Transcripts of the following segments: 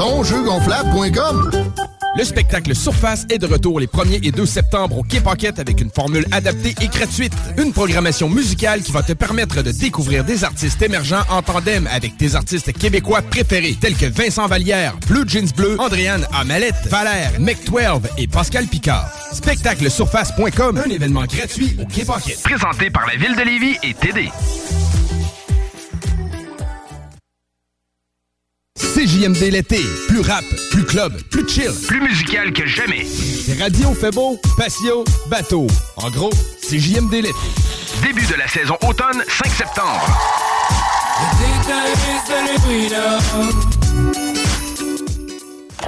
Tonjeugonflable.com Le spectacle Surface est de retour les 1er et 2 septembre au Quai Paquette avec une formule adaptée et gratuite. Une programmation musicale qui va te permettre de découvrir des artistes émergents en tandem avec tes artistes québécois préférés tels que Vincent Vallière, Blue Jeans Bleu, Andréane Amalette, Valère, Mec12 et Pascal Picard. Spectaclesurface.com, un événement gratuit au Quai Paquette. Présenté par la Ville de Lévis et TD. CJMD l'été, plus rap, plus club, plus chill. Plus musical que jamais. C'est Radio fait beau, patio, bateau. En gros, CJMD l'été. Début de la saison automne, 5 septembre.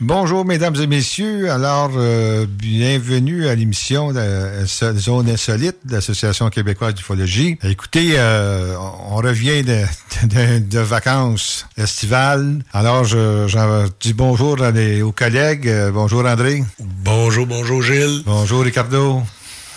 Bonjour, mesdames et messieurs. Alors, euh, bienvenue à l'émission de la Zone Insolite de l'Association québécoise d'ufologie. Écoutez, euh, on revient de, de- de vacances estivales. Alors, je, dis bonjour à les- aux collègues. Euh, bonjour, André. Bonjour, bonjour, Gilles. Bonjour, Ricardo.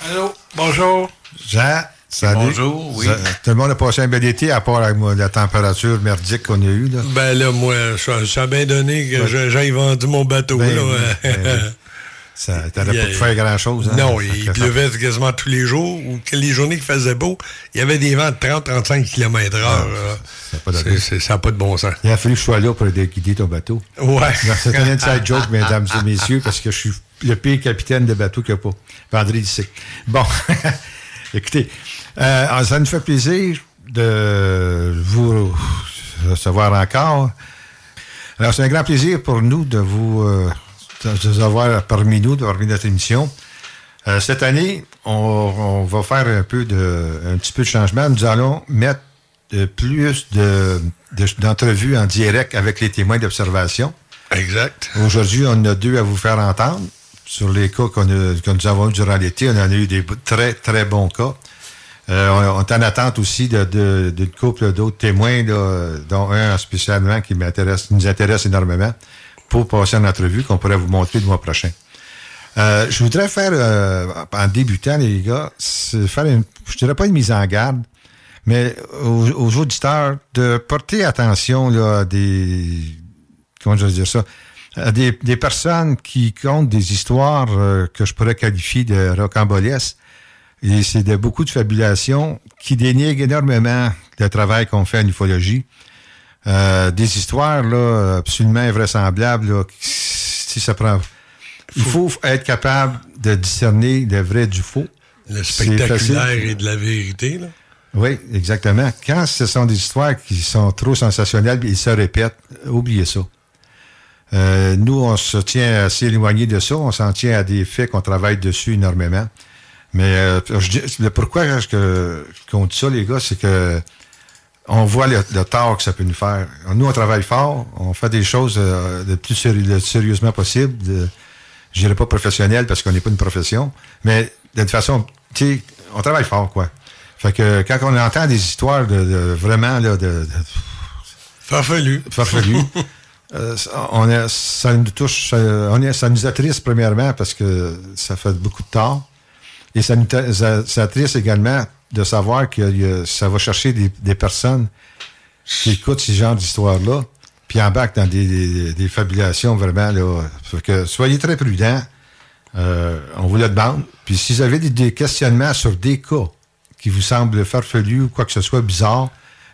Allô, bonjour. Jean. Salut. Bonjour, oui. Ça- Tout le monde a passé un bel été, à part la, la température merdique qu'on a eue. Là. Ben là, moi, ça, ça a bien donné que Ben- j'aille vendu mon bateau. Ben là. ben. Ça, t'aurais pas pu faire grand-chose. hein? Non, il que ça- pleuvait quasiment tous les jours. Ou que les journées qui faisaient beau, il y avait des vents de 30-35 km h Ça n'a pas de bon sens. Il a fallu que je sois là pour guider ton bateau. Ouais. C'est un inside joke, mesdames et messieurs, parce que je suis le pire capitaine de bateau qu'il n'y a pas. Vendredi ici. Bon, écoutez, euh, ça nous fait plaisir de vous recevoir encore. Alors, c'est un grand plaisir pour nous de vous, euh, de vous avoir parmi nous, de parmi notre émission. Euh, cette année, on, on va faire un peu de, un petit peu de changement. Nous allons mettre de plus de, de- d'entrevues en direct avec les témoins d'observation. Exact. Aujourd'hui, on en a deux à vous faire entendre. Sur les cas qu'on que nous avons eu durant l'été, on en a eu des très, très bons cas. Euh, on, est en attente aussi de, de- d'une couple d'autres témoins, dont un spécialement qui nous intéresse énormément, pour passer en entrevue qu'on pourrait vous montrer le mois prochain. Euh, je voudrais faire, euh, en débutant, les gars, faire une, je dirais pas une mise en garde, mais aux, auditeurs de porter attention à des, comment je vais dire ça, des, des personnes qui comptent des histoires euh, que je pourrais qualifier de rocambolesques. Et c'est de beaucoup de fabulations qui dénigrent énormément le travail qu'on fait en ufologie. Euh, des histoires là, absolument invraisemblables. Là, si ça prend. Il faut être capable de discerner le vrai du faux. Le spectaculaire et de la vérité, là. Oui, exactement. Quand ce sont des histoires qui sont trop sensationnelles et ils se répètent, oubliez ça. Euh, nous, on se tient assez éloigné de ça. On s'en tient à des faits qu'on travaille dessus énormément. Mais euh, je dis- le pourquoi qu'on dit ça, les gars, c'est que on voit le, le tort que ça peut nous faire. Nous, on travaille fort, on fait des choses euh, le plus séri- le sérieusement possible. Je dirais pas professionnel parce qu'on n'est pas une profession, mais de toute façon, tu sais, on travaille fort, quoi. Fait que quand on entend des histoires de, de- vraiment là, de, de Farfelu. farfelu, euh, on ça nous touche, nous attriste premièrement parce que ça fait beaucoup de tort. Et ça nous ça, attriste également de savoir que ça va chercher des, personnes qui écoutent ce genre d'histoire-là, puis embarquent dans des, des, des fabulations vraiment. Là. Que soyez très prudents. Euh, on vous le demande. Puis si vous avez des, des questionnements sur des cas qui vous semblent farfelus ou quoi que ce soit bizarre,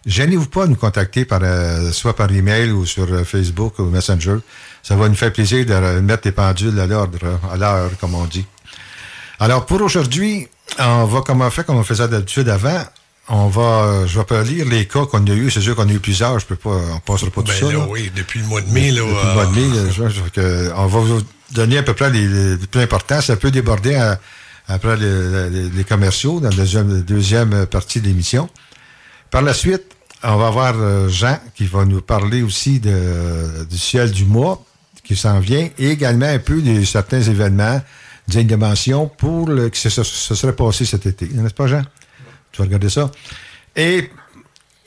gênez-vous pas de nous contacter par euh, soit par email ou sur euh, Facebook ou Messenger. Ça va nous faire plaisir de euh, mettre les pendules à l'ordre, à l'heure, comme on dit. Alors pour aujourd'hui, on va comme on fait comme on faisait d'habitude avant. On va, euh, je vais pas lire les cas qu'on a eu. C'est sûr qu'on a eu plusieurs. Je peux pas, on passera pas tout Ben ça. là, oui, depuis le mois de mai, là. Depuis le mois de mai, là, je je on va vous donner à peu près les, les plus importants. Ça peut déborder à- après les, les- les commerciaux dans la deuxième, deuxième partie de l'émission. Par la suite, on va avoir euh, Jean qui va nous parler aussi du ciel du mois qui s'en vient et également un peu de certains événements dignes de mention pour le, que ce, ce- serait passé cet été. N'est-ce pas, Jean? Tu vas regarder ça. Et,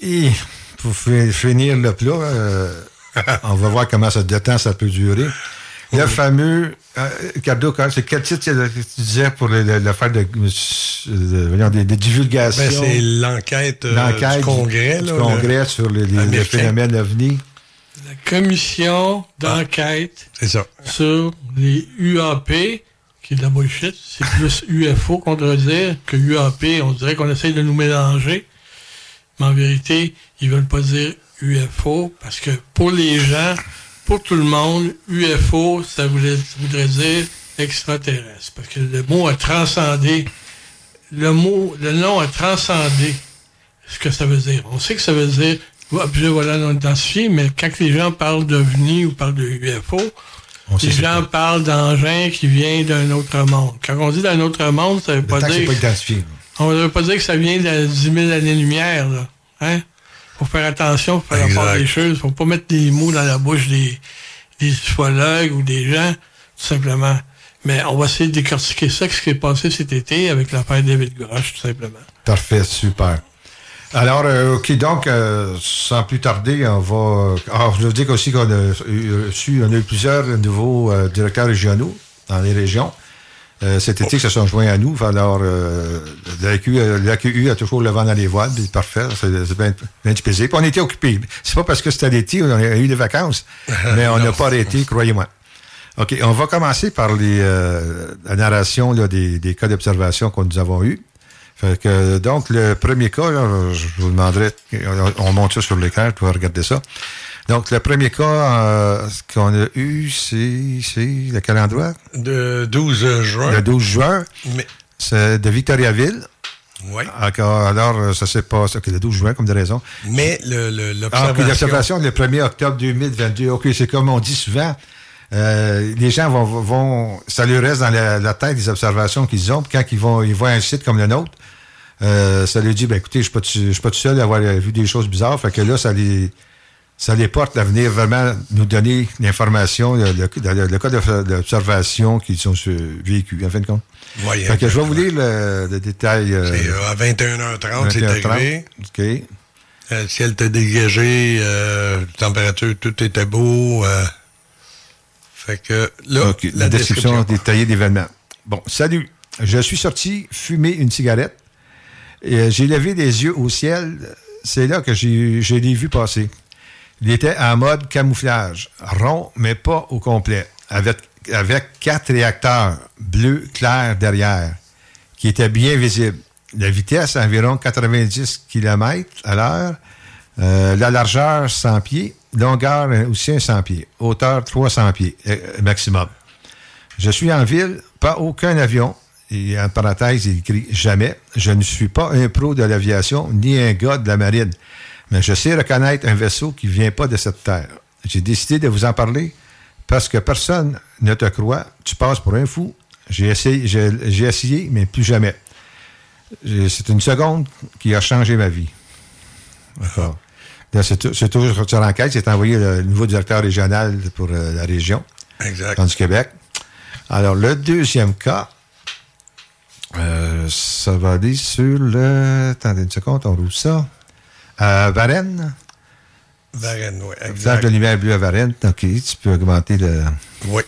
et pour fi- finir le plat, euh, on va voir comment ça, temps ça peut durer. Le fameux, euh, quand- c'est quel titre que tu disais pour le- le- l'affaire de, de- voyons, des, des divulgations? Ben, c'est l'enquête euh, L'enquête du Congrès. du là, Congrès le- sur les, les- américain. phénomènes ovnis. La commission d'enquête ça. sur les UAP, qui est de la bullshit, c'est plus UFO qu'on devrait dire que UAP. On dirait qu'on essaye de nous mélanger. Mais en vérité, ils veulent pas dire UFO parce que pour les gens, pour tout le monde, UFO, ça, voulait, ça voudrait dire extraterrestre. Parce que le mot a transcendé, le mot, le nom a transcendé ce que ça veut dire. On sait que ça veut dire objet voilà non identifié, mais quand les gens parlent d'OVNI ou parlent de UFO, On les gens parlent d'engins qui viennent d'un autre monde. Quand on dit d'un autre monde, ça veut Le pas dire... pas identifié. On ne veut pas dire que ça vient de 10 000 années-lumière, là. Hein? Faut faire attention, faut faire Exact. rapport des choses. Faut pas mettre des mots dans la bouche des, des ufologues ou des gens, tout simplement. Mais on va essayer de décortiquer ça, ce qui est passé cet été avec l'affaire David Grosh, tout simplement. Parfait, super. Alors, euh, OK, donc, euh, sans plus tarder, on va... Alors, je veux dire aussi qu'on a eu, reçu, on a eu plusieurs nouveaux euh, directeurs régionaux dans les régions. Euh, cet été, qui se sont joints à nous. Alors, euh, l'AQU, euh, a toujours le vent dans les voiles. puis Parfait, c'est bien, bien du plaisir. Puis on était occupés. C'est pas parce que c'était l'été, on a eu des vacances, mais on n'a pas arrêté, croyez-moi. OK, on va commencer par les, euh, la narration là, des, des cas d'observation que nous avons eus. Fait que, donc, le premier cas, là, je vous demanderai, on, on monte ça sur l'écran, tu vas regarder ça. Donc, le premier cas euh, qu'on a eu, c'est, c'est le quel endroit? De 12 juin. Le 12 juin. Mais, C'est de Victoriaville. Encore, alors, euh, ça s'est passé, OK, le 12 juin, comme de raison. Mais le- le- Ah, l'observation. l'observation, le 1er octobre 2022. OK, c'est comme on dit souvent. euh, les gens vont, vont, ça leur reste dans la, la tête des observations qu'ils ont. Puis quand ils vont, ils voient un site comme le nôtre, euh, ça leur dit, ben écoutez, je je suis pas tout seul à avoir vu des choses bizarres. Fait que là, ça les, ça les porte à venir vraiment nous donner l'information, le, le, cas d'obs- d'observation qu'ils sont sur- vécus, en fin de compte. Ouais, Fait que je vais vous lire le, le détail. euh, euh, à 21h30, c'est 21h30. arrivé. OK. Euh, Le ciel était dégagé, euh, température, tout était beau. fait que là, la, description, détaillée d'événements. Bon, salut. Je suis sorti fumer une cigarette. Et j'ai levé les yeux au ciel. C'est là que j'ai, l'ai vu passer. Il était en mode camouflage, rond, mais pas au complet, avec, quatre réacteurs bleus clairs derrière, qui était bien visible. La vitesse, environ 90 km à l'heure. Euh, la largeur, 100 pieds. Longueur, aussi 100 pieds. Hauteur, 300 pieds euh, maximum. Je suis en ville, pas aucun avion. Et en parenthèse, il écrit jamais. Je ne suis pas un pro de l'aviation ni un gars de la marine. Mais je sais reconnaître un vaisseau qui ne vient pas de cette terre. J'ai décidé de vous en parler parce que personne ne te croit. Tu passes pour un fou. J'ai essayé, j'ai, j'ai essayé, mais plus jamais. C'est une seconde qui a changé ma vie. D'accord. Tou- c'est toujours sur l'enquête. C'est envoyé le nouveau directeur régional pour euh, la région Exact. du Québec. Alors, le deuxième cas, euh, ça va aller sur le... Attendez une seconde, on roule ça. À Varennes? Varennes, oui. Exact. de lumière bleue à Varennes. OK, tu peux augmenter le... Oui.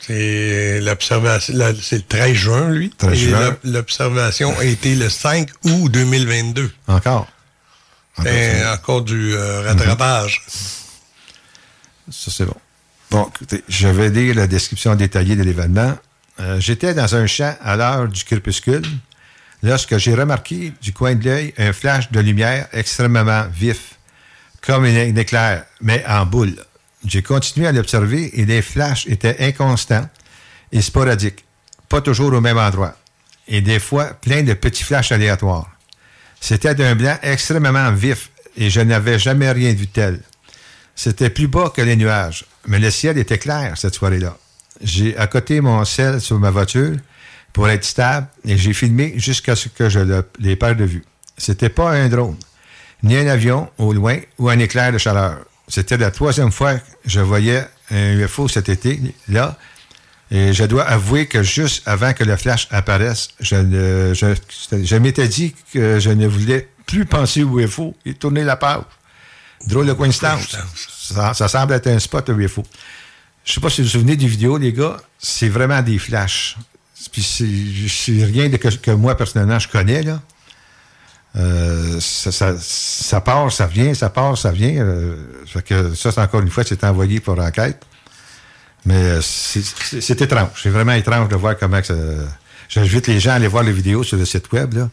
C'est l'observation. C'est le 13 juin, lui. 13 Et juin. l'ob- L'observation a été le 5 août 2022. Encore? C'est encore du euh, rattrapage. Ça, c'est bon. Bon, écoutez, je vais lire la description détaillée de l'événement. Euh, J'étais dans un champ à l'heure du crépuscule lorsque j'ai remarqué du coin de l'œil un flash de lumière extrêmement vif, comme un, éclair, mais en boule. J'ai continué à l'observer et les flashs étaient inconstants et sporadiques, pas toujours au même endroit, et des fois plein de petits flashs aléatoires. C'était d'un blanc extrêmement vif et je n'avais jamais rien vu tel. C'était plus bas que les nuages, mais le ciel était clair cette soirée-là. J'ai accoté mon sel sur ma voiture pour être stable et j'ai filmé jusqu'à ce que je le- les perde de vue. C'était pas un drone, ni un avion au loin ou un éclair de chaleur. C'était la troisième fois que je voyais un UFO cet été, là, et je dois avouer que juste avant que le flash apparaisse, je, m'étais dit que je ne voulais plus penser au UFO et tourner la page. Drôle de coïncidence. Ça, semble être un spot UFO. Je sais pas si vous vous souvenez des vidéos, les gars, c'est vraiment des flashs. Puis c'est rien de que, que moi, personnellement, je connais, là. Euh, ça, ça, ça part, ça vient, ça part, ça vient. Euh, fait que ça, c'est encore une fois, c'est envoyé pour enquête. Mais euh, c'est- étrange. C'est vraiment étrange de voir comment que ça. J'invite les gens à aller voir les vidéos sur le site web, là.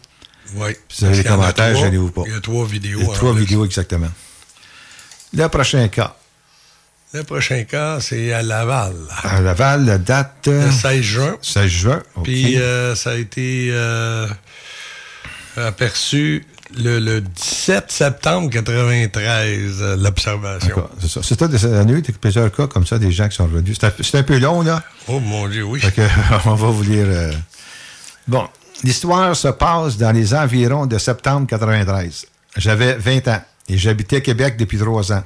Oui. Puis vous avez a commentaires, gênez-vous pas. Il y a trois vidéos. Il y a en trois vidéos exactement. Le prochain cas. Le prochain cas, c'est à Laval. À Laval, la date. Le 16 juin. 16 juin. OK. Puis euh, ça a été euh, aperçu le, le 17 septembre 93, euh, l'observation. C'est ça. Des années, il y a plusieurs cas comme ça, des gens qui sont revenus. C'est un, peu long, là. Oh mon Dieu, oui. Que, on va vous lire. euh. Bon, l'histoire se passe dans les environs de septembre 93. J'avais 20 ans et j'habitais Québec depuis trois ans.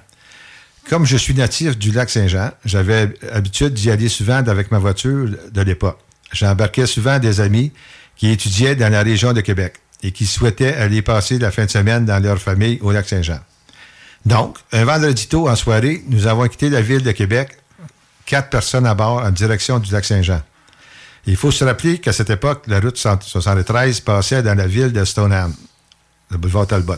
Comme je suis natif du lac Saint-Jean, j'avais l'habitude d'y aller souvent avec ma voiture de l'époque. J'embarquais souvent des amis qui étudiaient dans la région de Québec et qui souhaitaient aller passer la fin de semaine dans leur famille au lac Saint-Jean. Donc, un vendredi tôt en soirée, nous avons quitté la ville de Québec, quatre personnes à bord en direction du lac Saint-Jean. Il faut se rappeler qu'à cette époque, la route 73 passait dans la ville de Stoneham, le boulevard Talbot.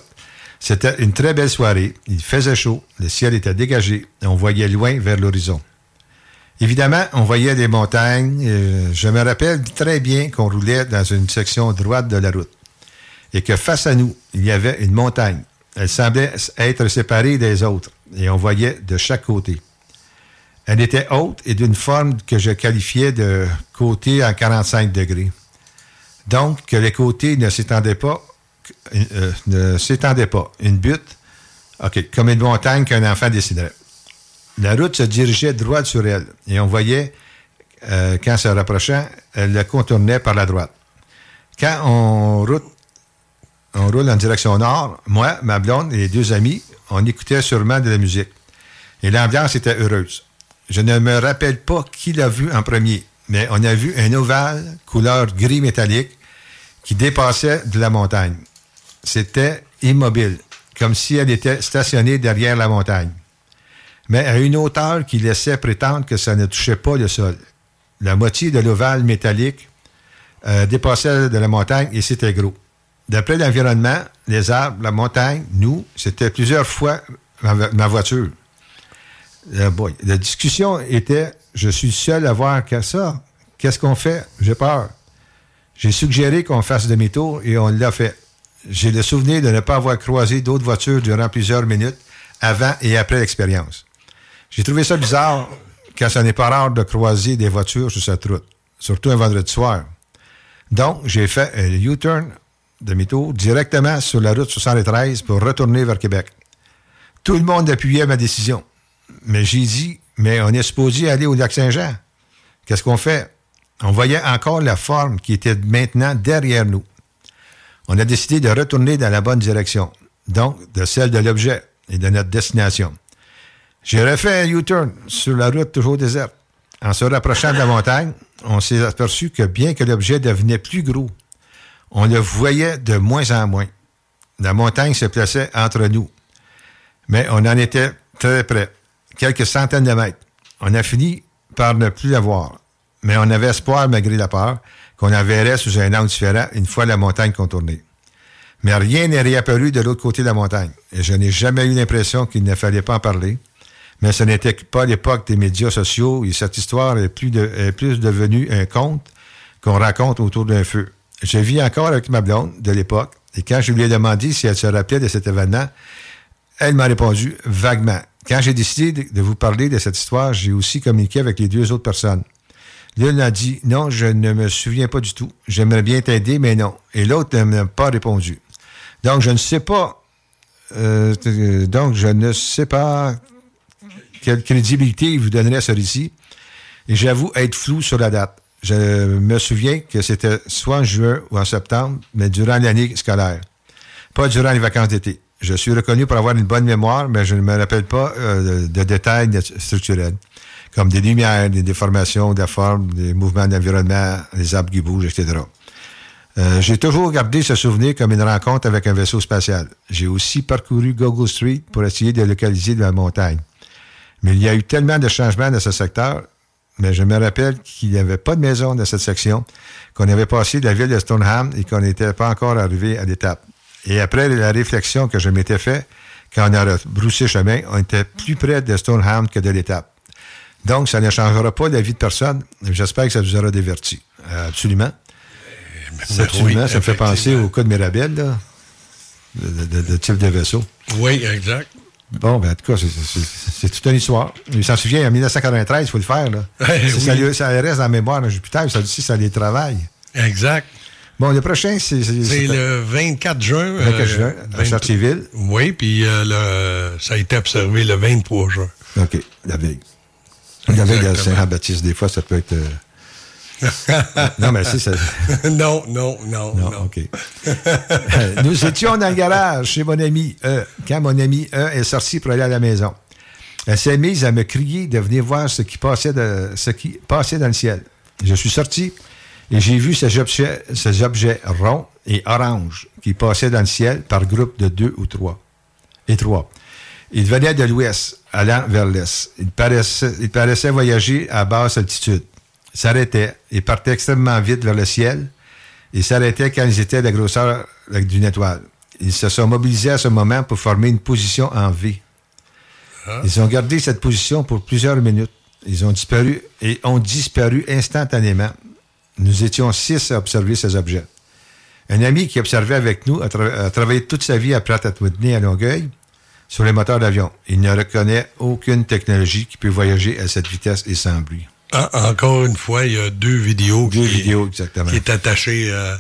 C'était une très belle soirée. Il faisait chaud, le ciel était dégagé et on voyait loin vers l'horizon. Évidemment, on voyait des montagnes. euh, je me rappelle très bien qu'on roulait dans une section droite de la route et que face à nous, il y avait une montagne. Elle semblait être séparée des autres et on voyait de chaque côté. Elle était haute et d'une forme que je qualifiais de côté à 45 degrés. Donc, que les côtés ne s'étendaient pas, euh, ne s'étendaient pas. Une butte, OK, comme une montagne qu'un enfant dessinerait. La route se dirigeait droit sur elle et on voyait, euh, qu'en se rapprochant, elle le contournait par la droite. Quand on route, on roule en direction nord, moi, ma blonde et les deux amis, on écoutait sûrement de la musique. Et l'ambiance était heureuse. Je ne me rappelle pas qui l'a vu en premier, mais on a vu un ovale couleur gris métallique qui dépassait de la montagne. C'était immobile, comme si elle était stationnée derrière la montagne, mais à une hauteur qui laissait prétendre que ça ne touchait pas le sol. La moitié de l'ovale métallique euh, dépassait de la montagne et c'était gros. D'après l'environnement, les arbres, la montagne, nous, c'était plusieurs fois ma, voiture. Euh, La discussion était, je suis seul à voir que ça. Qu'est-ce qu'on fait? J'ai peur. J'ai suggéré qu'on fasse demi-tour et on l'a fait. J'ai le souvenir de ne pas avoir croisé d'autres voitures durant plusieurs minutes avant et après l'expérience. J'ai trouvé ça bizarre car ce n'est pas rare de croiser des voitures sur cette route, surtout un vendredi soir. Donc, j'ai fait un U-turn demi-tour directement sur la route 73 pour retourner vers Québec. Tout le monde appuyait ma décision. Mais j'ai dit, mais on est supposé aller au lac Saint-Jean. Qu'est-ce qu'on fait? On voyait encore la forme qui était maintenant derrière nous. On a décidé de retourner dans la bonne direction, donc de celle de l'objet et de notre destination. J'ai refait un U-turn sur la route toujours déserte. En se rapprochant de la montagne, on s'est aperçu que bien que l'objet devenait plus gros, on le voyait de moins en moins. La montagne se plaçait entre nous. Mais on en était très près, quelques centaines de mètres. On a fini par ne plus la voir. Mais on avait espoir, malgré la peur, qu'on la verrait sous un angle différent une fois la montagne contournée. Mais rien n'est réapparu de l'autre côté de la montagne. Et je n'ai jamais eu l'impression qu'il ne fallait pas en parler. Mais ce n'était pas l'époque des médias sociaux et cette histoire est plus, de, est plus devenue un conte qu'on raconte autour d'un feu. Je vis encore avec ma blonde de l'époque et quand je lui ai demandé si elle se rappelait de cet événement, elle m'a répondu vaguement. Quand j'ai décidé de vous parler de cette histoire, j'ai aussi communiqué avec les deux autres personnes. L'une a dit non, je ne me souviens pas du tout. J'aimerais bien t'aider, mais non. Et l'autre ne m'a pas répondu. Donc, je ne sais pas. euh, donc, je ne sais pas quelle crédibilité il vous donnerait à ce récit. Et j'avoue être flou sur la date. Je me souviens que c'était soit en juin ou en septembre, mais durant l'année scolaire. Pas durant les vacances d'été. Je suis reconnu pour avoir une bonne mémoire, mais je ne me rappelle pas euh, de détails structurels, comme des lumières, des déformations de la forme, des mouvements d'environnement, les arbres qui bougent, etc. Euh, j'ai toujours gardé ce souvenir comme une rencontre avec un vaisseau spatial. J'ai aussi parcouru Google Street pour essayer de localiser la montagne. Mais il y a eu tellement de changements dans ce secteur, mais je me rappelle qu'il n'y avait pas de maison dans cette section, qu'on avait passé de la ville de Stoneham et qu'on n'était pas encore arrivé à l'étape. Et après la réflexion que je m'étais fait, quand on a broussé chemin, on était plus près de Stoneham que de l'étape. Donc, ça ne changera pas la vie de personne. J'espère que ça vous aura diverti. Euh, absolument. Mais absolument. oui, ça me fait penser au cas de Mirabel, là, de, de- de type de vaisseau. Oui, exact. Bon, ben, en tout cas, c'est- toute une histoire. Il s'en souvient, en 1993, il faut le faire. Là. Eh ça, oui. lui- ça reste dans la mémoire de Jupiter, ça aussi, ça les travaille. Exact. Bon, le prochain, c'est... C'est le 24 juin. 24 euh, juin, à 20 Chartierville. Oui, puis euh, le- ça a été observé le 23 juin. OK, la veille. La Exactement. Saint-Jean-Baptiste, des fois, ça peut être... euh, non, mais si, ça... non, non, non, Non, non. OK. Euh, Nous étions dans le garage chez mon ami E, quand mon ami E est sorti pour aller à la maison. Elle s'est mise à me crier de venir voir ce qui passait, de- ce qui passait dans le ciel. Je suis sorti et j'ai vu ces objets, ces objets ronds et oranges qui passaient dans le ciel par groupe de deux ou trois. Et trois. Ils venaient de l'ouest, allant vers l'est. Ils paraissaient, ils paraissaient voyager à basse altitude. Ils s'arrêtaient et partaient extrêmement vite vers le ciel et s'arrêtaient quand ils étaient de la grosseur d'une étoile. Ils se sont mobilisés à ce moment pour former une position en V. Ils ont gardé cette position pour plusieurs minutes. Ils ont disparu et ont disparu instantanément. Nous étions six à observer ces objets. Un ami qui observait avec nous a, tra- a travaillé toute sa vie à Pratt Whitney à Longueuil sur les moteurs d'avion. Il ne reconnaît aucune technologie qui peut voyager à cette vitesse et sans bruit. En- encore une fois, il y a deux vidéos, Deux qui, vidéos, exactement. qui est attachées euh,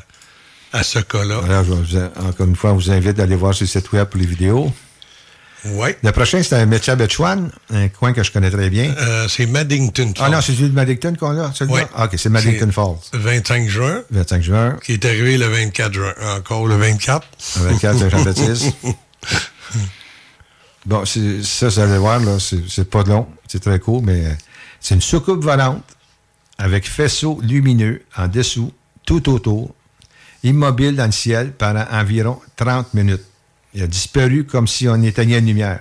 à ce cas-là. Alors, je vous- encore une fois, on vous invite d'aller voir sur le site web pour les vidéos. Oui. Le prochain, c'est un Metchabetchwan, un coin que je connais très bien. Euh, c'est Maddington. Ah non, c'est celui de Maddington qu'on a, celui-là? Ouais. Ah, OK, c'est Maddington Falls. 25 juin, 25 juin, qui est arrivé le 24 juin. Encore le 24. 24 Saint-Jean-Baptiste. Bon, ça, vous allez voir, là, c'est pas long, c'est très court, mais euh, c'est une soucoupe volante avec faisceau lumineux en dessous, tout autour, immobile dans le ciel pendant environ 30 minutes. Il a disparu comme si on éteignait une lumière.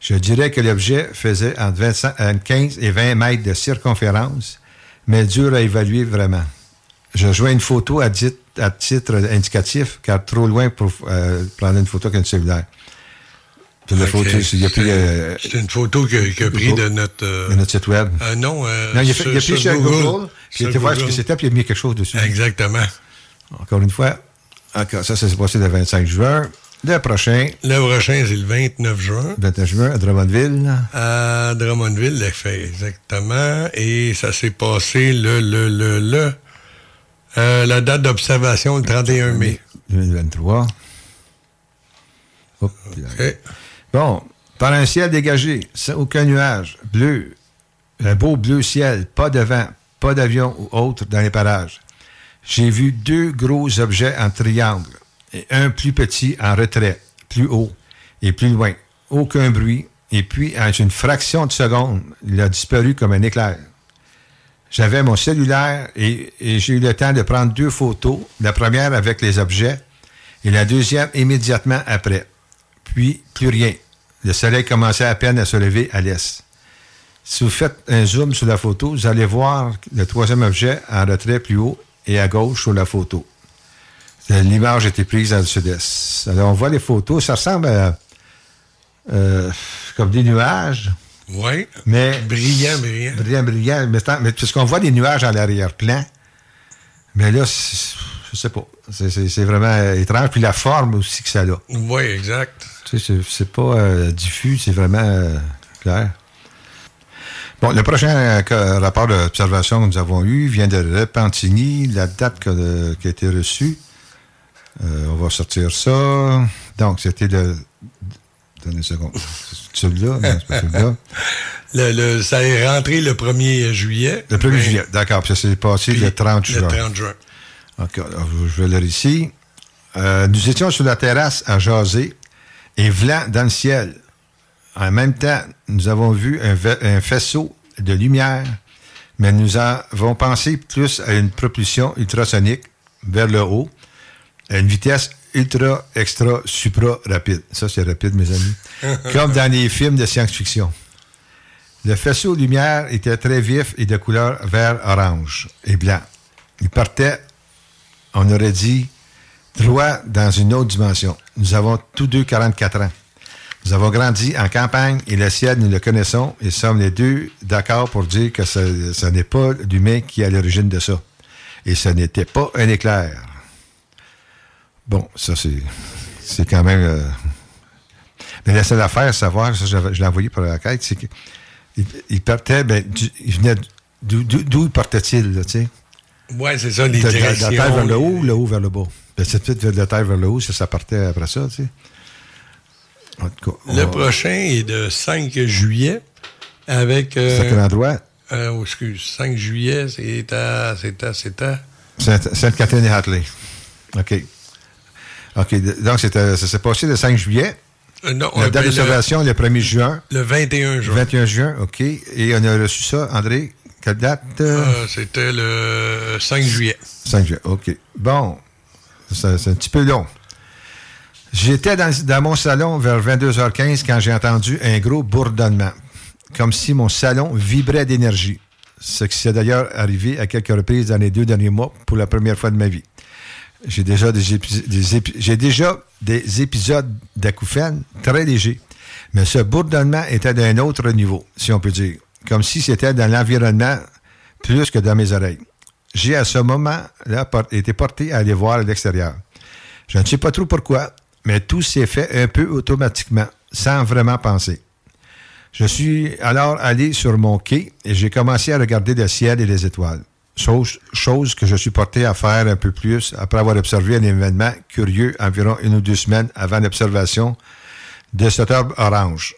Je dirais que l'objet faisait entre 25 entre 15 et 20 mètres de circonférence, mais dur à évaluer vraiment. Je joins une photo à titre indicatif, car trop loin pour euh, prendre une photo qu'un cellulaire. C'est la photo, euh, C'est une photo qu'il a pris de notre. euh, de notre site web. euh, non, euh, non, il a, fait, sur- il a pris sur Google, puis il été voir ce Google. que c'était, puis il a mis quelque chose dessus. Exactement. Encore une fois, encore, ça, ça s'est passé le 25 juin. Le prochain, Le prochain, c'est le 29 juin. 29 juin, à Drummondville. À Drummondville, l'effet, exactement. Et ça s'est passé le, le, le, le. euh, la date d'observation, le 31 mai. 2023. Hop, puis là. OK. Bon, par un ciel dégagé, sans aucun nuage, bleu, un beau bleu ciel, pas de vent, pas d'avion ou autre dans les parages. J'ai vu deux gros objets en triangle et un plus petit en retrait, plus haut et plus loin. Aucun bruit. Et puis, en une fraction de seconde, il a disparu comme un éclair. J'avais mon cellulaire et, et j'ai eu le temps de prendre deux photos, la première avec les objets et la deuxième immédiatement après. Puis, plus rien. Le soleil commençait à peine à se lever à l'est. Si vous faites un zoom sur la photo, vous allez voir le troisième objet en retrait plus haut et à gauche sur la photo. L'image a été prise dans le sud-est. Alors, on voit les photos, ça ressemble à euh, comme des nuages, Oui. mais Brillant, brillant. brillant, brillant. Mais, tant- mais parce qu'on voit des nuages à l'arrière-plan. Mais là, je sais pas. C'est- vraiment étrange. Puis la forme aussi que ça a. Oui, exact. C'est- pas euh, diffus, c'est vraiment euh, clair. Bon, le prochain euh, rapport d'observation que nous avons eu vient de Repentigny, la date que- qui a été reçue. On va sortir ça. Donc, c'était le. Donnez une seconde. Celui-là? Celui-là. Le, le- ça est rentré le 1er juillet. Le 1er Mais- juillet, d'accord. Ça s'est passé puis le 30 juin. Le 30 juin. OK, alors, je vais le lire ici. Nous étions sur la terrasse à jaser et vlant dans le ciel. En même temps, nous avons vu un, un faisceau de lumière, mais nous avons pensé plus à une propulsion ultrasonique vers le haut, à une vitesse ultra, extra, supra rapide. Ça, c'est rapide, mes amis. Comme dans les films de science-fiction. Le faisceau de lumière était très vif et de couleur vert-orange et blanc. Il partait, on aurait dit, droit dans une autre dimension. Nous avons tous deux 44 ans. Nous avons grandi en campagne et le ciel, nous le connaissons et sommes les deux d'accord pour dire que ce, ce n'est pas l'humain qui est à l'origine de ça. Et ce n'était pas un éclair. Bon, ça, c'est, c'est quand même. euh, Mais la seule affaire à savoir, ça, je l'ai envoyé pour la quête, c'est qu'il il partait, ben, du- il venait d'où, d'où- d'où partait-il, tu sais? Oui, c'est ça, les De, de- de la directions. terre vers le haut le haut vers le bas? Ben, c'est peut-être de la terre vers le haut, ça, ça partait après ça, tu sais. En tout cas, on Le prochain est de 5 juillet avec. euh, C'est à quel endroit? euh, oh, excuse, 5 juillet, c'est à. C'est à. C'est à. Sainte- Sainte-Catherine et Hatley. OK. OK. Donc, c'était- ça s'est passé le 5 juillet. euh, non, La euh, date ben, d'observation, le 1er juin. le, le 21 juin. 21 juin, OK. Et on a reçu ça, André, quelle date? euh? Euh, C'était le 5 juillet. 5 juin, OK. Bon, c'est un petit peu long. J'étais dans, mon salon vers 22h15 quand j'ai entendu un gros bourdonnement, comme si mon salon vibrait d'énergie, ce qui s'est d'ailleurs arrivé à quelques reprises dans les deux derniers mois pour la première fois de ma vie. J'ai déjà des, j'ai déjà des épisodes d'acouphènes très légers, mais ce bourdonnement était d'un autre niveau, si on peut dire, comme si c'était dans l'environnement plus que dans mes oreilles. J'ai à ce moment-là été porté à aller voir à l'extérieur. Je ne sais pas trop pourquoi, mais tout s'est fait un peu automatiquement, sans vraiment penser. Je suis alors allé sur mon quai et j'ai commencé à regarder le ciel et les étoiles. Chose, chose que je suis porté à faire un peu plus après avoir observé un événement curieux environ une ou deux semaines avant l'observation de cet orbe orange.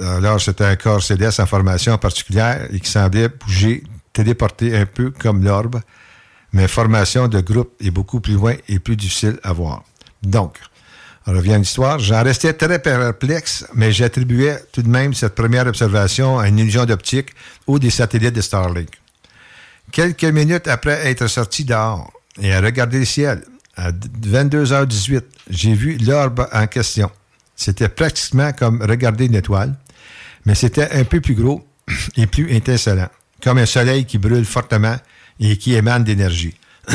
Alors, c'était un corps céleste en formation particulière et qui semblait bouger, téléporter un peu comme l'orbe, mais formation de groupe est beaucoup plus loin et plus difficile à voir. Donc, on revient à l'histoire. J'en restais très perplexe, mais j'attribuais tout de même cette première observation à une illusion d'optique ou des satellites de Starlink. Quelques minutes après être sorti dehors et à regarder le ciel, à 22h18, j'ai vu l'orbe en question. C'était pratiquement comme regarder une étoile, mais c'était un peu plus gros et plus étincelant, comme un soleil qui brûle fortement et qui émane d'énergie.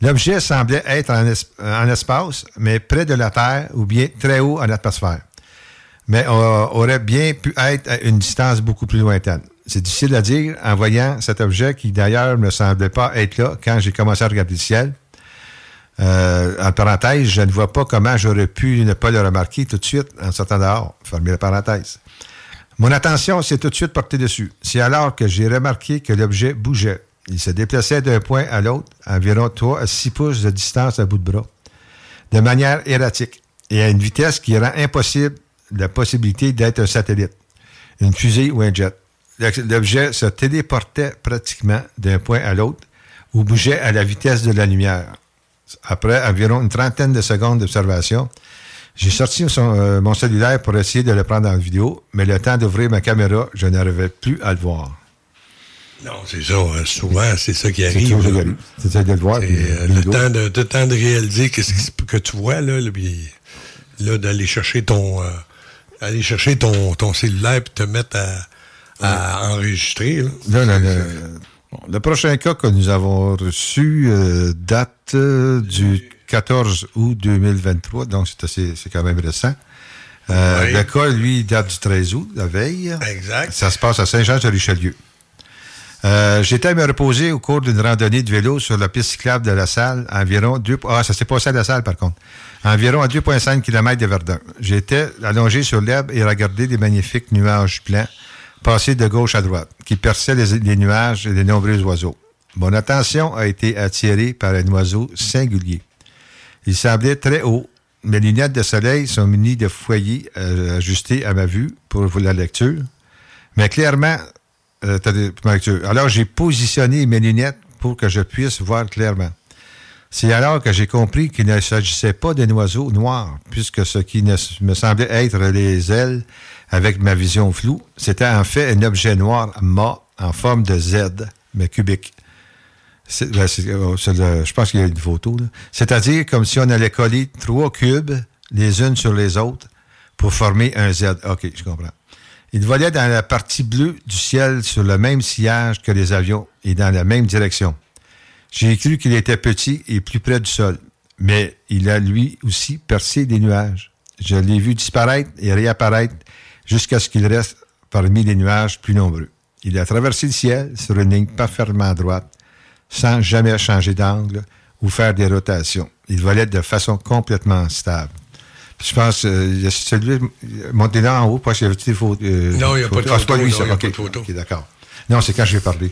L'objet semblait être en, en espace, mais près de la Terre ou bien très haut en atmosphère. mais euh, aurait bien pu être à une distance beaucoup plus lointaine. C'est difficile à dire en voyant cet objet qui d'ailleurs ne semblait pas être là quand j'ai commencé à regarder le ciel. Euh, en parenthèse, je ne vois pas comment j'aurais pu ne pas le remarquer tout de suite en sortant dehors. Fermez la parenthèse. Mon attention s'est tout de suite portée dessus. C'est alors que j'ai remarqué que l'objet bougeait. Il se déplaçait d'un point à l'autre, à environ 3 à 6 pouces de distance à bout de bras, de manière erratique et à une vitesse qui rend impossible la possibilité d'être un satellite, une fusée ou un jet. L'objet se téléportait pratiquement d'un point à l'autre ou bougeait à la vitesse de la lumière. Après environ une trentaine de secondes d'observation, j'ai sorti son- euh, mon cellulaire pour essayer de le prendre en vidéo, mais le temps d'ouvrir ma caméra, je n'arrivais plus à le voir. Non, c'est ça. hein. Souvent, c'est ça qui arrive. ce. C'est ça de le voir. Puis, euh, le, temps de, le temps de réaliser qu'est-ce qui se- que tu vois, là, là, d'aller chercher ton euh, aller chercher ton, ton cellulaire et te mettre à, à enregistrer. là. Là, là, le, bon, le prochain cas que nous avons reçu date du 14 août 2023, donc c'est assez- c'est quand même récent. Euh, Oui. Le cas, lui, date du 13 août, la veille. Exact. Ça se passe à Saint-Jean-de-Richelieu. Euh, J'étais à me reposer au cours d'une randonnée de vélo sur la piste cyclable de la salle, environ deux, ah, ça s'est passé à la salle, par contre, environ à 2,5 km de Verdun. J'étais allongé sur l'herbe et regardais les magnifiques nuages blancs passer de gauche à droite, qui perçaient les, les nuages et les nombreux oiseaux. Mon attention a été attirée par un oiseau singulier. Il semblait très haut. Mes lunettes de soleil sont munies de foyers euh, ajustés à ma vue pour la lecture. Mais clairement, euh, alors j'ai positionné mes lunettes pour que je puisse voir clairement. C'est alors que j'ai compris qu'il ne s'agissait pas d'un oiseau noir, puisque ce qui me semblait être les ailes avec ma vision floue, c'était en fait un objet noir mât en forme de Z, mais cubique. Ben, euh, je pense qu'il y a une photo. C'est-à-dire comme si on allait coller trois cubes les unes sur les autres pour former un Z. OK, je comprends. Il volait dans la partie bleue du ciel sur le même sillage que les avions et dans la même direction. J'ai cru qu'il était petit et plus près du sol, mais il a lui aussi percé des nuages. Je l'ai vu disparaître et réapparaître jusqu'à ce qu'il reste parmi les nuages plus nombreux. Il a traversé le ciel sur une ligne parfaitement droite, sans jamais changer d'angle ou faire des rotations. Il volait de façon complètement stable. Puis je pense, euh, il y a celui, montez en haut, parce qu'il y avait des photos. euh, Non, il y a pas de Ah, c'est pas photo, lui, non, ça. il y a OK, pas de photo. OK, d'accord. Non, c'est quand je vais parler.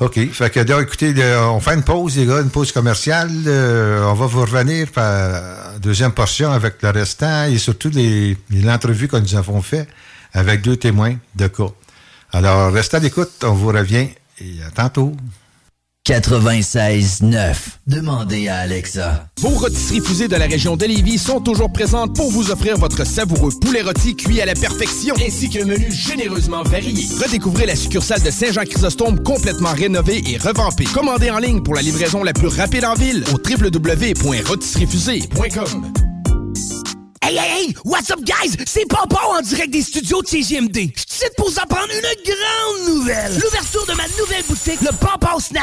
OK. Fait que là, écoutez, le- on fait une pause, les gars, une pause commerciale. Euh, on va vous revenir par la deuxième portion avec le restant et surtout entrevues que nous avons fait avec deux témoins de cas. Alors, restez à l'écoute, on vous revient et à tantôt. 96.9. Demandez à Alexa. Vos rôtisseries fusées de la région de Lévis sont toujours présentes pour vous offrir votre savoureux poulet rôti cuit à la perfection, ainsi qu'un menu généreusement varié. Redécouvrez la succursale de Saint-Jean-Chrysostome complètement rénovée et revampée. Commandez en ligne pour la livraison la plus rapide en ville au www.rôtisseriefusée.com. Hey, hey, hey! What's up, guys? C'est Pompon en direct des studios de CGMD. Je suis pour vous apprendre une grande nouvelle. L'ouverture de ma nouvelle boutique, le Pompon Snack.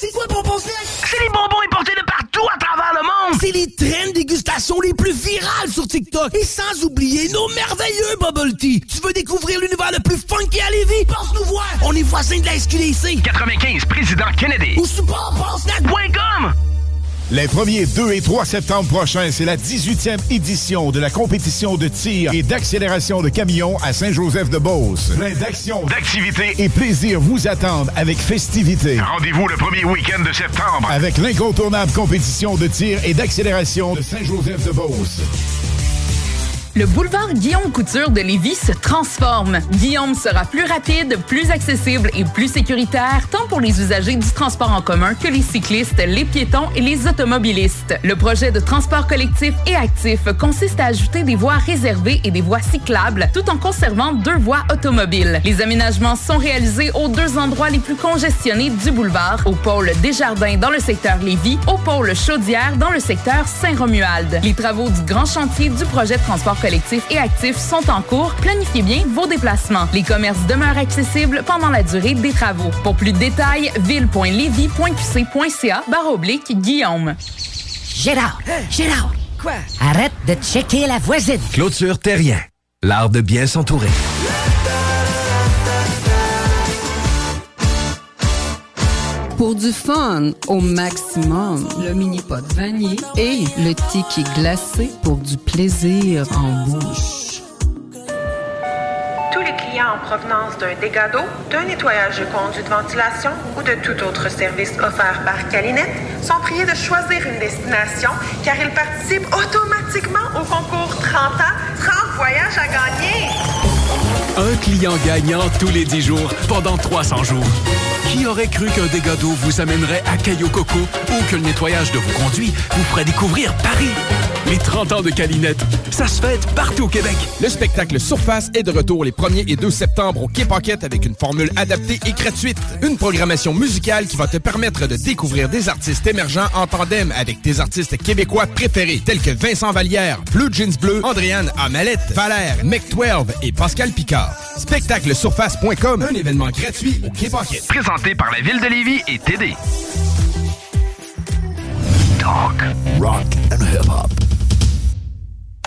C'est quoi le Pompon Snack? C'est les bonbons importés de partout à travers le monde. C'est les traînes dégustation les plus virales sur TikTok. Et sans oublier nos merveilleux bubble tea. Tu veux découvrir l'univers le plus funky à Lévis? Passe nous voir. On est voisins de la SQDC. 95 Président Kennedy. Ou sur pomponsnack.com. Les 1er, 2 et 3 septembre prochains, c'est la 18e édition de la compétition de tir et d'accélération de camions à Saint-Joseph-de-Beauce. Plein d'actions, d'activités et plaisir vous attendent avec festivité. Rendez-vous le premier week-end de septembre. Avec l'incontournable compétition de tir et d'accélération de Saint-Joseph-de-Beauce. Le boulevard Guillaume Couture de Lévis se transforme. Guillaume sera plus rapide, plus accessible et plus sécuritaire, tant pour les usagers du transport en commun que les cyclistes, les piétons et les automobilistes. Le projet de transport collectif et actif consiste à ajouter des voies réservées et des voies cyclables, tout en conservant deux voies automobiles. Les aménagements sont réalisés aux deux endroits les plus congestionnés du boulevard, au pôle Desjardins dans le secteur Lévis, au pôle Chaudière dans le secteur Saint-Romuald. Les travaux du grand chantier du projet transport collectif et actif sont en cours. Planifiez bien vos déplacements. Les commerces demeurent accessibles pendant la durée des travaux. Pour plus de détails, ville.levy.qc.ca barre oblique Guillaume. Get out! Get out! Quoi? Arrête de checker la voisine. Clôture Terrien. L'art de bien s'entourer. Pour du fun au maximum, le mini pot vanille et le tiki glacé pour du plaisir en bouche. Tous les clients en provenance d'un dégât d'eau, d'un nettoyage de conduits de ventilation ou de tout autre service offert par Calinette sont priés de choisir une destination car ils participent automatiquement au concours 30 ans, 30 voyages à gagner. Un client gagnant tous les 10 jours pendant 300 jours. Qui aurait cru qu'un dégât d'eau vous amènerait à Caillou Coco ou que le nettoyage de vos conduits vous ferait découvrir Paris? Les 30 ans de Calinette, ça se fête partout au Québec. Le spectacle Surface est de retour les 1er et 2 septembre au Quai Paquette avec une formule adaptée et gratuite. Une programmation musicale qui va te permettre de découvrir des artistes émergents en tandem avec tes artistes québécois préférés tels que Vincent Vallière, Blue Jeans Bleu, Andréane Amalette, Valère, Mec12 et Pascal Picard. Spectaclesurface.com, un événement gratuit au Quai. Présenté par la Ville de Lévis et TD. Talk, rock and hip-hop.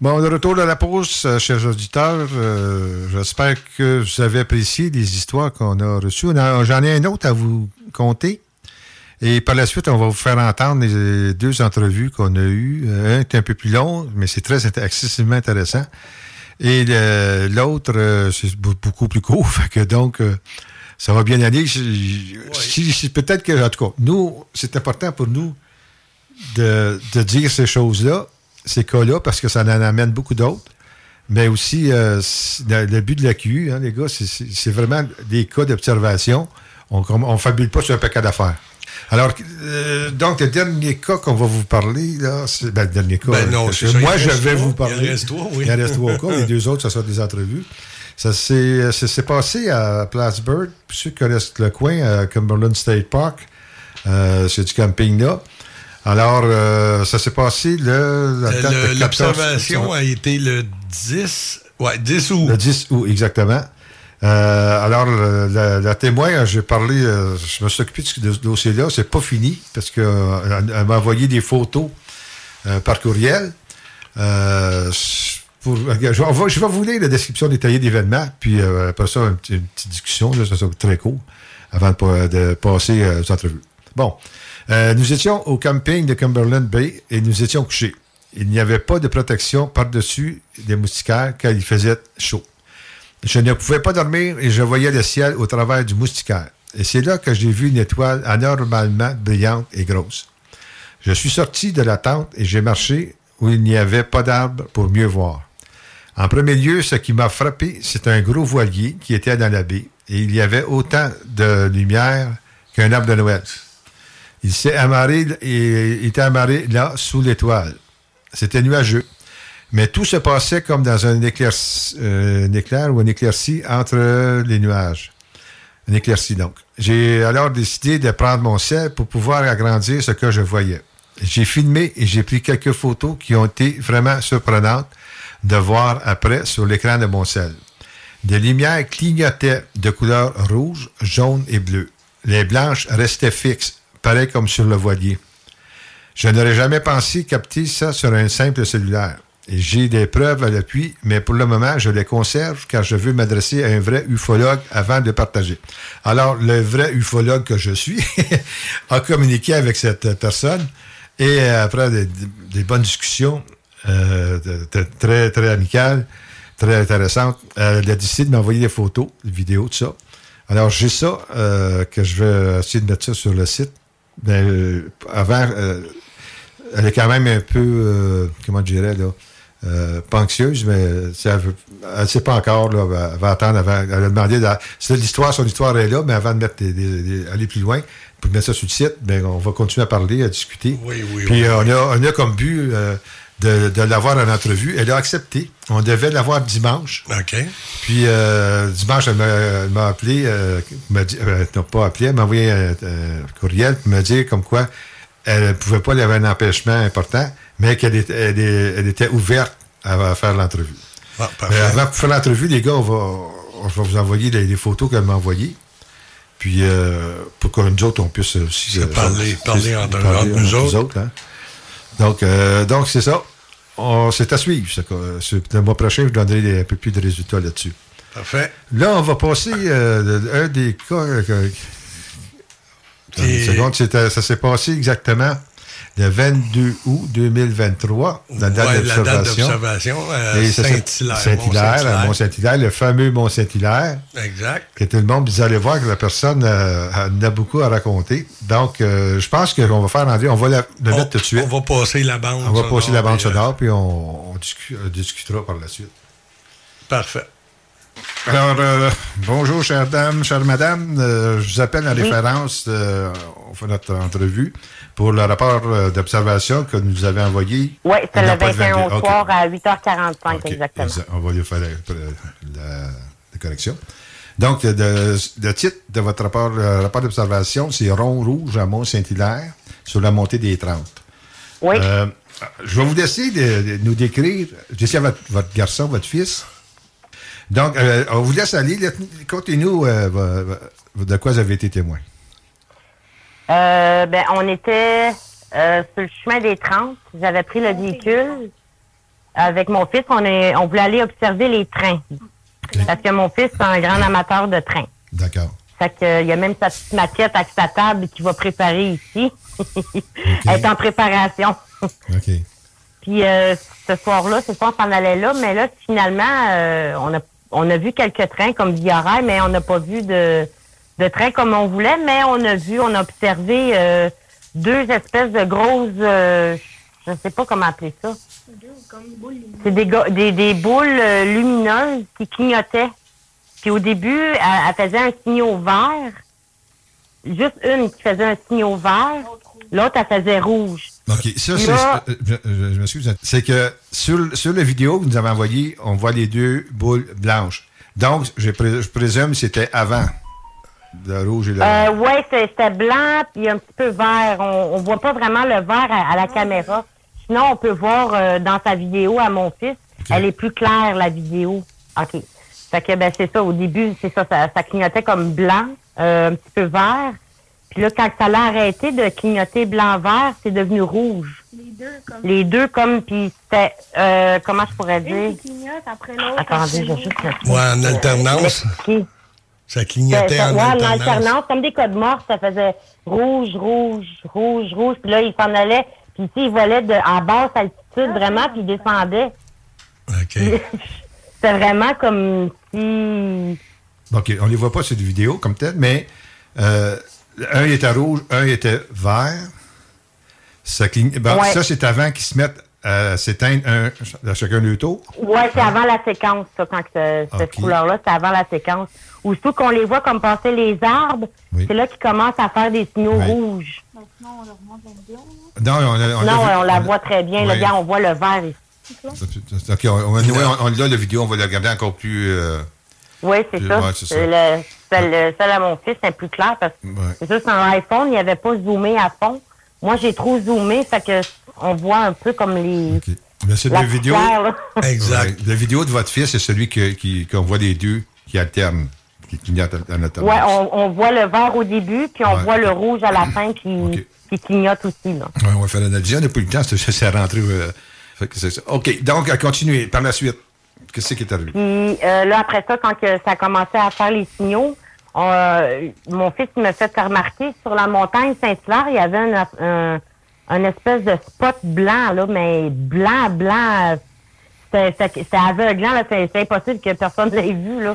Bon, de retour de la pause, euh, chers auditeurs. euh, J'espère que vous avez apprécié les histoires qu'on a reçues. J'en ai un autre à vous conter. Et par la suite, on va vous faire entendre les deux entrevues qu'on a eues. Euh, Un est un peu plus long, mais c'est très excessivement intéressant. Et le- l'autre, c'est be- beaucoup plus court. Fait que donc, ça va bien aller. Peut-être que, en tout cas, nous, c'est important pour nous de, de dire ces choses-là, ces cas-là, parce que ça en amène beaucoup d'autres. Mais aussi, euh, le, but de la QU, hein, les gars, c'est- vraiment des cas d'observation. On ne fabule pas sur un paquet d'affaires. Alors, euh, donc, le dernier cas qu'on va vous parler, là, c'est ben, le dernier cas. Ben non, ça, moi, il je vais vous Il parler. en reste trois, oui. Il reste trois cas. Les deux autres, ça sera des entrevues. Ça s'est s'est passé à Plattsburgh. Pour ceux qui connaissent le coin, à Cumberland State Park, euh, c'est du camping là. Alors, euh, ça s'est passé le, 14 L'observation a été le 10, ouais, 10 août. le 10 août, exactement. Euh, alors, la, la témoin, j'ai parlé, euh, je me suis occupé de ce dossier-là. C'est pas fini parce qu'elle elle m'a envoyé des photos euh, par courriel. Euh, pour, je, vais, je vais vous lire la description détaillée d'événements, puis euh, après ça, une, petite- une petite discussion, là, ça sera très court, avant de, de passer euh, aux entrevues. Bon, Euh, nous étions au camping de Cumberland Bay et nous étions couchés. Il n'y avait pas de protection par-dessus des moustiquaires car il faisait chaud. Je ne pouvais pas dormir et je voyais le ciel au travers du moustiquaire. Et c'est là que j'ai vu une étoile anormalement brillante et grosse. Je suis sorti de la tente et j'ai marché où il n'y avait pas d'arbre pour mieux voir. En premier lieu, ce qui m'a frappé, c'est un gros voilier qui était dans la baie et il y avait autant de lumière qu'un arbre de Noël. Il s'est amarré il était amarré là sous l'étoile. C'était nuageux. Mais tout se passait comme dans un éclair, euh, un éclair ou un éclairci entre les nuages. Un éclairci, donc. J'ai alors décidé de prendre mon ciel pour pouvoir agrandir ce que je voyais. J'ai filmé et j'ai pris quelques photos qui ont été vraiment surprenantes de voir après sur l'écran de mon ciel. Des lumières clignotaient de couleur rouge, jaune et bleue. Les blanches restaient fixes, pareil comme sur le voilier. Je n'aurais jamais pensé capter ça sur un simple cellulaire. J'ai des preuves à l'appui, mais pour le moment, je les conserve car je veux m'adresser à un vrai ufologue avant de partager. Alors, le vrai ufologue que je suis a communiqué avec cette personne et euh, après des, bonnes discussions euh, très, très amicales, très intéressantes, euh, elle a décidé de m'envoyer des photos, des vidéos, tout ça. Alors, j'ai ça, que je vais essayer de mettre ça sur le site. Mais euh, avant, euh, elle est quand même un peu, euh, comment je dirais, là, euh, pas anxieuse, mais elle ne sait pas encore. Là, elle va attendre avant. Elle a demandé. l'histoire, son histoire est là, mais avant de mettre des- des- des- aller plus loin, pour mettre ça sur le site, ben, on va continuer à parler, à discuter. Oui, oui, Puis oui. on, a, on a comme but euh, de, de l'avoir en entrevue. Elle a accepté. On devait l'avoir dimanche. OK. Puis euh, dimanche, elle m'a- appelé, euh, m'a dit, euh, elle n'a pas appelé, elle m'a envoyé un, un courriel pour me dire comme quoi elle ne pouvait pas, il y avait un empêchement important, mais qu'elle était, elle, elle était ouverte à, à faire l'entrevue. Ah, Mais avant de faire l'entrevue, les gars, on va, on va vous envoyer les, les photos qu'elle m'a envoyées. Puis euh, pour que nous autres, on puisse aussi Se parler- parler entre- entre nous autres. hein. Donc, euh, donc c'est ça. On- C'est à suivre. ça, Le mois prochain, je vous donnerai un peu plus de résultats là-dessus. Parfait. Là, on va passer euh, un des cas. euh, une seconde, c'était- ça s'est passé exactement le 22 août 2023, la date Ouais, la date d'observation. euh, Et ça, c'est- Saint-Hilaire, Saint-Hilaire, Mont-Saint-Hilaire. le fameux Mont-Saint-Hilaire. Exact. Que tout le monde, vous allez voir que la personne euh, en a beaucoup à raconter. Donc, euh, je pense qu'on va faire, André, on va la- le mettre tout de suite. On va passer la bande. On va sonore, passer la bande puis, euh, sonore, puis on, on discu- discutera par la suite. Parfait. Alors, euh, bonjour, chère dame, chère madame. Euh, je vous appelle en Oui. référence, euh, on fait notre entrevue, pour le rapport euh, d'observation que nous avez envoyé. Oui, c'est Non, le pas 21 au 22. OK. soir à 8h45 OK. exactement. Exa- On va lui faire la, la- la correction. Donc, le, le titre de votre rapport, euh, rapport d'observation, c'est Rond rouge à Mont-Saint-Hilaire sur la montée des 30. Oui. Euh, je vais vous laisser de, de nous décrire, je laisse à votre, votre garçon, votre fils. Donc, euh, on vous laisse aller. Contez-nous euh, de quoi vous avez été témoin. Euh, ben, on était euh, sur le chemin des 30. J'avais pris le véhicule. Avec mon fils, on, est, on voulait aller observer les trains. Parce que mon fils, c'est un grand amateur de trains. D'accord. Fait que, euh, il y a même sa petite maquette avec sa table qu'il va préparer ici. Elle est en préparation. OK. Puis euh, ce soir-là, ce soir, on s'en allait là, mais là, finalement, euh, on, a, on a vu quelques trains comme Via Rail, mais on n'a pas vu de, de trains comme on voulait, mais on a vu, on a observé euh, deux espèces de grosses, euh, je ne sais pas comment appeler ça. C'est des, des, des boules euh, lumineuses qui clignotaient. Puis au début, elle, elle faisait un signal vert. Juste une qui faisait un signal vert. L'autre, elle faisait rouge. OK. Ça, c'est. Je, je- je m'excuse. C'est que sur, sur la vidéo que vous nous avez envoyée, on voit les deux boules blanches. Donc, je, pré- je présume que c'était avant le rouge et le Euh, ouais, c'est- c'était blanc puis un petit peu vert. On, on voit pas vraiment le vert à, à la caméra. Sinon, on peut voir euh, dans sa vidéo à mon fils. Elle est plus claire, la vidéo. OK. Fait que, ben, c'est ça. Au début, c'est ça, ça. ça clignotait comme blanc, euh, un petit peu vert. Puis là, quand ça l'a arrêté de clignoter blanc-vert, c'est devenu rouge. Les deux, comme. Les deux comme, puis c'était, euh, comment je pourrais dire? Une qui clignote après l'autre. Attendez, j'ai juste... Ouais, en alternance. Ça clignotait Ça- en ouais, en alternance. alternance, comme des codes morts, ça faisait rouge, rouge, rouge, rouge. Puis là, il s'en allait. Puis ici, il volait de, à basse altitude, vraiment, puis il descendait. OK. C'était vraiment comme si... OK, on ne les voit pas sur la vidéo comme tel, mais euh, un était rouge, un était vert. Ça, cligne- bon, Ouais. ça c'est avant qu'ils se mettent à s'éteindre un, à chacun le tour. Ouais, c'est avant la séquence, ça, quand que ce- cette couleur-là, c'est avant la séquence. Aussitôt qu'on les voit comme passer les arbres, c'est là qu'ils commencent à faire des signaux Ouais. rouges. Sinon, on leur montre la vidéo. Non, on, a- on, non, on la voit très bien. Gars, on voit le vert ici. OK, on, on, on, on l'a la vidéo, on va la regarder encore plus. euh, Oui, c'est ça. c'est ça. Le- Celle, celle à mon fils, c'est plus clair parce que Ouais. c'est sûr, un iPhone, il n'y avait pas zoomé à fond. Moi, j'ai trop zoomé, fait que on voit un peu comme les. Mais c'est La vidéo. là. Exact. La vidéo de votre fils, c'est celui qu'on voit les deux qui alternent, qui clignotent en alternance. Ouais, on, on voit le vert au début, puis on Ouais. voit le rouge à la fin qui, qui clignote aussi. Ouais, on va faire l'analyse. On n'a pas eu le temps, c'est rentré. euh. OK, donc, à continuer. Par la suite, qu'est-ce qui est arrivé? Puis euh, là, après ça, quand que ça a commencé à faire les signaux, on, euh, mon fils il m'a fait remarquer sur la montagne Saint-Hilaire, il y avait un, un, un espèce de spot blanc, là, mais blanc, blanc. C'était aveuglant, là. C'est c'est impossible que personne l'ait vu, là.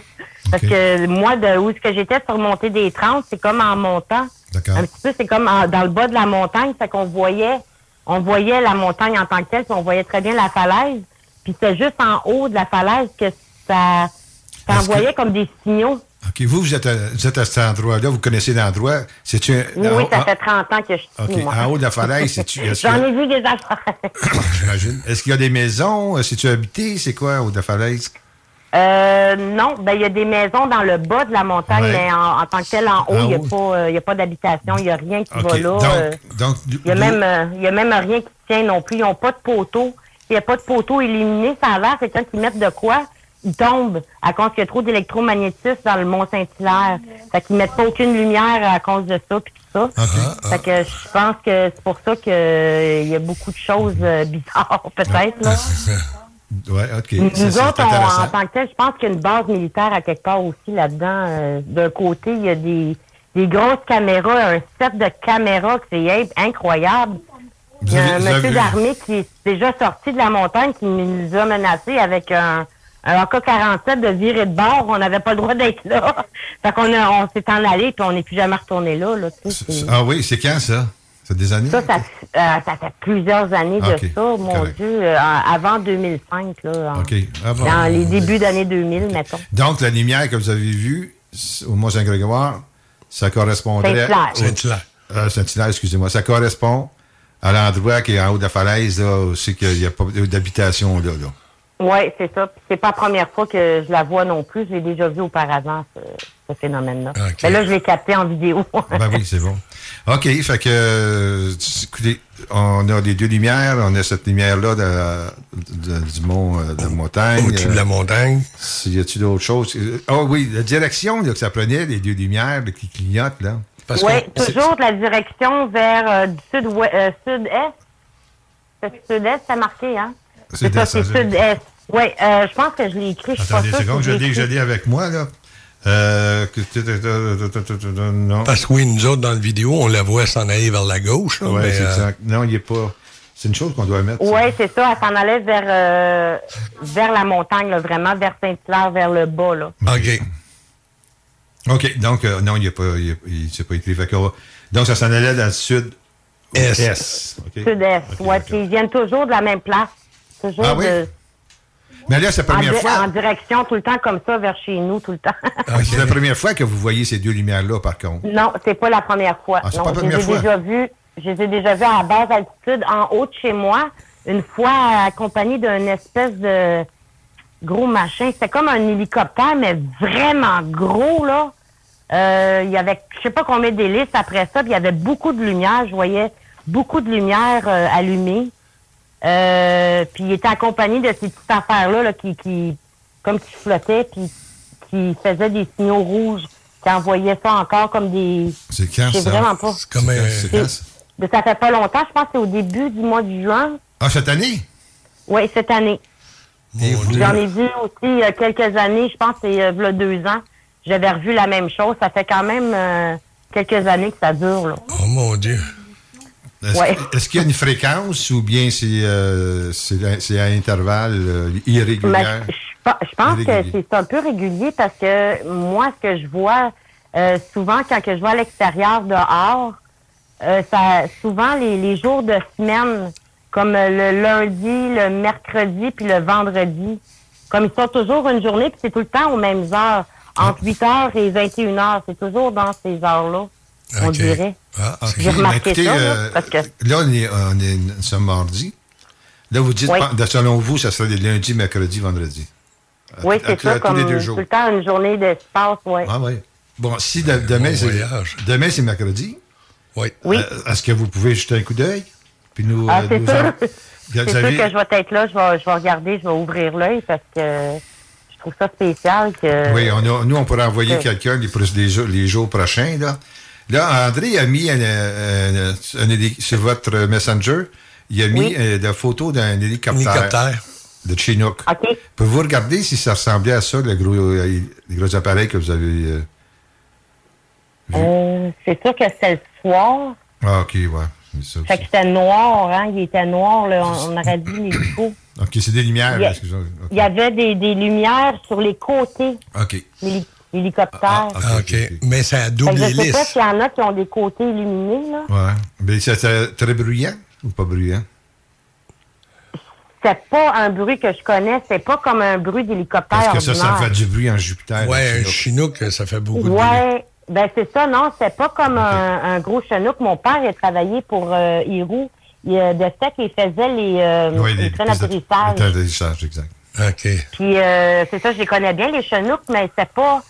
Parce que moi, de où est-ce que j'étais sur montée des 30, c'est comme en montant. D'accord. Un petit peu, c'est comme en- dans le bas de la montagne, fait qu'on voyait, on voyait la montagne en tant que telle, puis on voyait très bien la falaise. Puis c'était juste en haut de la falaise que ça, ça envoyait comme des signaux. OK, vous, vous êtes à, vous êtes à cet endroit-là, vous connaissez l'endroit. C'est-tu un- Oui, oui, ça fait 30 ans que je suis OK, moi. en haut de la falaise, c'est-tu. J'en ai vu des affaires. J'imagine. Est-ce qu'il y a des maisons? Euh, C'est-tu habité? C'est quoi, en haut de la falaise? Euh, non, ben il y a des maisons dans le bas de la montagne, Ouais. mais en, en tant que tel, en haut, il n'y a euh, a pas d'habitation, il n'y a rien qui va là. donc, Il y a euh, a même rien qui tient non plus. Ils n'ont pas de poteau. Il n'y a pas de poteau illuminé. Ça a l'air, c'est quand ils mettent de quoi, ils tombent à cause qu'il y a trop d'électromagnétisme dans le Mont-Saint-Hilaire. Fait qu'ils mettent pas aucune lumière à cause de ça puis tout ça. Fait que je pense que c'est pour ça qu'il y a beaucoup de choses euh, bizarres, peut-être, là. Ouais, OK. Nous Ça, autres, on- en tant que tel, je pense qu'il y a une base militaire à quelque part aussi là-dedans. Euh, D'un côté, il y a des, des grosses caméras, un set de caméras que c'est in- incroyable. Il y a un monsieur d'armée qui est déjà sorti de la montagne qui nous a menacés avec un, un AK-47 de virée de bord. On n'avait pas le droit d'être là. fait qu'on on s'est en allé puis on n'est plus jamais retourné là. là tu sais, c'est- Ah oui, c'est quand ça? C'est des années? ça, ça, euh, ça fait plusieurs années de ça, mon correct. Dieu, euh, avant 2005, là, en- OK. Ah bon. dans les débuts d'année 2000, mettons. Donc, la lumière que vous avez vue au Mont-Saint-Grégoire, ça correspondrait... Saint-Hilaire. Euh, Saint-Hilaire, excusez-moi. Ça correspond à l'endroit qui est en haut de la falaise, là, aussi qu'il n'y a pas d'habitation là. là. Oui, c'est ça. Puis c'est pas la première fois que je la vois non plus. Je l'ai déjà vu auparavant, ce, ce phénomène-là. Mais là, je l'ai capté en vidéo. Ben oui, c'est bon. OK, fait que, euh, écoutez, on a les deux lumières. On a cette lumière-là de, de- du mont euh, de la montagne. Au-dessus de la montagne. Y a-t-il d'autres choses? Ah oui, la direction là, que ça prenait, les deux lumières là, qui clignotent, là. Oui, toujours de la direction vers euh, du sud euh, sud-est. Sud-est, c'est marqué, hein? C'est ça, c'est sud-est. Oui, euh, je pense que je l'ai écrit. Je Attendez une seconde, je l'ai, je l'ai avec moi, là. Euh, non. Parce que oui, nous autres, dans la vidéo, on la voit s'en aller vers la gauche. mais, c'est euh, exact. Non, il est pas. C'est une chose qu'on doit mettre. Oui, c'est ça. Elle s'en allait vers, euh, vers la montagne, là, vraiment vers Saint-Hilaire, vers le bas. Là. OK. OK, donc, euh, non, il n'est pas, il, il pas écrit. Donc, ça s'en allait dans le sud. Est. Sud-est. oui, puis ils viennent toujours de la même place. Toujours Ah oui? Mais là, c'est la en, première di- fois. en direction tout le temps comme ça vers chez nous tout le temps. C'est la première fois que vous voyez ces deux lumières-là, par contre. non, c'est pas la première fois. Ah, non, pas la je les première ai fois? déjà vus. Je les ai déjà vus à basse altitude, en haut de chez moi, une fois accompagné d'un espèce de gros machin. C'était comme un hélicoptère, mais vraiment gros, là. Euh, il y avait, je sais pas combien d'hélices après ça, puis il y avait beaucoup de lumière. Je voyais beaucoup de lumière euh, allumée. Euh, puis il était accompagné de ces petites affaires-là là, qui, qui, comme qui flottaient, puis qui faisaient des signaux rouges, qui envoyaient ça encore comme des... C'est quand, ça? vraiment pas. C'est comme un- c'est quand, ça? Mais ça fait pas longtemps, je pense que c'est au début du mois de juin. Ah, cette année? Oui, cette année. J'en ai vu aussi il y a quelques années, je pense que c'est euh, v'là deux ans. J'avais revu la même chose. Ça fait quand même euh, quelques années que ça dure. Là. Oh mon Dieu. Est-ce Ouais. qu'il y a une fréquence ou bien c'est euh, c'est à- intervalles euh, irréguliers? Mais je, pe- je pense que Irrégulier. c'est un peu régulier parce que moi, ce que je vois euh, souvent quand que je vois à l'extérieur dehors, euh, ça, souvent les, les jours de semaine, comme euh, le lundi, le mercredi puis le vendredi, comme ils sont toujours une journée puis c'est tout le temps aux mêmes heures, entre 8 heures et 21 heures, c'est toujours dans ces heures-là, on dirait. Ah, ok. J'ai remarqué Écoutez, ça, là, euh, parce que Là, on est, on est nous sommes mardi. Là, vous dites, Oui. selon vous, ça serait les lundis, mercredi, vendredi. oui, c'est ça, tous les comme tout le temps une journée d'espace, ouais. Ah oui. Bon, si de- demain, c'est demain c'est mercredi. Oui. Oui. Est-ce que vous pouvez jeter un coup d'œil? Puis nous, Ah, euh, c'est nous sûr. en- C'est sûr avez- que je vais être là, je vais, je vais regarder, je vais ouvrir l'œil parce que je trouve ça spécial que. Oui, on a- nous, on pourrait envoyer que- quelqu'un les, les jours, les jours prochains. Là. Là, André a mis un, un- un héli- sur votre Messenger, il a mis Oui. euh, la photo d'un hélicoptère, Hélicoptère. de Chinook. OK. Pouvez-vous regarder si ça ressemblait à ça, le gros, euh, les gros appareils que vous avez... euh, Euh, c'est sûr que c'était le soir. Ah, OK, ouais. c'est ça Fait aussi. que c'était noir, hein. Il était noir, là. On, on aurait dit l'hélico. OK, c'est des lumières, Il y a- là, excusez-moi. Il y avait des, des lumières sur les côtés OK. L'hélicoptère. Ah, OK. Mais ça a double je sais pas hélice. s'il y en a qui ont des côtés illuminés, là. Ouais. Mais c'était très bruyant ou pas bruyant? c'est pas un bruit que je connais. C'est pas comme un bruit d'hélicoptère Est-ce que ça, ça ordinaire. fait du bruit en Jupiter? Ouais, un chinook, ça fait beaucoup de bruit. Ouais, ben c'est ça, non, c'est pas comme un, un gros chenouk. Mon père, il a travaillé pour euh, Hirou. Il, euh, de fait qu'il faisait les, euh, Oui, les les trains d'atterrissage. exact. OK. Puis euh, c'est ça, je les connais bien, les chenouks, mais c'est pas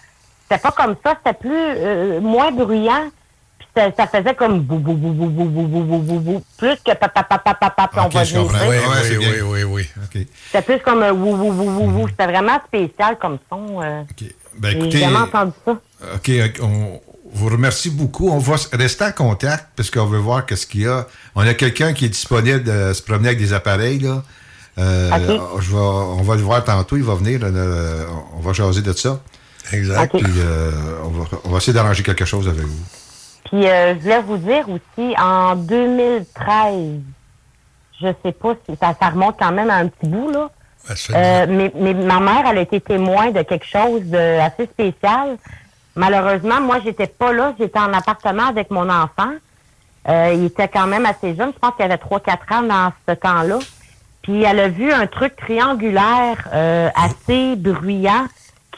c'était pas comme ça, c'était plus euh, moins bruyant. Puis ça, ça faisait comme bou bou bou bou bou bou bou bou bou bou plus que papa papa papa on va je comprends. oui, oui, oui, OK. C'était plus comme un wou wou wou wou wou. C'était vraiment spécial comme son. Euh, Ben, J'ai jamais entendu ça. OK, on vous remercie beaucoup. On va rester en contact parce qu'on veut voir qu'est-ce qu'il y a. On a quelqu'un qui est disponible de se promener avec des appareils, là. Euh, OK. je vais- on va le voir tantôt, il va venir. là, là, on va jaser de ça. Exact. Puis euh, on, va, on va essayer d'arranger quelque chose avec vous. Puis euh, je voulais vous dire aussi, en 2013, je sais pas si ça, ça remonte quand même à un petit bout, là. Euh, mais, mais ma mère, elle a été témoin de quelque chose de assez spécial. Malheureusement, moi, j'étais pas là. J'étais en appartement avec mon enfant. Il était quand même assez jeune. Je pense qu'il avait 3-4 ans dans ce temps-là. Puis elle a vu un truc triangulaire assez bruyant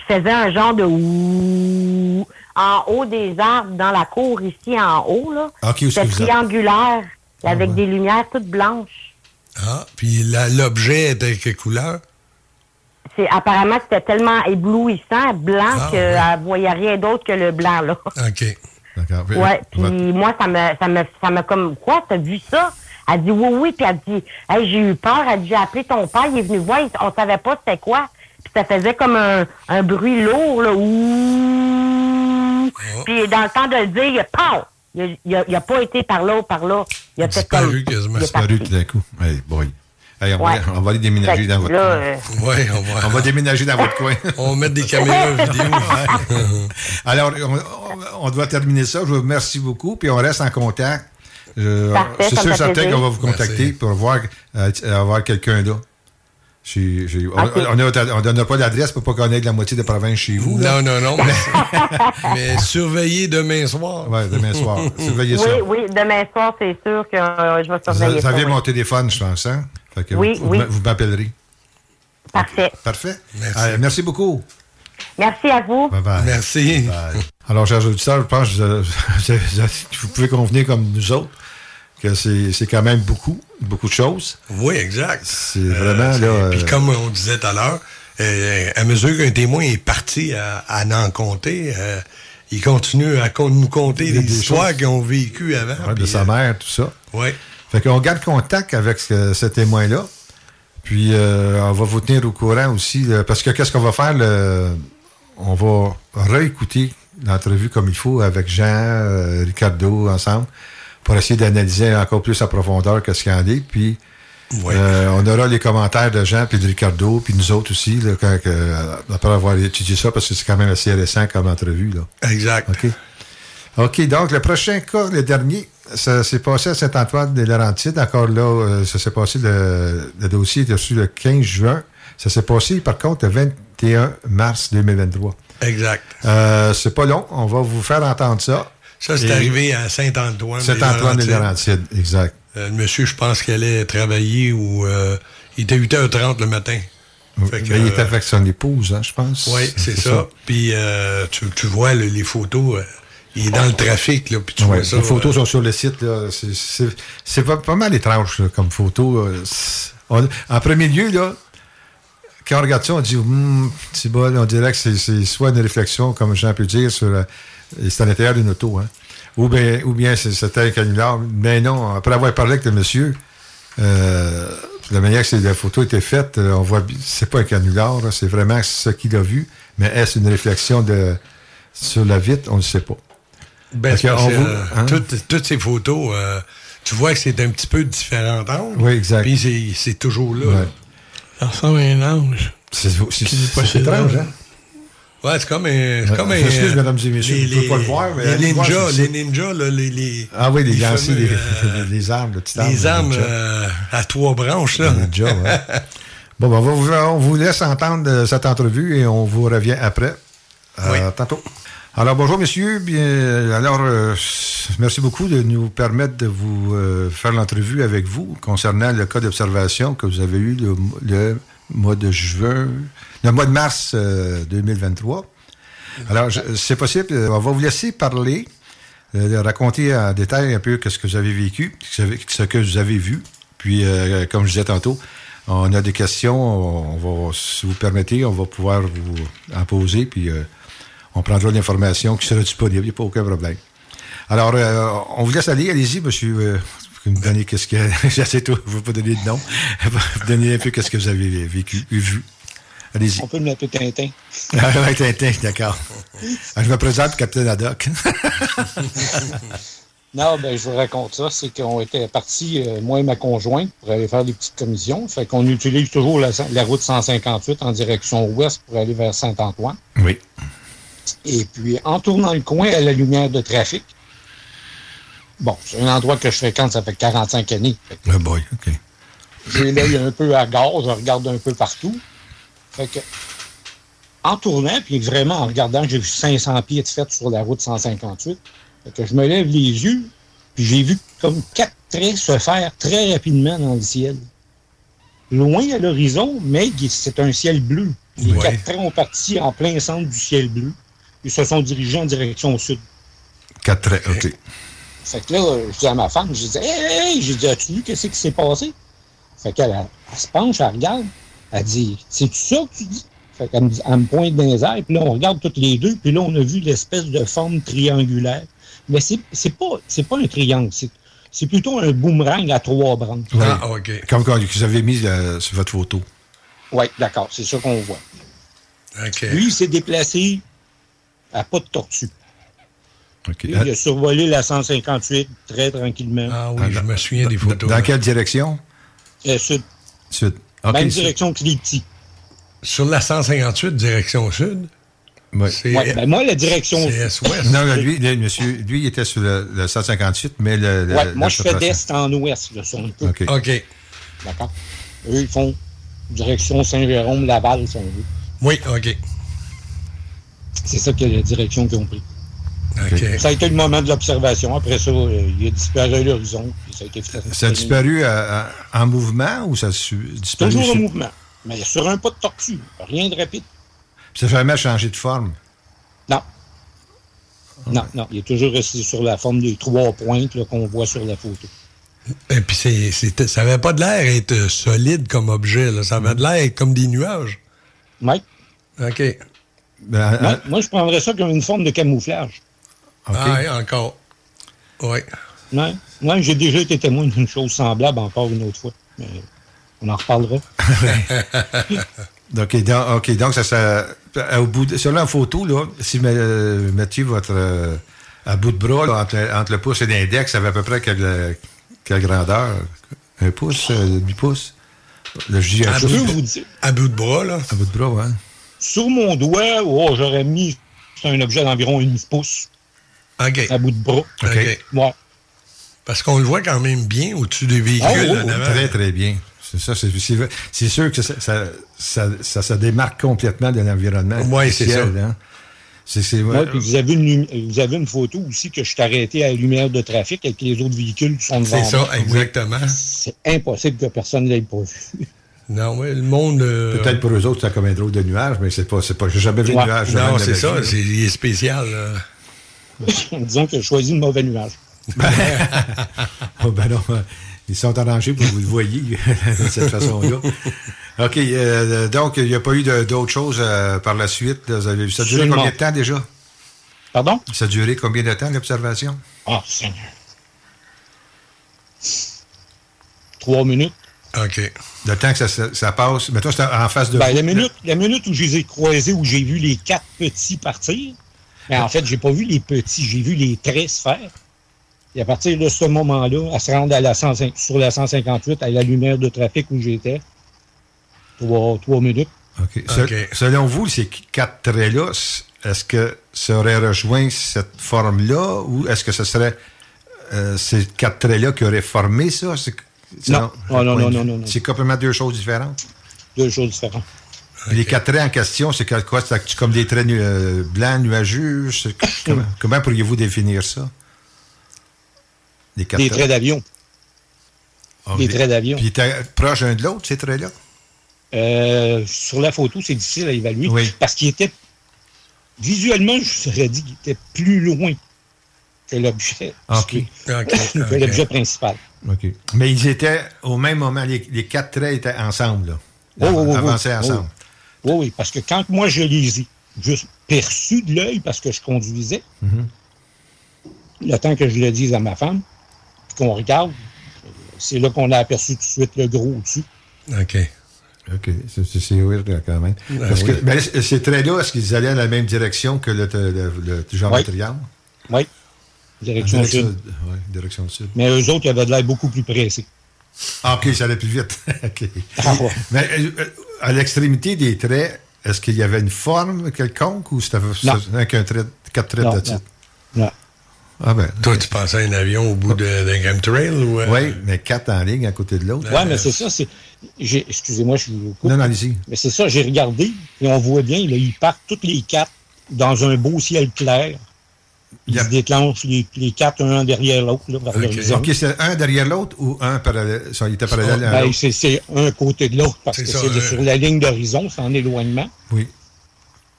qui faisait un genre de ouh en haut des arbres dans la cour ici en haut là. Ok, où est-ce C'était que vous êtes? triangulaire avec des lumières toutes blanches. Ah, puis l'objet était quelle couleur? C'est apparemment c'était tellement éblouissant, blanc Ah, qu'elle ne voyait rien d'autre que le blanc là. OK. D'accord. Ouais, puis moi ça me ça me ça me comme quoi t'as vu ça? Elle dit oui oui puis elle dit hey, j'ai eu peur, elle dit j'ai appelé ton père, il est venu voir, on savait pas c'était quoi. Ça faisait comme un, un bruit lourd là. Ouh. Puis dans le temps de le dire, il a pas. Il a, il a- pas été par là ou par là. Il a fait comme Disparu quasiment. Disparu tout d'un coup. Hey, boy. Hey, on, Ouais. va, on va aller déménager dans votre là, coin. euh, Oui, on va. On va déménager dans votre coin. On va mettre des caméras vidéo. Alors, on, doit terminer ça. Je vous remercie beaucoup, puis on reste en contact. Je- Parfait, C'est sûr certain plaisir. qu'on va vous contacter Merci. pour voir euh, avoir quelqu'un là. On- ne donne pas d'adresse pour pas connaître la moitié de province chez vous. là. Non, non, non. Mais, mais surveillez demain soir. Ouais, demain soir. Surveillez ça. Oui, oui, demain soir, c'est sûr que euh, je vais Vous surveiller avez ça. vous avez oui. mon téléphone, je pense, hein? Fait que Oui, vous, oui. vous- m'appellerez. Parfait. Parfait. Merci. Allez, merci beaucoup. Merci à vous. Bye bye. Merci. Bye. Alors, chers auditeurs, je pense que vous pouvez convenir comme nous autres que c'est quand même beaucoup, beaucoup de choses. Oui, exact. C'est vraiment, là... Euh, Puis euh, comme on disait tout à l'heure, euh, à mesure qu'un témoin est parti à, à en compter, il continue à nous conter Des- des, histoires qu'ils ont vécues avant. ouais, de sa mère, tout ça. ouais. Fait qu'on garde contact avec ce, ce témoin-là. Puis, euh, on va vous tenir au courant aussi. là, parce que qu'est-ce qu'on va faire? le- on va réécouter l'entrevue comme il faut avec Jean, euh, Ricardo, ensemble, pour essayer d'analyser encore plus à profondeur qu'est-ce qu'il y en est. Puis, euh, on aura les commentaires de Jean, puis de Ricardo, puis nous autres aussi, là, quand, que- après avoir étudié ça, parce que c'est quand même assez récent comme entrevue. Là. Exact. OK. OK, donc le prochain cas, le dernier, ça s'est passé à Saint-Antoine des Laurentides. Encore là, euh, ça s'est passé, le, le dossier est reçu le 15 juin. Ça s'est passé, par contre, le 21 mars 2023. Exact. Euh, c'est pas long, on va vous faire entendre ça. Ça, c'est arrivé à Saint-Antoine. Saint-Antoine des Laurentides. Exact. Euh, le monsieur, je pense qu'il allait travailler ou euh, il était 8h30 le matin. Fait que, il euh, était avec son épouse, hein, je pense. Oui, c'est ça. Puis euh, tu, tu vois les photos, il est dans le trafic, là, puis tu Ouais, vois ça. les photos sont sur le site. là. C'est- pas, pas mal étrange là, comme photo. on- en premier lieu, là, quand on regarde ça, on dit Hum, c'est bon, on dirait que c'est- c'est soit une réflexion, comme Jean peut dire, sur c'est à l'intérieur d'une auto. Hein. Ou bien, ou bien c'est- c'était un canular. Mais non, après avoir parlé avec le monsieur, euh, la manière que la photo était faite, euh, on voit c'est pas un canular, c'est vraiment ce qu'il a vu. Mais est-ce une réflexion de sur la vitre? On ne sait pas. ben, que on vous- euh, hein? toutes, toutes ces photos, euh, tu vois que c'est un petit peu différent angles. Oui, exact. Puis c'est- toujours là. Ouais. Ça ressemble à un ange. C'est étrange, ange. hein? Ouais, c'est comme un. C'est comme un Excuse, mesdames et messieurs, les- vous pouvez pas le voir, mais Les voir ninjas, les ninjas, là, les, les. Ah oui, les fameux, les, euh, les armes, le petit les arme, armes ninja. euh, à trois branches, là. Les ninjas, ouais. Bon, ben, on, vous, laisse entendre euh, cette entrevue et on vous revient après. Euh, Oui. Tantôt. Alors, bonjour, messieurs. Bien, alors, euh, merci beaucoup de nous permettre de vous euh, faire l'entrevue avec vous concernant le cas d'observation que vous avez eu le, le mois de juin, le mois de mars euh, 2023. Alors, je- c'est possible, euh, on va vous laisser parler, euh, raconter en détail un peu ce que vous avez vécu, ce que vous avez- vu. Puis, euh, comme je disais tantôt, on a des questions, on va, si vous permettez, on va pouvoir vous en poser, puis euh, on prendra l'information qui sera disponible, il n'y a pas aucun problème. Alors, euh, on vous laisse aller, allez-y, monsieur. Vous me donnez qu'est-ce que. J'essaie tout, je ne veux pas donner de nom. vous un peu qu'est-ce que vous avez vécu, vu. Allez-y. On peut me l'appeler Tintin. Ah, ouais, Tintin, d'accord. Ah, je me présente, Capitaine Haddock. Non, ben, je vous raconte ça. C'est qu'on était partis, euh, moi et ma conjointe, pour aller faire des petites commissions. Fait qu'on utilise toujours la, la route 158 en direction ouest pour aller vers Saint-Antoine. Oui. Et puis, en tournant le coin à la lumière de trafic, bon, c'est un endroit que je fréquente, ça fait 45 années. Oh boy, OK. J'ai l'œil un peu à gare, je regarde un peu partout. Fait que, en tournant, puis vraiment en regardant, j'ai vu 500 pieds de fait sur la route 158. Fait que je me lève les yeux, puis j'ai vu comme quatre traits se faire très rapidement dans le ciel. Loin à l'horizon, mais c'est un ciel bleu. Les Ouais. quatre traits ont parti en plein centre du ciel bleu. Ils se sont dirigés en direction sud. Quatre traits, OK. Fait que là, je dis à ma femme, je dis, hey, hey, hey! j'ai dit, as-tu vu qu'est-ce qui s'est passé? Fait qu'elle elle, elle se penche, elle regarde, elle dit, c'est ça que tu dis? Fait qu'elle me, dit- elle me pointe dans les airs, puis là, on regarde toutes les deux, puis là, on a vu l'espèce de forme triangulaire. Mais c'est c'est pas, c'est pas un triangle, c'est c'est plutôt un boomerang à trois branches. Oui. Ah, OK. Comme quand vous avez mis sur votre photo. Oui, d'accord, c'est ça qu'on voit. OK. Lui, il s'est déplacé à pas de tortue. Il a survolé la 158 très tranquillement. Ah oui, je me souviens des photos. Dans quelle direction? Euh, sud. Sud. OK, Même sud. direction que les petits. Sur la 158, direction sud? Ouais. C'est Ouais, ben moi, la direction. est-ouest. Non, lui, monsieur, lui, il était sur le, le 158, mais le. le- Ouais, le- moi, le je fais d'est en ouest, là, sur un peu. OK. OK. D'accord. Eux, ils font direction Saint-Jérôme, Laval, si on veut. Oui, OK. C'est ça que la direction qu'ils ont pris. Ça a été le moment de l'observation. Après ça, euh, il a disparu à l'horizon. puis Ça a été fait. Ça a disparu en mouvement ou ça a su- disparu? Toujours en mouvement. Mais sur un pas de tortue. Rien de rapide. Ça n'a jamais changé de forme? Non. Non, non. Il est toujours resté sur la forme des trois pointes là, qu'on voit sur la photo. Et puis, c'est, c'était- ça avait pas de l'air être solide comme objet. Là. Ça avait de l'air comme des nuages. Mike? OK. Ben, Moi, moi, je prendrais ça comme une forme de camouflage. Ah, oui, encore. Oui. Moi, j'ai déjà été témoin d'une chose semblable encore une autre fois. Mais on en reparlera. OK, donc, OK, donc ça, ça euh, au bout de, sur la photo, là, si euh, Mathieu, votre euh, à bout de bras, là, entre, entre le pouce et l'index, ça avait à peu près quelle, quelle grandeur? Un pouce, euh, demi pouce? Là, je dis un À bout, vous dire. À bout de bras, là. À bout de bras, ouais. Sur mon doigt, oh, j'aurais mis un objet d'environ une pouce À bout de bras. OK. Ouais. Parce qu'on le voit quand même bien au-dessus des véhicules. Oh, avant. Très, très bien. C'est sûr que ça, ça, ça, ça se démarque complètement de l'environnement. Ouais, c'est ça. hein. Ouais, vous, avez une, lumi- vous avez une photo aussi que je suis arrêté à la lumière de trafic avec les autres véhicules qui sont devant C'est ça, exactement. C'est impossible que personne ne l'ait pas vu. Non, oui, le monde. euh, Peut-être pour eux autres, c'est comme un drôle de nuage, mais c'est pas, c'est pas, j'ai jamais vu Ouais. de nuage. Non, c'est ça. C'est, il est spécial. là. Disons que j'ai choisi le mauvais nuage. Oh, ben non, euh, ils sont arrangés pour que vous le voyez de cette façon-là. OK, euh, donc il n'y a pas eu d'autres choses euh, par la suite? là, vous avez vu. Ça a duré combien de temps déjà? Pardon? Ça a duré combien de temps l'observation? Ah, Seigneur. Trois minutes. OK. Le temps que ça, ça, ça passe. Mais toi, c'était en face de Ben, vous. la, minute, la minute où je les ai croisés, où j'ai vu les quatre petits partir, mais en fait, j'ai pas vu les petits, j'ai vu les traits se faire. Et à partir de ce moment-là, à se rendre à la 105 sur la 158, à la lumière de trafic où j'étais, trois, trois minutes. OK. Se- Selon vous, ces quatre traits-là, est-ce que ça aurait rejoint cette forme-là ou est-ce que ce serait euh, ces quatre traits-là qui auraient formé ça? C'est- Non. Ah, non, non, non, non, non. C'est complètement deux choses différentes? Deux choses différentes. Les quatre traits en question, c'est quoi? C'est comme des traits nu- euh, blancs, nuageux? c'est- comment comment pourriez-vous définir ça? Les quatre Des traits d'avion. Ah, des traits d'avion. Puis ils étaient proches l'un de l'autre, ces traits-là? Euh, sur la photo, c'est difficile à évaluer parce qu'il était visuellement, je serais dit qu'il était plus loin que l'objet OK. que l'objet principal. OK. Mais ils étaient au même moment, les, les quatre traits étaient ensemble, là. Oui, oui, oui, Avançaient oui. ensemble. Oui, oui, parce que quand moi je les ai juste perçus de l'œil parce que je conduisais, Mhm. le temps que je le dise à ma femme, puis qu'on regarde, c'est là qu'on a aperçu tout de suite le gros au-dessus. OK. OK. C'est- C'est c'est weird, quand même. Ben Parce oui. que ben, ces traits-là, est-ce qu'ils allaient à la même direction que le, le, le- le genre Oui. de triangle? Oui. Direction En sud. Oui, direction sud. Mais eux autres, ils avaient de l'air beaucoup plus pressés. Ah, OK, ça allait plus vite. OK. Ah, ouais. Mais euh, euh, à l'extrémité des traits, est-ce qu'il y avait une forme quelconque ou c'était qu'un trait, quatre traits Non, de titre? Non. Ah ben. Toi, tu pensais à un avion au bout d'un game trail ou. euh, Oui, mais quatre en ligne à côté de l'autre. Oui, mais c'est ça. c'est j'ai- Excusez-moi, je vous coupe. Non, non, allez-y. Mais c'est ça, j'ai regardé, et on voit bien, là, ils partent toutes les quatre dans un beau ciel clair. Ils se déclenchent les, les quatre, un derrière l'autre. OK, c'est un derrière l'autre ou un parallèle? Ça, il était parallèle à Ben, l'autre? c'est- c'est un côté de l'autre, parce C'est que ça, c'est euh, sur la ligne d'horizon, c'est en éloignement. Oui.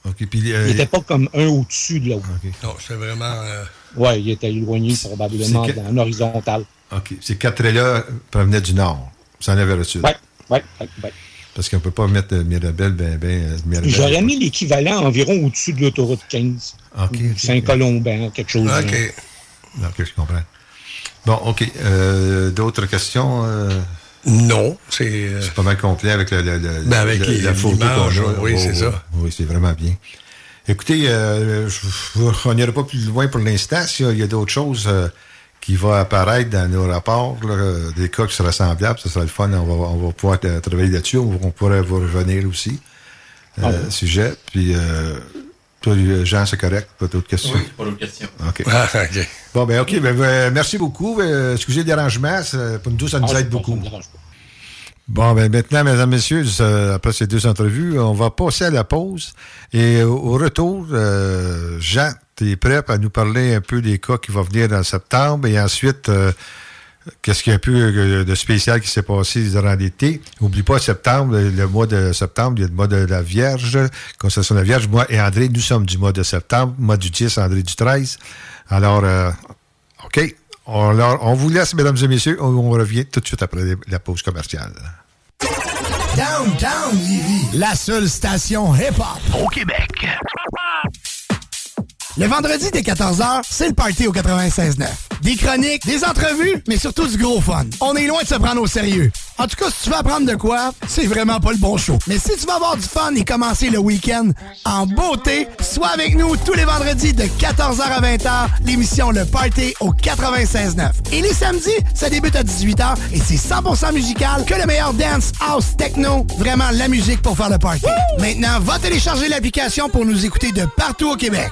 OK, puis... euh, Il n'était pas comme un au-dessus de l'autre. Non, c'était vraiment. euh, Oui, il était éloigné probablement c'est que- en horizontal. OK, ces quatre traits-là provenaient du nord, allait vers le sud. Oui, oui, oui. Parce qu'on ne peut pas mettre euh, Mirabel, ben, ben, euh, Mirabel. J'aurais mis l'équivalent environ au-dessus de l'autoroute 15. OK, ou OK. Saint-Colomban, quelque chose. OK. de- OK, je comprends. Bon, OK. Euh, D'autres questions? euh? Non, c'est... C'est pas mal complet avec, le, le- le- Ben, avec le- les- la photo qu'on oui, Oh, c'est oh, ça. Oui, c'est vraiment bien. Écoutez, euh, on n'ira pas plus loin pour l'instant. S'il y a- il y a d'autres choses euh, qui vont apparaître dans nos rapports, là, des cas qui seraient semblables, ce sera le fun. On va, on va pouvoir travailler là-dessus. On, on pourrait vous revenir aussi. Euh, Ah oui. Sujet. Puis, euh, toi, Jean, c'est correct? Pas d'autres questions? Oui, pas d'autres questions. OK. Ah. Bon, ben, OK. Ben, ben, merci beaucoup. Euh, excusez le dérangement. ça- pour nous, ça nous Ah, aide beaucoup. Bon, ben maintenant, mesdames, messieurs, après ces deux entrevues, on va passer à la pause. Et au, au retour, euh, Jean, tu es prêt à nous parler un peu des cas qui vont venir en septembre et ensuite, euh, qu'est-ce qu'il y a un peu de spécial qui s'est passé durant l'été? Oublie pas, septembre, le, mois de septembre, il y a le mois de la Vierge, concession de la Vierge. Moi et André, nous sommes du mois de septembre, mois du 10, André du 13. Alors, euh, OK. On, leur- on vous laisse, mesdames et messieurs. On, on revient tout de suite après la pause commerciale. Downtown Lévis, la seule station hip-hop au Québec. Le vendredi dès 14h, c'est le party au 96.9. Des chroniques, des entrevues, mais surtout du gros fun. On est loin de se prendre au sérieux. En tout cas, si tu veux apprendre de quoi, c'est vraiment pas le bon show. Mais si tu veux avoir du fun et commencer le week-end en beauté, sois avec nous tous les vendredis de 14h à 20h, l'émission Le Party au 96.9. Et les samedis, ça débute à 18h et c'est 100% musical que le meilleur dance, house, techno, vraiment la musique pour faire le party. Maintenant, va télécharger l'application pour nous écouter de partout au Québec.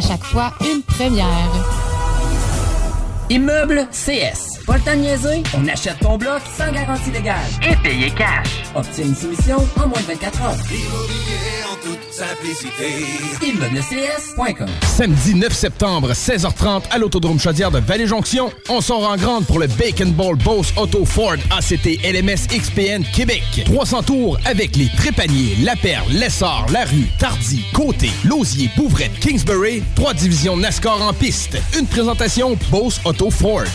chaque fois une première. Immeuble CS. Pas le temps de niaiser, on achète ton bloc sans garantie légale. Et payer cash. Obtiens une soumission en moins de 24 heures. Immobilier en toute simplicité. ImmeublesCS.com Samedi 9 septembre, 16h30 à l'Autodrome Chaudière de Vallée-Jonction. On sort en grande pour le Bacon Ball Boss Auto Ford ACT LMS XPN Québec. 300 tours avec les Trépaniers, La Perle, Lessard, La Rue, Tardy, Côté, Lausier, Bouvrette, Kingsbury. Trois divisions NASCAR en piste. Une présentation Boss Auto Ford.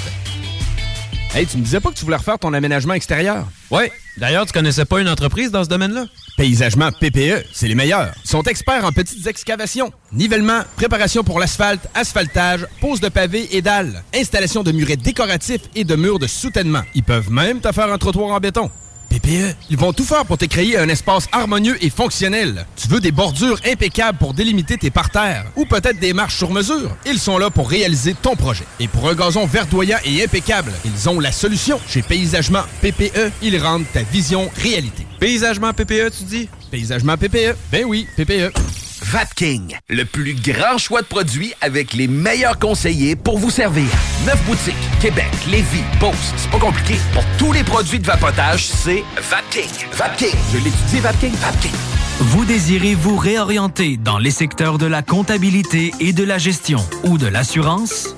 Hey, tu me disais pas que tu voulais refaire ton aménagement extérieur? Ouais. D'ailleurs, tu connaissais pas une entreprise dans ce domaine-là? Paysagement PPE, c'est les meilleurs. Ils sont experts en petites excavations, nivellement, préparation pour l'asphalte, asphaltage, pose de pavés et dalles, installation de murets décoratifs et de murs de soutènement. Ils peuvent même te faire un trottoir en béton. PPE. Ils vont tout faire pour te créer un espace harmonieux et fonctionnel. Tu veux des bordures impeccables pour délimiter tes parterres ou peut-être des marches sur mesure? Ils sont là pour réaliser ton projet. Et pour un gazon verdoyant et impeccable, ils ont la solution. Chez Paysagement PPE, ils rendent ta vision réalité. Paysagement PPE, tu dis? Paysagement PPE. Ben oui, PPE. Vapking, le plus grand choix de produits avec les meilleurs conseillers pour vous servir. Neuf boutiques, Québec, Lévis, Beauce, c'est pas compliqué. Pour tous les produits de vapotage, c'est Vapking. Vapking, je l'étudie, Vapking, Vapking. Vous désirez vous réorienter dans les secteurs de la comptabilité et de la gestion ou de l'assurance?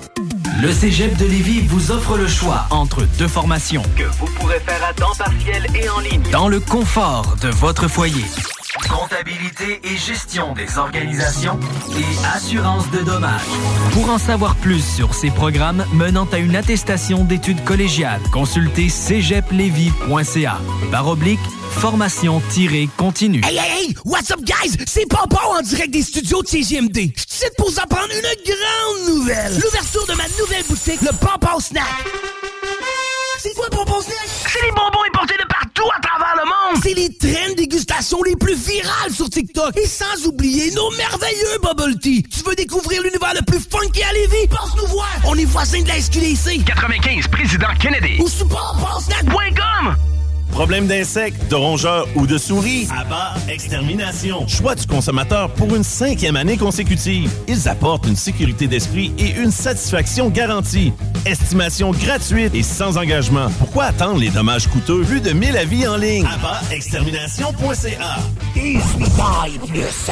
Le Cégep de Lévis vous offre le choix entre deux formations que vous pourrez faire à temps partiel et en ligne dans le confort de votre foyer. Comptabilité et gestion des organisations et assurance de dommages. Pour en savoir plus sur ces programmes menant à une attestation d'études collégiales, consultez cégeplevy.ca. Barre oblique, formation-continue. Hey, hey, hey! What's up, guys? C'est Popo en direct des studios de CGMD. Je suis ici pour vous apprendre une grande nouvelle. L'ouverture de ma nouvelle boutique, le Popo Snack. C'est quoi, Popo Snack? C'est les bonbons importés de partout à travers le monde. C'est les traînes dégustation les plus virales sur TikTok. Et sans oublier nos merveilleux bubble tea. Tu veux découvrir l'univers le plus funky à Lévis? Passe nous voir. On est voisins de la SQDC. 95, Président Kennedy. Ou popopsnack.com. Problème d'insectes, de rongeurs ou de souris? Abat Extermination. Choix du consommateur pour une cinquième année consécutive. Ils apportent une sécurité d'esprit et une satisfaction garantie. Estimation gratuite et sans engagement. Pourquoi attendre les dommages coûteux? Plus de 1000 avis en ligne? Abatextermination.ca 18 ans et plus.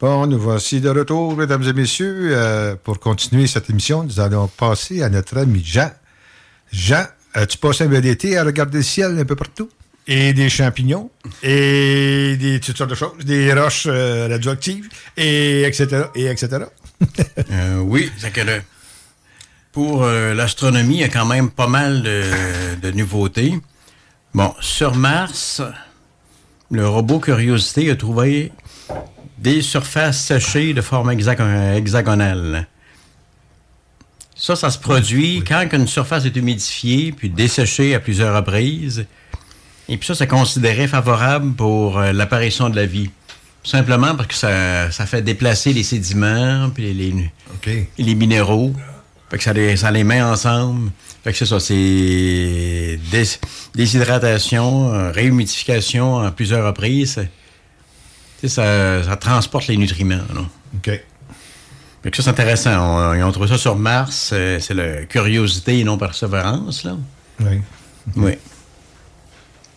Bon, nous voici de retour, mesdames et messieurs. Euh, pour continuer cette émission, nous allons passer à notre ami Jean. Jean, as-tu passé un bel été à regarder le ciel un peu partout? Et des champignons, et des toutes sortes de choses, des roches euh, radioactives, et etc., et etc. Euh, oui, c'est pour l'astronomie, il y a quand même pas mal de, de nouveautés. Bon, sur Mars, le robot Curiosity a trouvé des surfaces séchées de forme hexagon- hexagonale. Ça, ça se produit quand une surface est humidifiée puis desséchée à plusieurs reprises. Et puis ça, c'est considéré favorable pour euh, l'apparition de la vie. Simplement parce que ça, ça fait déplacer les sédiments puis les, les, les minéraux. Fait que ça les, ça les met ensemble. Fait que c'est ça, c'est dés- déshydratation, euh, réhumidification en plusieurs reprises. Ça, ça transporte les nutriments. là. OK. Que ça, c'est intéressant. On- ils ont trouvé ça sur Mars. euh, C'est la curiosité et non persévérance. Là. Oui. Oui.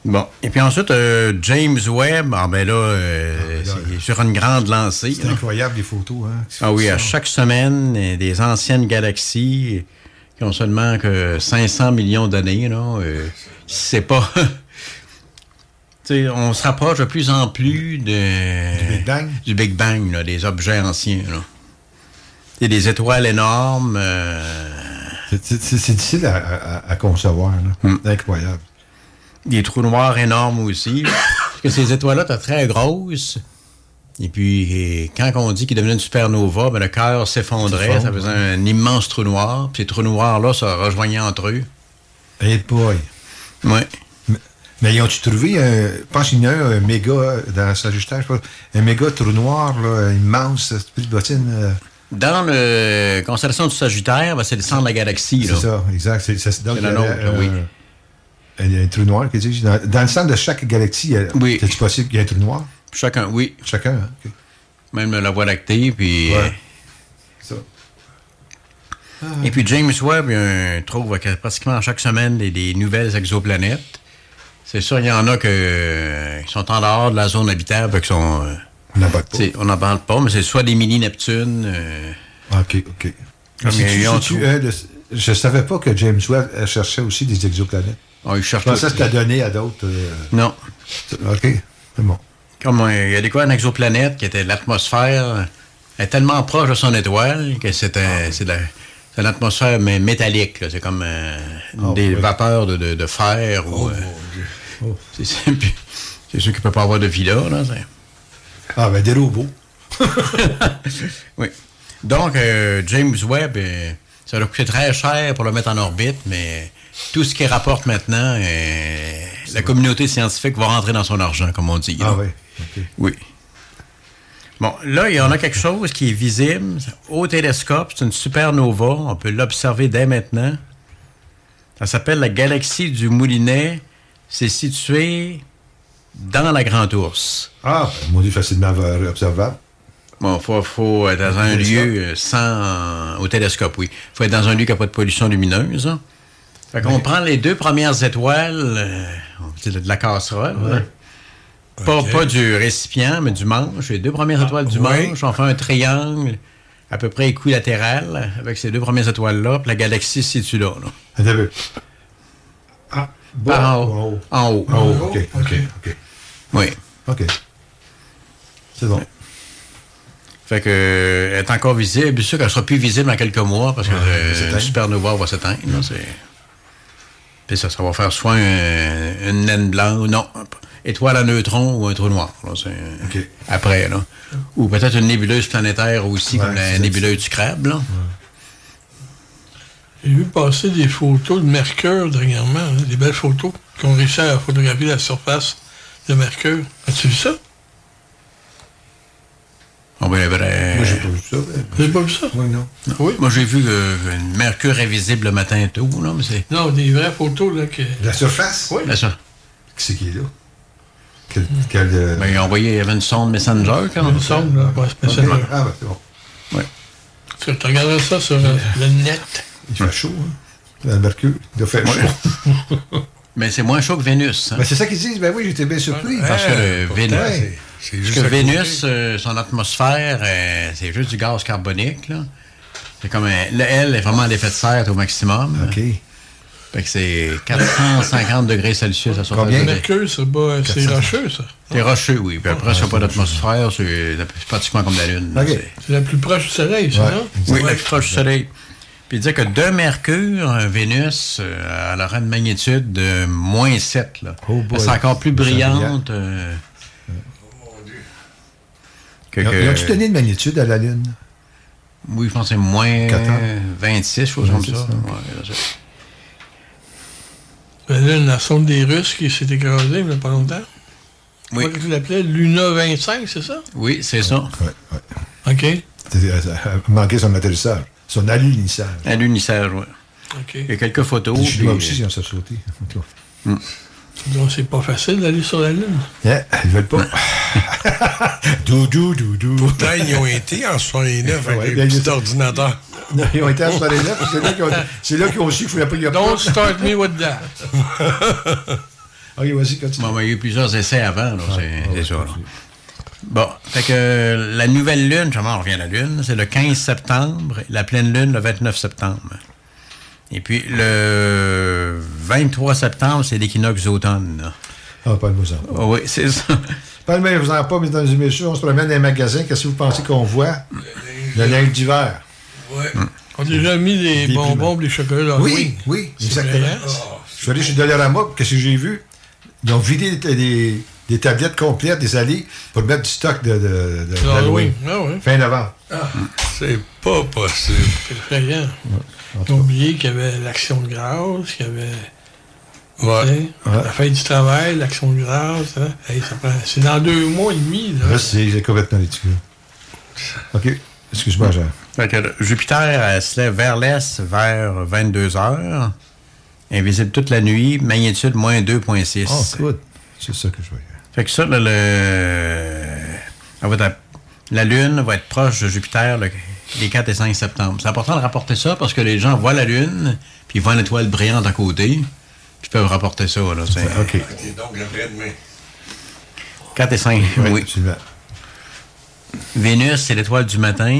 Bon. Et puis ensuite, euh, James Webb, ah ben là, euh, c'est sur une grande lancée. C'est incroyable, les photos. Hein, Ah oui, à chaque semaine, euh, des anciennes galaxies qui ont seulement que 500 millions d'années. euh, c'est pas... On se rapproche de plus en plus de... Du Big Bang? Du Big Bang, là, des objets anciens. Là. Il y a des étoiles énormes. euh, C'est- difficile à, à- à concevoir. là. Hmm. Incroyable. des trous noirs énormes aussi. Parce que ces étoiles-là sont très grosses. Et puis, et quand on dit qu'ils devenaient une supernova, ben, le cœur s'effondrait, ça faisait un immense trou noir. Puis ces trous noirs-là se rejoignaient entre eux. Hey boy. Oui. Mais, ils ont-tu trouvé, un, je pense qu'il y en a un, un méga, dans le Sagittaire, je pense, un méga trou noir, là, immense, cette petite bottine. euh, Dans le constellation du Sagittaire, ben, c'est le centre de la galaxie. c'est ça, exact. C'est c'est- C'est la il y a, nôtre, euh, oui. Il y a un trou noir, qu'est-ce que tu dis? Dans, dans le centre de chaque galaxie, Oui. c'est-tu possible qu'il y ait un trou noir? Chacun, oui. Chacun, hein? Même la Voie lactée, puis... Ouais. Ça. Et puis James Webb il un- trouve que pratiquement chaque semaine des, des nouvelles exoplanètes. C'est sûr, il y en a euh, qui sont en dehors de la zone habitable, qui sont. euh, On n'en parle pas. tu On n'en parle pas, mais c'est soit des mini-Neptunes. euh, OK, OK. Comme c'est-tu dessous. un de- je savais pas que James Webb cherchait aussi des exoplanètes. Oh, il cherche Je pensais que donné à d'autres. euh, Non. OK, c'est bon. Comme il y a des quoi, une exoplanète qui était l'atmosphère est tellement proche de son étoile que c'était c'est de la- c'est l'atmosphère mais métallique. C'est comme euh, Ah, des oui. Oh, vapeurs de, de- de fer. ou, euh, c'est- c'est puis- c'est sûr qu'il ne peut pas avoir de vie là. Ah, ben des robots. oui. Donc, euh, James Webb, euh, ça va coûter très cher pour le mettre en orbite, mais tout ce qu'il rapporte maintenant, euh, la communauté scientifique va rentrer dans son argent, comme on dit. là. Ah oui. Oui. Bon, là, il y en a quelque chose qui est visible au télescope. C'est une supernova. On peut l'observer dès maintenant. Ça s'appelle la galaxie du Moulinet. C'est situé dans la Grande Ourse. Ah, ben, mon Dieu, facilement observable. Bon, il faut, faut être dans un lieu euh, sans... Au télescope, oui. Il faut être dans un lieu qui n'a pas de pollution lumineuse. hein. Fait qu'on prend les deux premières étoiles, euh, on dit de la casserole, hein. Pas, pas du récipient, mais du manche. Les deux premières étoiles du oui. manche, on fait un triangle à peu près équilatéral avec ces deux premières étoiles-là, puis la galaxie se situe là. là. Ah, Par en haut. en haut. En haut, OK, OK, OK. Oui. OK. C'est bon. Fait que euh, elle est encore visible. Bien sûr qu'elle sera plus visible dans quelques mois parce que Ouais, euh, elle va s'éteindre. le supernova va s'éteindre. c'est- Puis ça, ça va faire soit un- une naine blanche, non, étoile à neutrons ou un trou noir. là, c'est- Après, là. Ou peut-être une nébuleuse planétaire aussi, Ouais, comme la nébuleuse du crabe. Là. J'ai vu passer des photos de Mercure dernièrement, hein, des belles photos qui ont réussi à photographier la surface de Mercure. As-tu vu ça? Ah ben, vrai- Moi, j'ai pas vu ça. Vous n'avez pas vu ça? Oui, non. Oui. Moi, j'ai vu euh, une Mercure est visible le matin tôt. Là, mais c'est... Non, des vraies photos, là, que... La surface? Oui. Là, ça. Qui c'est qui est là? Quel, quel, euh, Ben, ils ont envoyé, il y avait une sonde Messenger quand Une sonde, là, pas spécialement. OK. Ah, ben, c'est bon. Oui. Tu tu regarderas ça sur euh, le net. Il fait chaud, hein? Mercure, il doit faire chaud. Mais c'est moins chaud que Vénus. hein. Ben, c'est ça qu'ils disent. Ben oui, j'étais bien surpris. Parce que Vénus, c'est- c'est parce que. Vénus, euh, son atmosphère, euh, c'est juste du gaz carbonique. Là. C'est comme un- là, elle est vraiment à l'effet de serre au maximum. OK. Fait que c'est 450 degrés Celsius à surface Combien? de- Mercure, c'est pas- c'est 400. rocheux, ça. C'est rocheux, oui. Puis après, s'il n'y a pas d'atmosphère, c'est c'est pratiquement comme la Lune. là. OK. C'est- C'est la plus proche du Soleil, ça, Ouais. non? Oui, la plus proche du Soleil. Puis il dit que de Mercure, euh, Vénus, euh, elle aura une magnitude de moins 7. Là. Oh boy. c'est encore plus brillante. euh, que- que- ils ont-tu donné de magnitude à la Lune? Oui, je pense que c'est moins Quatre ans. 26, chose comme 26, ça. Ouais, Ben là, la sonde des Russes qui s'est écrasée il n'y a pas longtemps. Oui. Comment tu l'appelais? Luna 25, c'est ça? Oui, c'est ça. Ouais, ouais. OK. Elle a manqué son atterrissage, son alunissage. À l'unissage, oui. OK. Il y a quelques photos. Les Chinois puis- aussi, ils ont ça sauté. Donc, c'est pas facile d'aller sur la Lune. Yeah, ils veulent pas. doudou, doudou. Pourtant, ils ont été en 69 Ouais, avec bien, un il y petit a- ordinateur. Non, ils ont été à 69, parce que c'est là qu'ils ont- su qu'il ne fallait pas y. Don't start me with that. OK, vas-y, continue. Bon, ben, il y a eu plusieurs essais avant, là, c'est ah, c'est ouais, ça. Bon, fait que euh, la nouvelle lune, comment on revient à la lune, c'est le 15 septembre, la pleine lune le 29 septembre. Et puis le 23 septembre, c'est l'équinoxe d'automne. là. Ah, pas de mots Ah oui, c'est ça. Pas de vous en pas, mesdames et messieurs, on se promène dans les magasins. Qu'est-ce que vous pensez qu'on voit? Le neige d'hiver. Ouais. On a déjà mis des, Des bonbons et des chocolats Oui, oui, C'est exactement. Je suis allé chez Dollarama, qu'est-ce que j'ai vu? Ils ont vidé des, des- tablettes complètes, des allées, pour mettre du stock de, de, de- Ah d'Halloween. oui, ah oui. Fin novembre. C'est pas possible. C'est effrayant. Ont oublié qu'il y avait l'action de grâce, qu'il y avait Ouais. sais, la fête du travail, l'action de grâce. hein. Hey, ça prend- C'est dans deux mois et demi. Là. Là, c'est c'est complètement ridicule. OK. Excuse-moi, Jean. Jupiter elle se lève vers l'est vers 22 heures. Invisible toute la nuit, magnitude moins 2.6. Oh, good. C'est ça que je voyais. Fait que ça, là, le, la Lune va être proche de Jupiter le- les 4 et 5 septembre. C'est important de rapporter ça parce que les gens voient la Lune, puis ils voient une étoile brillante à côté. qui peuvent rapporter ça. Là, c'est- OK. donc après-demain. 4 et 5, oui. Vénus, c'est l'étoile du matin,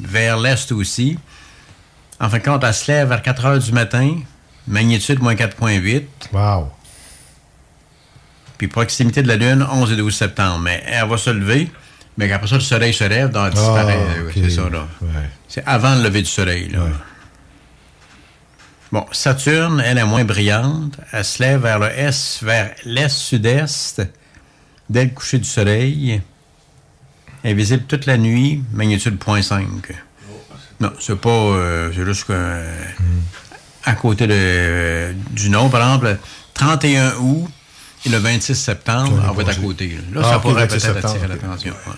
vers l'est aussi. En fin de compte, elle se lève vers 4 heures du matin, magnitude moins 4.8. Wow. Puis proximité de la Lune, 11 et 12 septembre. Mais elle va se lever, mais après ça, le soleil se lève, donc elle disparaît. Ah, ok. C'est ça, là. Ouais. C'est avant le lever du soleil, là. Bon, Saturne, elle est moins brillante. Elle se lève vers le est, vers l'est-sud-est, dès le coucher du soleil. Elle est visible toute la nuit, magnitude 0.5. Non, c'est pas. euh, c'est juste que. euh, À côté de, du nom, par exemple, 31 août et le 26 septembre, on va être à côté. Là, Ah, ça pourrait 26 peut-être attirer l'attention. ouais.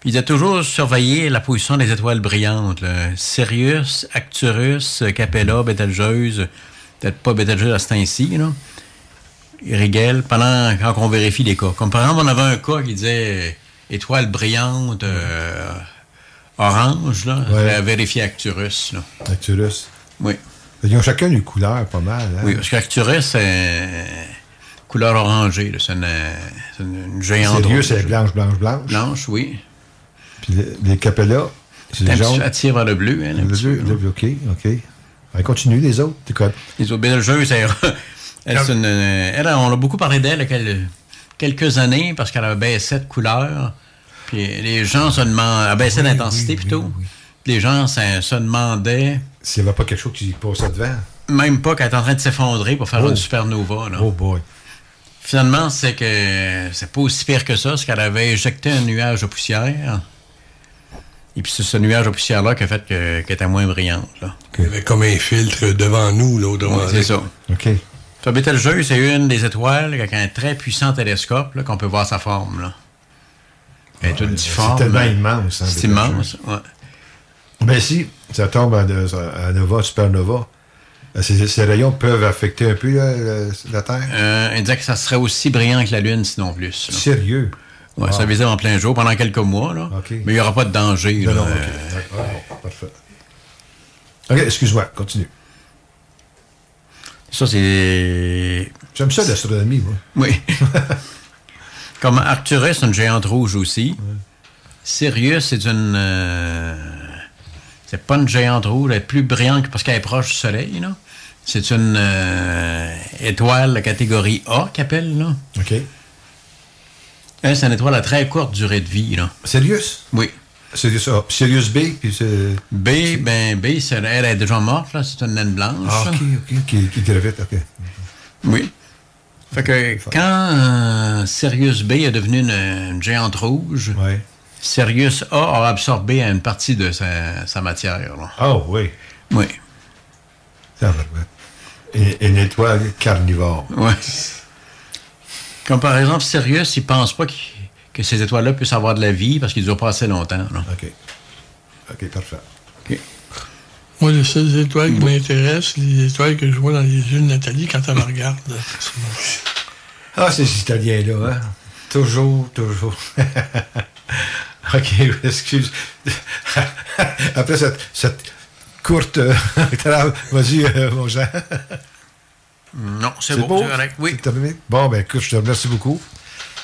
Puis il a toujours surveillé la position des étoiles brillantes. là. Sirius, Arcturus, Capella, Betelgeuse, peut-être pas Betelgeuse à ce temps-ci, là. Rigel, pendant quand on vérifie les cas. Comme par exemple, on avait un cas qui disait euh, étoile brillante euh, orange, là. Ouais. On a vérifié Arcturus, là. Arcturus. Oui. Ils ont chacun une couleur pas mal. Hein? Oui, parce qu'Arcturus, c'est couleur orangée, là. C'est une, c'est une, géante Sérieux, c'est blanche, blanche, blanche? Blanche, oui. Puis les, les capellas, c'est C'est un jaune? vers le bleu, elle, un Le petit bleu, le bleu, OK, OK. Allez, continue, les autres. T'es quoi? Les autres elle, elle, c'est une- elle, on a beaucoup parlé d'elle il a quelques années parce qu'elle a baissé de couleur. Puis les gens se demandaient, elle baissé d'intensité plutôt. Les gens se, se demandaient. S'il n'y avait pas quelque chose qui passait devant. Même pas qu'elle est en train de s'effondrer pour faire Oh. une supernova. Là. Oh boy. Finalement, c'est que c'est pas aussi pire que ça, c'est qu'elle avait éjecté un nuage de poussière. Et puis c'est ce nuage de poussière-là qui a fait que- qu'elle était moins brillante. Là. Il y avait comme un filtre devant nous, là, autrement Ouais, c'est ça. OK. Ça, Betelgeuse, c'est une des étoiles avec un très puissant télescope là, qu'on peut voir sa forme. Là. Elle est toute difforme. C'est tellement immense. hein, C'est immense, ouais. Ben si, ça tombe à, à nova, supernova, euh, ces, ces rayons peuvent affecter un peu là, le- la Terre? Euh, elle disait que ça serait aussi brillant que la Lune, sinon plus. là. Sérieux? Ouais, Wow. Ça visait en plein jour pendant quelques mois. Là. Mais il n'y aura pas de danger. Non, là. Euh. Bon, parfait. OK, excuse-moi, continue. Ça, c'est. J'aime ça, l'astronomie, moi. Oui. Comme Arcturus, c'est une géante rouge aussi. Sirius, c'est une. euh, c'est pas une géante rouge, elle est plus brillante que- parce qu'elle est proche du Soleil. là. C'est une euh, étoile de catégorie A qu'appelle. là. OK. Elle, c'est une étoile à très courte durée de vie. Là. Sirius? Oui. Sirius A. Sirius B, puis c'est... B, ben B, c'est- elle est déjà morte, là. C'est une naine blanche. Ah, OK, OK, qui, qui gravite, OK. Oui. Fait que quand euh, Sirius B est devenu une, une géante rouge, Sirius A a absorbé une partie de sa, sa matière. là. Oh, oui. Oui. Ça va, ouais. Et- Une étoile carnivore. Ouais. Comme par exemple, Sirius, il pense pas que ces étoiles-là puissent avoir de la vie parce qu'ils ne durent pas assez longtemps. là. OK. OK, parfait. Moi, les seules étoiles qui m'intéressent, les étoiles que je vois dans les yeux de Nathalie quand elle me regarde. Ah, ces Italiens-là, hein? Toujours, toujours. OK, excuse. Après cette, cette courte euh, trame, vas-y, euh, mon Jean. Non, c'est correct, oui. Terminé? Bon, ben écoute, je te remercie beaucoup.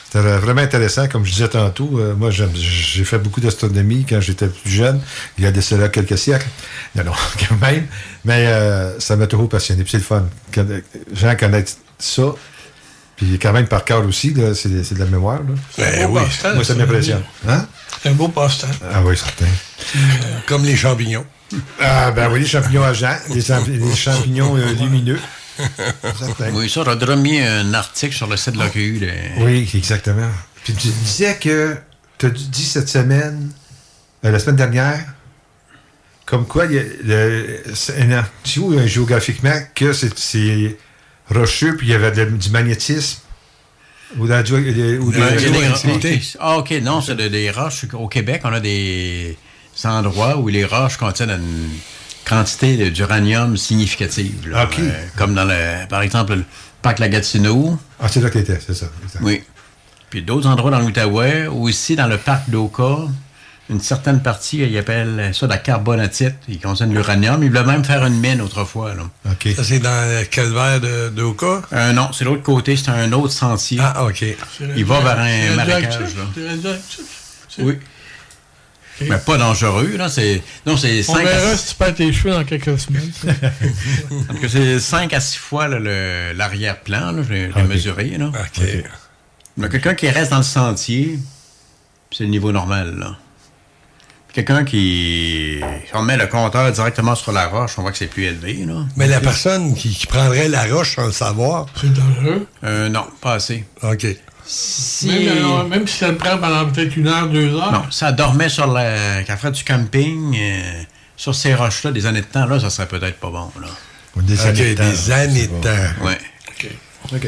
C'était vraiment intéressant, comme je disais tantôt. euh, moi, j'aime- j'ai fait beaucoup d'astronomie quand j'étais plus jeune, il y a de cela quelques siècles. Non, non, quand même. Mais euh, ça m'a toujours passionné. Puis c'est le fun. Quand, euh, gens connaissent ça, puis quand même par cœur aussi, là, c'est de la mémoire. Là. Beau passe-temps, Moi, ça ça, m'impressionne. Hein? C'est un beau passe-temps. Ah oui, certain. Comme les champignons. Ah, ben oui, les champignons à Jean, les, champ- les champignons euh, lumineux. Certain. Oui, ça, j'aurais mis un article sur le site de de- Oui, exactement. Puis tu disais que tu as dit cette semaine, euh, la semaine dernière, comme quoi il y a le- un article euh, géographiquement que c'est- c'est rocheux, puis il y avait de- du magnétisme. Ou dans des-. Ah, OK, non, c'est de- des roches. Au Québec, on a des endroits où les roches contiennent une quantité d'uranium significative. là. Euh, comme dans le, par exemple, le parc La Gatineau. Ah, c'est là que t'étais, c'est ça. exact. Oui. Puis d'autres endroits dans l'Outaouais, aussi dans le parc d'Oka, une certaine partie, ils appellent ça de la carbonatite. Ils contiennent l'uranium. Ils voulaient même faire une mine autrefois. Là. Ça, c'est dans le calvaire de, de Oka? Euh, non, c'est l'autre côté, c'est un autre sentier. Ah, OK. Il va vers un marécage. Là. Oui. Mais pas dangereux, là. C'est, non, c'est On 5 verra à si tu perds tes cheveux dans quelques semaines. Donc, c'est 5 à 6 fois là, le- l'arrière-plan, là, je l'ai je l'ai Ok. mesuré. Là. Mais quelqu'un qui reste dans le sentier, c'est le niveau normal. Là. Quelqu'un qui. Si on met le compteur directement sur la roche, on voit que c'est plus élevé. Là. Mais la personne qui, qui prendrait la roche sans le savoir? C'est dangereux? Euh, non, pas assez. OK. Si... Même, si ça le prend pendant peut-être une heure, deux heures? Non, ça dormait sur la. Quand ferait du camping, euh, sur ces roches-là, des années de temps, là, ça serait peut-être pas bon. Là. Des OK, années de temps, des années de temps. Ouais. OK.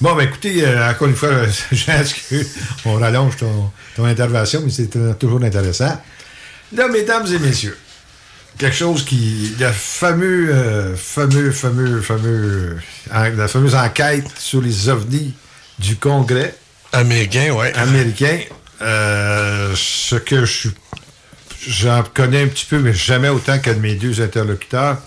Bon, ben écoutez, euh, encore une fois, Jean, excuse, on rallonge ton, ton intervention, mais c'est euh, toujours intéressant. Là, mesdames et messieurs, quelque chose qui. Le fameux, euh, fameux, fameux, fameux. en- la fameuse enquête sur les ovnis du Congrès. Américain, oui. Américain. euh, ce que je suis. J'en connais un petit peu, mais jamais autant que de mes deux interlocuteurs,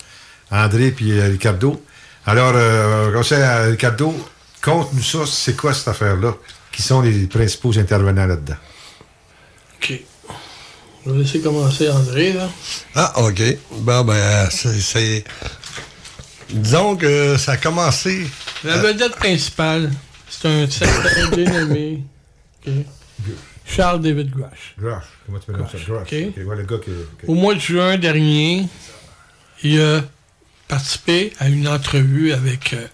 André et Ricardo. Alors, euh, conseil à Ricardo, conte-nous ça, c'est quoi cette affaire-là? Qui sont les principaux intervenants là-dedans? OK. Je vais laisser commencer André, là. Ah, OK. Bon, ben, c'est-. Disons que ça a commencé. La vedette principale, c'est un secrétaire dénommé OK, Charles David Grush. Grush. Comment tu prononces ça? Grush. OK. OK, ouais, le gars qui. qui- Au mois de juin dernier, il a participé à une entrevue avec euh,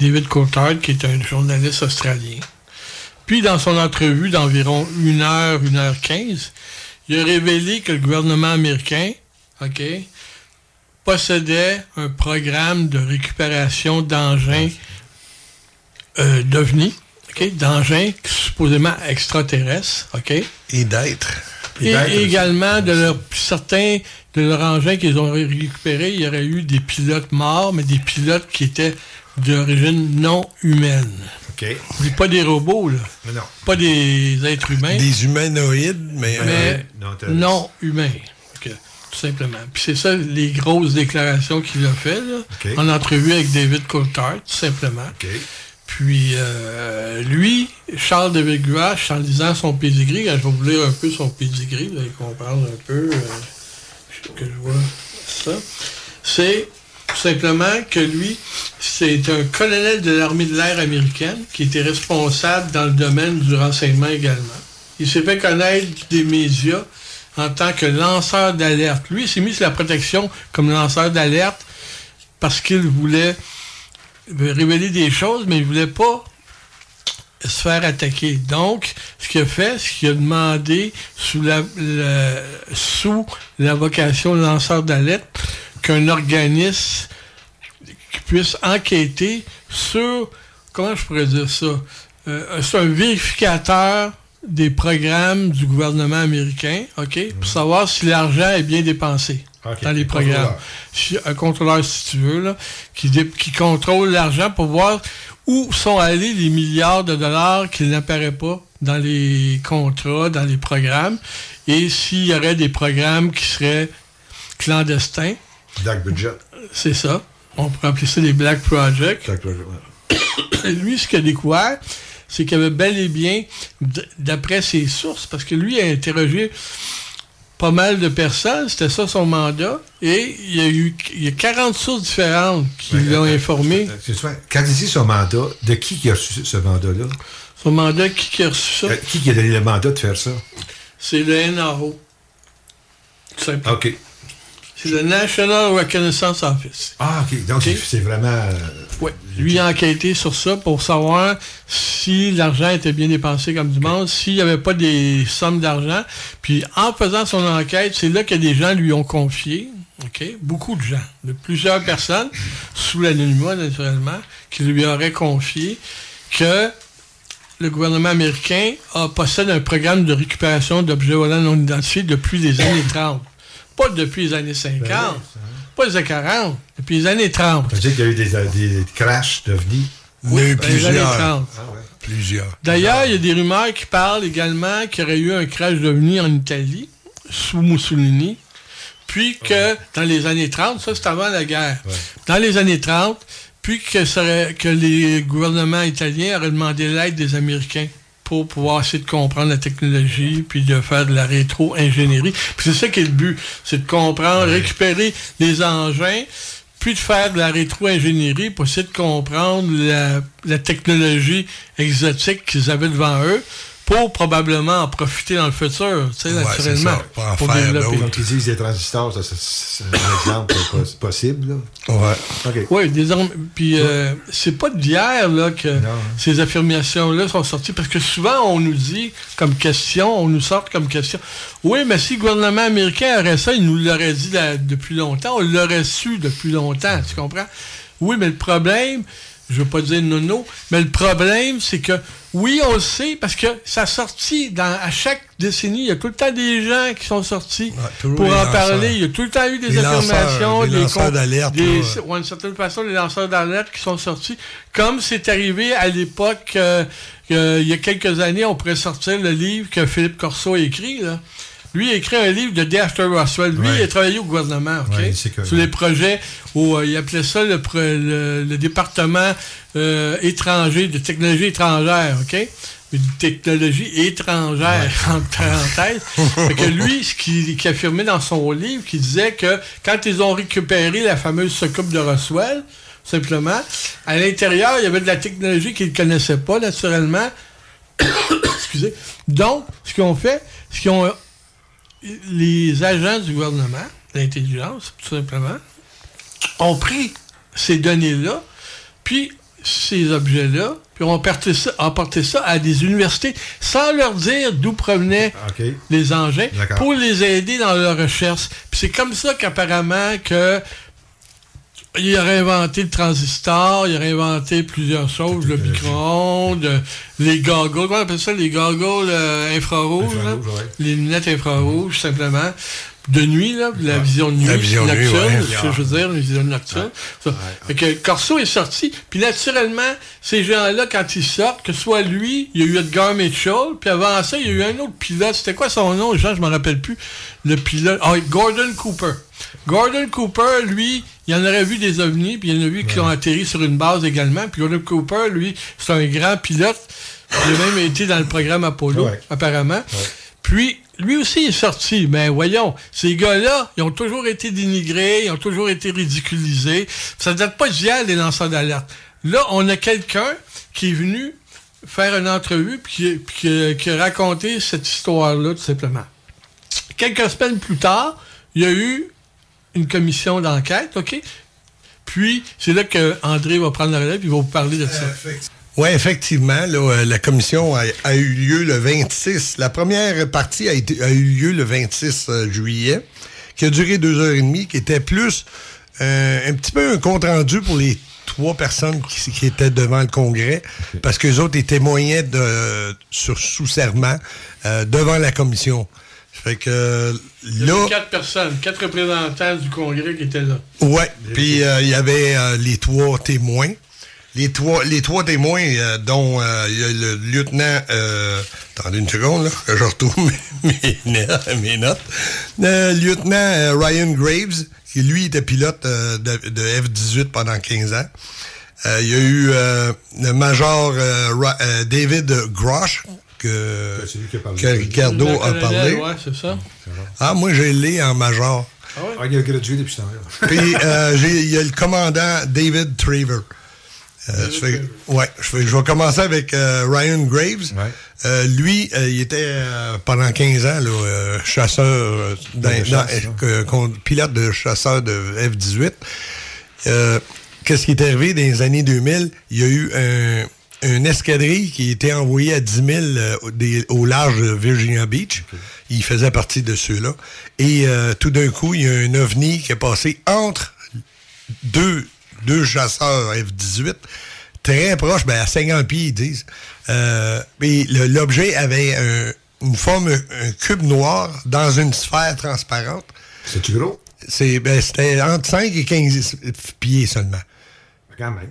David Coulthard, qui est un journaliste australien. Puis, dans son entrevue d'environ 1 heure, 1 heure 15, il a révélé que le gouvernement américain, OK, possédait un programme de récupération d'engins euh, d'OVNI, OK, d'engins supposément extraterrestres, OK? Et d'être. Et également, de leur, certains de leurs engins qu'ils ont ré- récupérés, il y aurait eu des pilotes morts, mais des pilotes qui étaient d'origine non humaine. OK. Pas des robots, là. Mais non. Pas des êtres humains. Des humanoïdes, mais. mais non humains. Tout simplement. Puis c'est ça les grosses déclarations qu'il a fait là, OK. en entrevue avec David Coulthard, tout simplement. Puis euh, lui, Charles de Gruach, en lisant son pedigree, je vais vous lire un peu son pedigree, et qu'on parle un peu, euh, que je vois ça, c'est tout simplement que lui, c'est un colonel de l'armée de l'air américaine qui était responsable dans le domaine du renseignement également. Il s'est fait connaître des médias en tant que lanceur d'alerte. Lui, il s'est mis sur la protection comme lanceur d'alerte parce qu'il voulait révéler des choses, mais il voulait pas se faire attaquer. Donc, ce qu'il a fait, c'est qu'il a demandé, sous la, la- sous la vocation de lanceur d'alerte, qu'un organisme qui puisse enquêter sur, comment je pourrais dire ça, Euh, c'est un vérificateur des programmes du gouvernement américain, OK, pour savoir si l'argent est bien dépensé dans les programmes. un contrôleur, si tu veux, là, qui, qui contrôle l'argent pour voir où sont allés les milliards de dollars qui n'apparaissent pas dans les contrats, dans les programmes, et s'il y aurait des programmes qui seraient clandestins. Dark budget. C'est ça. On pourrait appeler ça des Black Projects. Dark budget, ouais. Lui, ce qu'il a découvert, c'est qu'il avait bel et bien, d'après ses sources, parce que lui a interrogé pas mal de personnes, c'était ça son mandat, et il y a eu il y a 40 sources différentes qui l'ont informé. Excuse-moi, Quand il dit son mandat, de qui qui a reçu ce mandat-là? Son mandat, qui, qui a reçu ça? Euh, Qui qui a donné le mandat de faire ça? C'est le NRO. OK. C'est le National Reconnaissance Office. Ah, OK. Donc, c'est- c'est vraiment... euh, Oui. Lui a enquêté sur ça pour savoir si l'argent était bien dépensé comme du monde, s'il n'y avait pas des sommes d'argent. Puis en faisant son enquête, c'est là que des gens lui ont confié, OK, beaucoup de gens, de plusieurs personnes, sous l'anonymat naturellement, qui lui auraient confié que le gouvernement américain a, possède un programme de récupération d'objets volants non identifiés depuis les années 30. Pas depuis les années 50, pas les années 40, depuis les années 30. Ça veut dire qu'il y a eu des, des crashs d'OVNI? Eu dans les années plusieurs. 30. Plusieurs. D'ailleurs, il y a des rumeurs qui parlent également qu'il y aurait eu un crash d'OVNI en Italie. sous Mussolini, puis que dans les années 30, ça c'est avant la guerre, dans les années 30, puis que, serait, que les gouvernements italiens auraient demandé l'aide des Américains pour pouvoir essayer de comprendre la technologie, puis de faire de la rétro-ingénierie. Puis c'est ça qui est le but, c'est de comprendre, récupérer les engins, puis de faire de la rétro-ingénierie pour essayer de comprendre la, la technologie exotique qu'ils avaient devant eux pour probablement en profiter dans le futur, tu sais, Ouais, naturellement. ça, pour en faire développer. d'autres. Donc, ils disent des transistors, ça, c'est- c'est un exemple pos- possible. là. Ouais. OK. Oui, désormais. Puis euh, c'est pas d'hier là, que ces affirmations-là sont sorties, parce que souvent on nous dit comme question, on nous sort comme question. Oui, mais si le gouvernement américain aurait ça, il nous l'aurait dit là, depuis longtemps, on l'aurait su depuis longtemps, tu comprends? Oui, mais le problème, je veux pas dire nono, mais le problème, c'est que oui, on le sait, parce que ça sorti dans, à chaque décennie, il y a tout le temps des gens qui sont sortis pour en lanceurs. parler. Il y a tout le temps eu des Les affirmations, des lanceurs d'alerte, ouais, d'une certaine façon, les lanceurs d'alerte qui sont sortis, comme c'est arrivé à l'époque, euh, euh, il y a quelques années, on pourrait sortir le livre que Philippe Corso a écrit. Là. Lui, il a écrit un livre de D. Astor Roswell. Lui, Ouais. il a travaillé au gouvernement, OK? Ouais, c'est que- Sur les projets où euh, il appelait ça le, pro- le- le département euh, étranger, de technologie étrangère, OK? De technologie étrangère, entre parenthèses. fait que lui, ce qu'il qu'il affirmait dans son livre, qu'il disait que quand ils ont récupéré la fameuse soucoupe de Roswell, simplement, à l'intérieur, il y avait de la technologie qu'ils ne connaissaient pas, naturellement. Excusez. Donc, ce qu'ils ont fait, ce qu'ils ont les agents du gouvernement, l'intelligence, tout simplement, ont pris ces données-là, puis ces objets-là, puis ont emporté ça, à des universités sans leur dire d'où provenaient les engins pour les aider dans leur recherche. Puis c'est comme ça qu'apparemment que il aurait inventé le transistor, il aurait inventé plusieurs choses, le micro-ondes, les goggles, comment on appelle ça, les goggles euh, infrarouges, les lunettes infrarouges, simplement, de nuit, là, la vision de nuit, La vision nuit, nocturne, ouais. c'est ce que je veux dire, la vision nocturne. Ça. Fait que Corso est sorti, puis naturellement, ces gens-là, quand ils sortent, que ce soit lui, il y a eu Edgar Mitchell, puis avant ça, il y a eu un autre pilote, c'était quoi son nom, Jean, je me rappelle plus, le pilote, oui, Gordon Cooper. Gordon Cooper, lui, il en aurait vu des ovnis, puis il en a vu qui ont atterri sur une base également. Puis Gordon Cooper, lui, c'est un grand pilote. Il a même été dans le programme Apollo, Ouais. apparemment. Puis, lui aussi est sorti. Mais voyons, ces gars-là, ils ont toujours été dénigrés, ils ont toujours été ridiculisés. Ça ne date pas d'hier, les lanceurs d'alerte. Là, on a quelqu'un qui est venu faire une entrevue puis qui, puis qui- qui a raconté cette histoire-là, tout simplement. Quelques semaines plus tard, il y a eu une commission d'enquête, OK? Puis, c'est là que André va prendre la relève et va vous parler de ça. Oui, effectivement, euh, la commission a, eu lieu le 26. La première partie a, eu lieu le 26 euh, juillet, qui a duré deux heures et demie, qui était plus euh, un petit peu un compte-rendu pour les trois personnes qui, étaient devant le Congrès, parce que les autres étaient de sur sous serment devant la commission. Fait que Il y là. avait quatre personnes, quatre représentants du Congrès qui étaient là. Ouais. Puis euh, il y avait euh, les trois témoins. Les trois, les trois témoins, euh, dont il y a le lieutenant. Attendez une seconde, là, que je retrouve mes, mes notes. Le lieutenant Ryan Graves, qui lui était pilote de, de F-18 pendant 15 ans. Il y a eu le major Ra- David Grosh, que, que Ricardo Le a parlé. Ouais, c'est ça. Ah, moi, j'ai l'ai en major. Ah, il a gradué depuis ce temps-là. Puis euh, il y a le commandant David Traver. Euh, je, fais- ouais, je, fais- je vais commencer avec euh, Ryan Graves. Euh, lui, euh, il était euh, pendant 15 ans là, euh, chasseur, dans- chasse, qu'on- pilote de chasseur de F-18. Euh, Qu'est-ce qui est arrivé dans les années 2000? Il y a eu un, un escadrille qui était envoyé à 10 000 euh, au- des- au large de Virginia Beach. Il faisait partie de ceux-là. Et euh, tout d'un coup, il y a un ovni qui est passé entre deux, deux chasseurs F-18, très proches, ben à 50 pieds, ils disent. Euh, le- l'objet avait un- une forme, un cube noir dans une sphère transparente. C'est-tu gros? C'est, ben, c'était entre 5 et 15 pieds seulement. Quand même.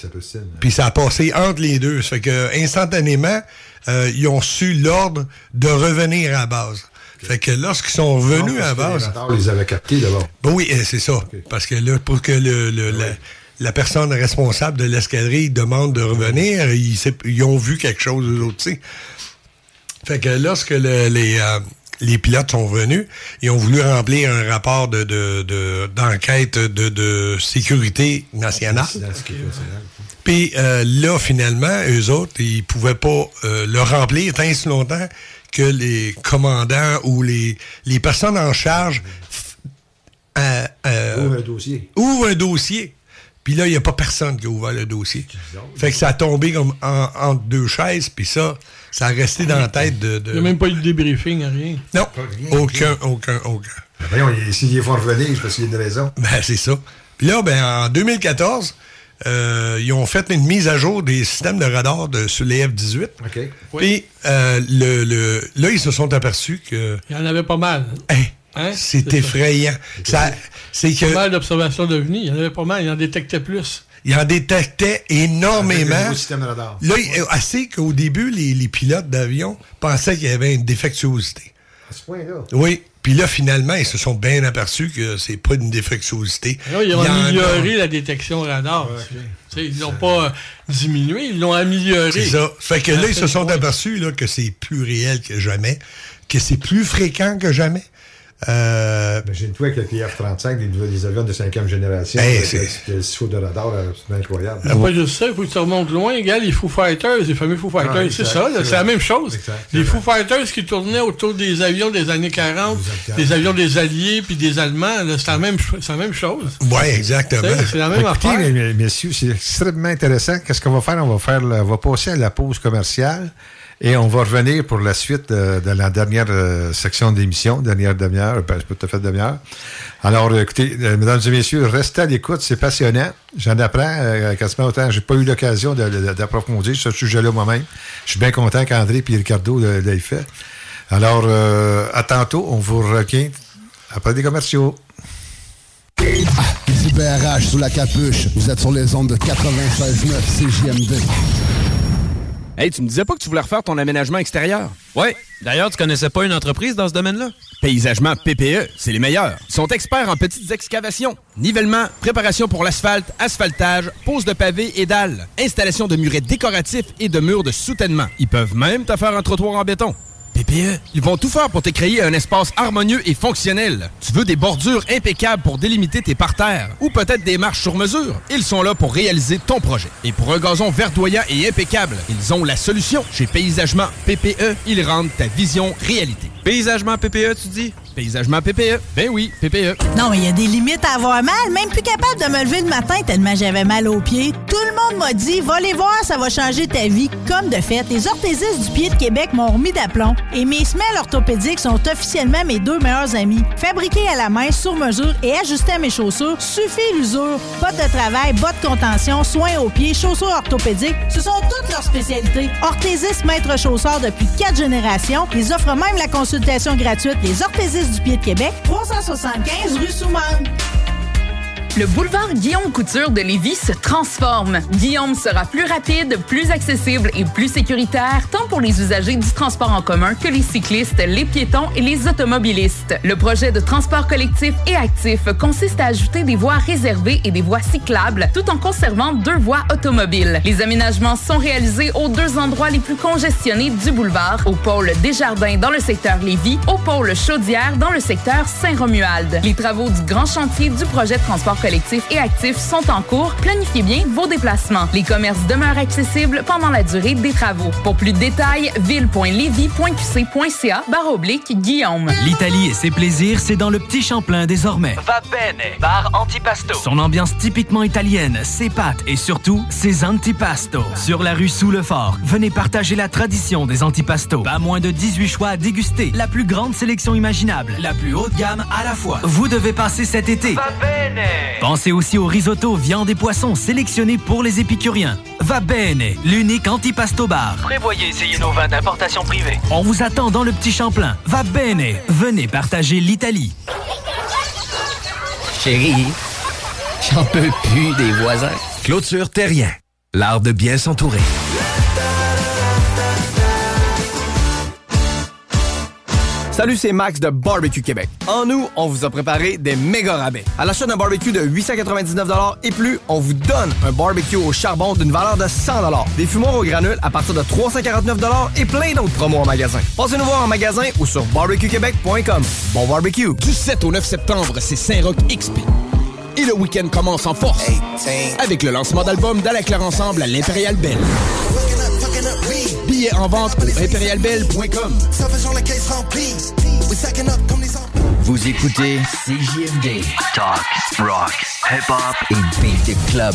C'est possible. Puis ça a passé entre les deux. Ça fait que instantanément, euh, ils ont su l'ordre de revenir à la base. Fait que lorsqu'ils sont revenus à la base. Les avait captés d'abord. Ben oui, eh, c'est ça. Parce que là, pour que le, le- la, la personne responsable de l'escadrille demande de revenir, ils, s'est- ils ont vu quelque chose, eux autres, tu sais. Fait que lorsque le- les, euh, les pilotes sont venus, ils ont voulu remplir un rapport de, de- de- d'enquête de, de sécurité nationale. Puis euh, là, finalement, eux autres, ils pouvaient pas euh, le remplir tant si longtemps que les commandants ou les, les personnes en charge euh, euh, Ouvre un dossier. ouvrent un dossier. Puis là, il n'y a pas personne qui a ouvert le dossier. Fait que ça a tombé comme en- entre deux chaises, puis ça, ça a resté dans la tête de... de- Il n'y a même pas eu de débriefing, rien. Non, aucun, aucun, aucun. Ben voyons, il- s'il faut revenir, c'est parce qu'il y a une raison. Ben, c'est ça. Puis là, ben, en 2014, euh, ils ont fait une mise à jour des systèmes de radar de, sur les F-18. OK. Puis euh, le, le- là, ils se sont aperçus que Il y en avait pas mal. Hein? c'est effrayant. Ça, c'est que Pas mal d'observations devenues. Il y en avait pas mal. Il en détectait plus. Il en détectait énormément. nouveau système de radar. Là, assez qu'au début, les, les pilotes d'avion pensaient qu'il y avait une défectuosité. À ce point-là. Oui. Puis là, finalement, ils se sont bien aperçus que c'est pas une défectuosité. Là, ils ont Il a- amélioré la détection radar. Sais, Ils l'ont pas euh, diminué, ils l'ont amélioré. C'est ça. Fait que là, ils se sont aperçus là, que c'est plus réel que jamais, que c'est plus fréquent que jamais. Euh, Imagine-toi avec le F-35, les, nouveaux- les avions de cinquième génération, c'est- le- saut de radar, là, c'est incroyable. C'est pas juste ça, il faut que tu remontes loin. Les Foo Fighters, les fameux Foo Fighters, Ah, c'est exact, ça, c'est c'est la même chose. Exact, les c'est Foo Fighters qui tournaient autour des avions des années 40, des avions des Alliés puis des Allemands, c'est la même, c'est la même chose. Oui, exactement. C'est- c'est la même Écoutez, affaire. mes- messieurs, c'est extrêmement intéressant. Qu'est-ce qu'on va faire? On va faire, le- on va passer à la pause commerciale et on va revenir pour la suite de, la dernière euh, section d'émission, dernière demi-heure, pas tout à fait demi-heure. Alors, euh, écoutez, euh, mesdames et messieurs, restez à l'écoute, c'est passionnant. J'en apprends euh, quasiment autant. J'ai pas eu l'occasion d'approfondir ce sujet-là moi-même. Je suis bien content qu'André et Ricardo l'aient fait. Alors, à tantôt. On vous revient après des commerciaux. BRH sous la capuche. Vous êtes sur les ondes de 96.9 CJMD. Hey, tu me disais pas que tu voulais refaire ton aménagement extérieur? Ouais. D'ailleurs, tu connaissais pas une entreprise dans ce domaine-là? Paysagement PPE, c'est les meilleurs. Ils sont experts en petites excavations, nivellement, préparation pour l'asphalte, asphaltage, pose de pavés et dalles, installation de murets décoratifs et de murs de soutènement. Ils peuvent même te faire un trottoir en béton. PPE, ils vont tout faire pour te créer un espace harmonieux et fonctionnel. Tu veux des bordures impeccables pour délimiter tes parterres ou peut-être des marches sur mesure? Ils sont là pour réaliser ton projet. Et pour un gazon verdoyant et impeccable, ils ont la solution. Chez Paysagement PPE, ils rendent ta vision réalité. Paysagement PPE, tu dis? Paysagement PPE. Ben oui, PPE. Non, mais il y a des limites à avoir mal. Même plus capable de me lever le matin tellement j'avais mal aux pieds. Tout le monde m'a dit, va les voir, ça va changer ta vie. Comme de fait, les orthésistes du pied de Québec m'ont remis d'aplomb. Et mes semelles orthopédiques sont officiellement mes deux meilleurs amis. Fabriqués à la main, sur mesure et ajustés à mes chaussures, suffit l'usure. Bottes de travail, bottes de contention, soins aux pieds, chaussures orthopédiques, ce sont toutes leurs spécialités. Orthésistes maître chausseur depuis quatre générations. Ils offrent même la consultation gratuite Les orthésistes du pied de Québec, 375 rue Soumane. Le boulevard Guillaume Couture de Lévis se transforme. Guillaume sera plus rapide, plus accessible et plus sécuritaire, tant pour les usagers du transport en commun que les cyclistes, les piétons et les automobilistes. Le projet de transport collectif et actif consiste à ajouter des voies réservées et des voies cyclables, tout en conservant deux voies automobiles. Les aménagements sont réalisés aux deux endroits les plus congestionnés du boulevard, au pôle Desjardins dans le secteur Lévis, au pôle Chaudière dans le secteur Saint-Romuald. Les travaux du grand chantier du projet de transport collectif et actif sont en cours. Planifiez bien vos déplacements. Les commerces demeurent accessibles pendant la durée des travaux. Pour plus de détails, ville.levy.qc.ca barre oblique Guillaume. L'Italie et ses plaisirs, c'est dans le Petit Champlain désormais. Va bene, bar antipasto. Son ambiance typiquement italienne, ses pâtes et surtout ses antipastos. Sur la rue sous le fort, venez partager la tradition des antipastos. Pas moins de 18 choix à déguster, la plus grande sélection imaginable, la plus haute gamme à la fois. Vous devez passer cet été. Va bene. Pensez aussi au risotto, viande et poissons sélectionnés pour les épicuriens. Va bene, l'unique antipasto bar. Prévoyez essayer nos vins d'importation privée. On vous attend dans le Petit Champlain. Va bene, venez partager l'Italie. Chérie, j'en peux plus des voisins. Clôture Terrien, l'art de bien s'entourer. Salut, c'est Max de Barbecue Québec. En nous, on vous a préparé des méga rabais. À l'achat d'un barbecue de 899 et plus, on vous donne un barbecue au charbon d'une valeur de 100 des fumoirs au granule à partir de 349 et plein d'autres promos en magasin. Passez-nous voir en magasin ou sur barbecuequebec.com. Bon barbecue! Du 7 au 9 septembre, c'est Saint-Roch XP. Et le week-end commence en force avec le lancement d'album d'Ala Ensemble à l'Impérial Belle. Billets en vente au impérialbelle.com. Vous écoutez CJMD. Talk, rock, hip-hop et beat club.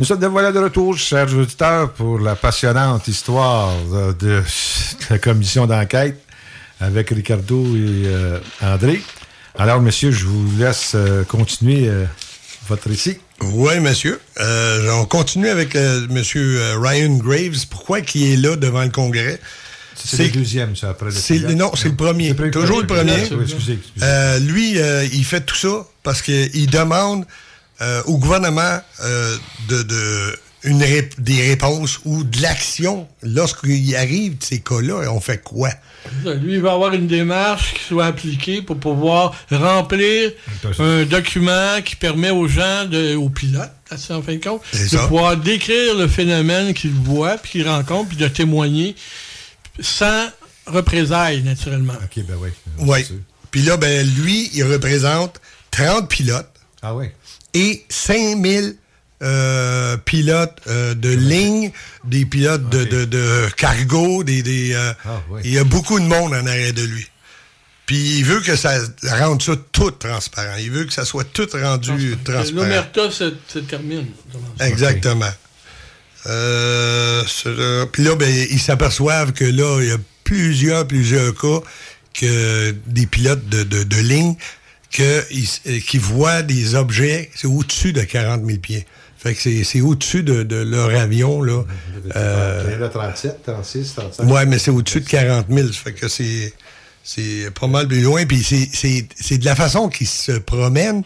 Nous sommes de voilà de retour, chers auditeurs, pour la passionnante histoire de, de la commission d'enquête avec Ricardo et euh, André. Alors, monsieur, je vous laisse euh, continuer euh, votre récit. Oui, monsieur. Euh, on continue avec euh, monsieur euh, Ryan Graves. Pourquoi qui est là devant le Congrès? C'est le deuxième, ça, après le. Non, c'est le premier. Toujours le premier. excusez, excusez. Euh, lui, euh, il fait tout ça parce qu'il demande euh, au gouvernement euh, de, de une rép- des réponses ou de l'action lorsqu'il arrive de ces cas-là. On fait quoi? Lui, il va avoir une démarche qui soit appliquée pour pouvoir remplir un document qui permet aux gens, de, aux pilotes, en fin de compte, de ça. pouvoir décrire le phénomène qu'ils voient, puis qu'ils rencontrent, puis de témoigner sans représailles, naturellement. OK, ben oui. Oui. Puis là, ben, lui, il représente 30 pilotes. Ah oui. Et 5000 euh, pilotes euh, de ligne, des pilotes de, de, de cargo, des, des, euh, Ah oui. il y a beaucoup de monde en arrière de lui. Puis il veut que ça rende ça tout transparent. Il veut que ça soit tout rendu transparent. L'omerta se, se termine. Exactement. Euh, Puis là, ben, ils s'aperçoivent que là, il y a plusieurs, plusieurs cas que des pilotes de, de, de ligne euh, qui voient des objets, c'est au-dessus de 40 000 pieds. Fait que c'est- c'est au-dessus de, de leur avion, là. Euh, en a 37, 36, 35. Ouais, mais c'est au-dessus de 40 000. Ça fait que c'est, c'est pas mal plus loin. Puis c'est, c'est, c'est de la façon qu'ils se promènent.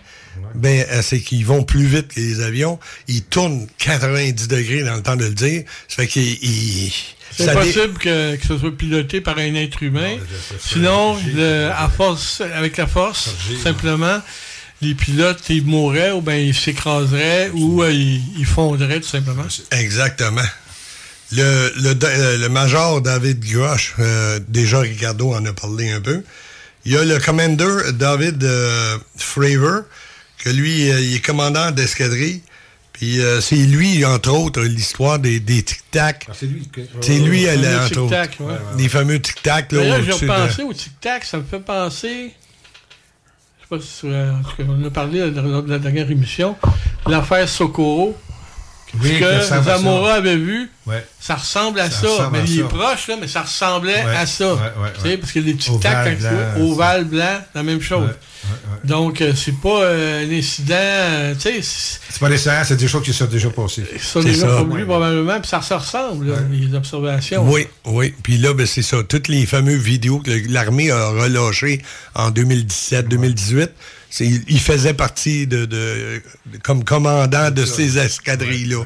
Ben, euh, c'est qu'ils vont plus vite que les avions. Ils tournent 90 degrés dans le temps de le dire. Ça fait qu'ils. ils- C'est impossible que, que ce soit piloté par un être humain. Sinon, le- à force, avec la force, simplement, les pilotes, ils mourraient ou bien ils s'écraseraient ou euh, ils, ils fondraient tout simplement. Exactement. Le, le, euh, le major David Grosh, euh, déjà Ricardo en a parlé un peu. Il y a le commander David euh, Fravor, que lui, euh, il est commandant d'escadrille. Puis euh, c'est lui, entre autres, l'histoire des, des tic-tac. c'est lui. C'est lui, Les elle, entre autres. ouais. Les fameux tic-tac. là, D'ailleurs, j'ai de- repensé au tic-tac, ça me fait penser. Je sais pas si euh, en tout cas, on a parlé lors de la dernière émission, l'affaire Socorro. Oui, que. Zamora avait vu, Ouais. ça ressemble à Ça mais il est ça. proche, là, mais ça ressemblait Ouais, à ça. ouais. Parce que les tic-tac, Ovale quand tu vois, blanc, ovale blanc, la même chose. Donc, euh, c'est pas euh, un incident, euh, tu sais, c'est- pas récent, c'est des choses qui sont déjà passées. ça déjà produit probablement, puis ça se ressemble, là, les observations. Oui, oui. Puis là, ben, c'est ça. Toutes les fameuses vidéos que l'armée a relâchées en 2017-2018, c'est- il faisait partie de, de- comme commandant de ces escadrilles-là.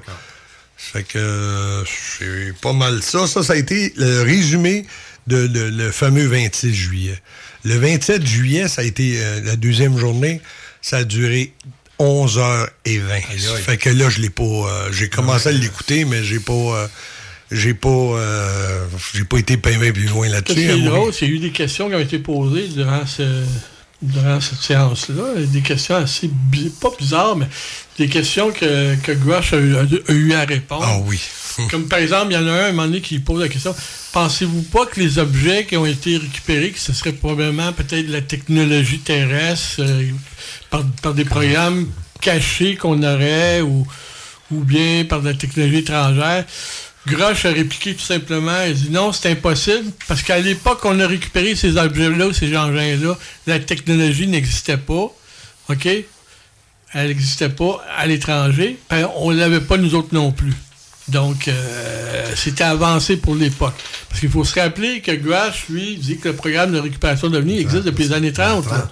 Fait que c'est pas mal ça. Ça, ça a été le résumé de, de- le fameux 26 juillet. Le 27 juillet, ça a été euh, la deuxième journée. Ça a duré 11h20. Fait que là, je l'ai pas. euh, j'ai commencé à l'écouter, mais j'ai pas. euh, j'ai pas. euh, j'ai pas été bien plus loin là-dessus. qui à est mon- drôle, c'est qu'il y a eu des questions qui ont été posées durant, ce, durant cette séance-là. Des questions assez, pas bizarres, mais des questions que, que Grush a, eu- a eu à répondre. Ah oui. Comme par exemple, il y en a un, à un moment donné, qui pose la question Pensez-vous pas que les objets qui ont été récupérés, que ce serait probablement peut-être la technologie terrestre euh, par, des programmes caché qu'on aurait ou, ou bien par de la technologie étrangère? Grosh a répliqué tout simplement, il dit non, c'est impossible, parce qu'à l'époque, on a récupéré ces objets-là, ces engins-là, la technologie n'existait pas, OK? Elle n'existait pas à l'étranger, puis on ne l'avait pas nous autres non plus. Donc, euh, c'était avancé pour l'époque. Parce qu'il faut se rappeler que Grush, lui, dit que le programme de récupération d'OVNI existe depuis les années 30. là.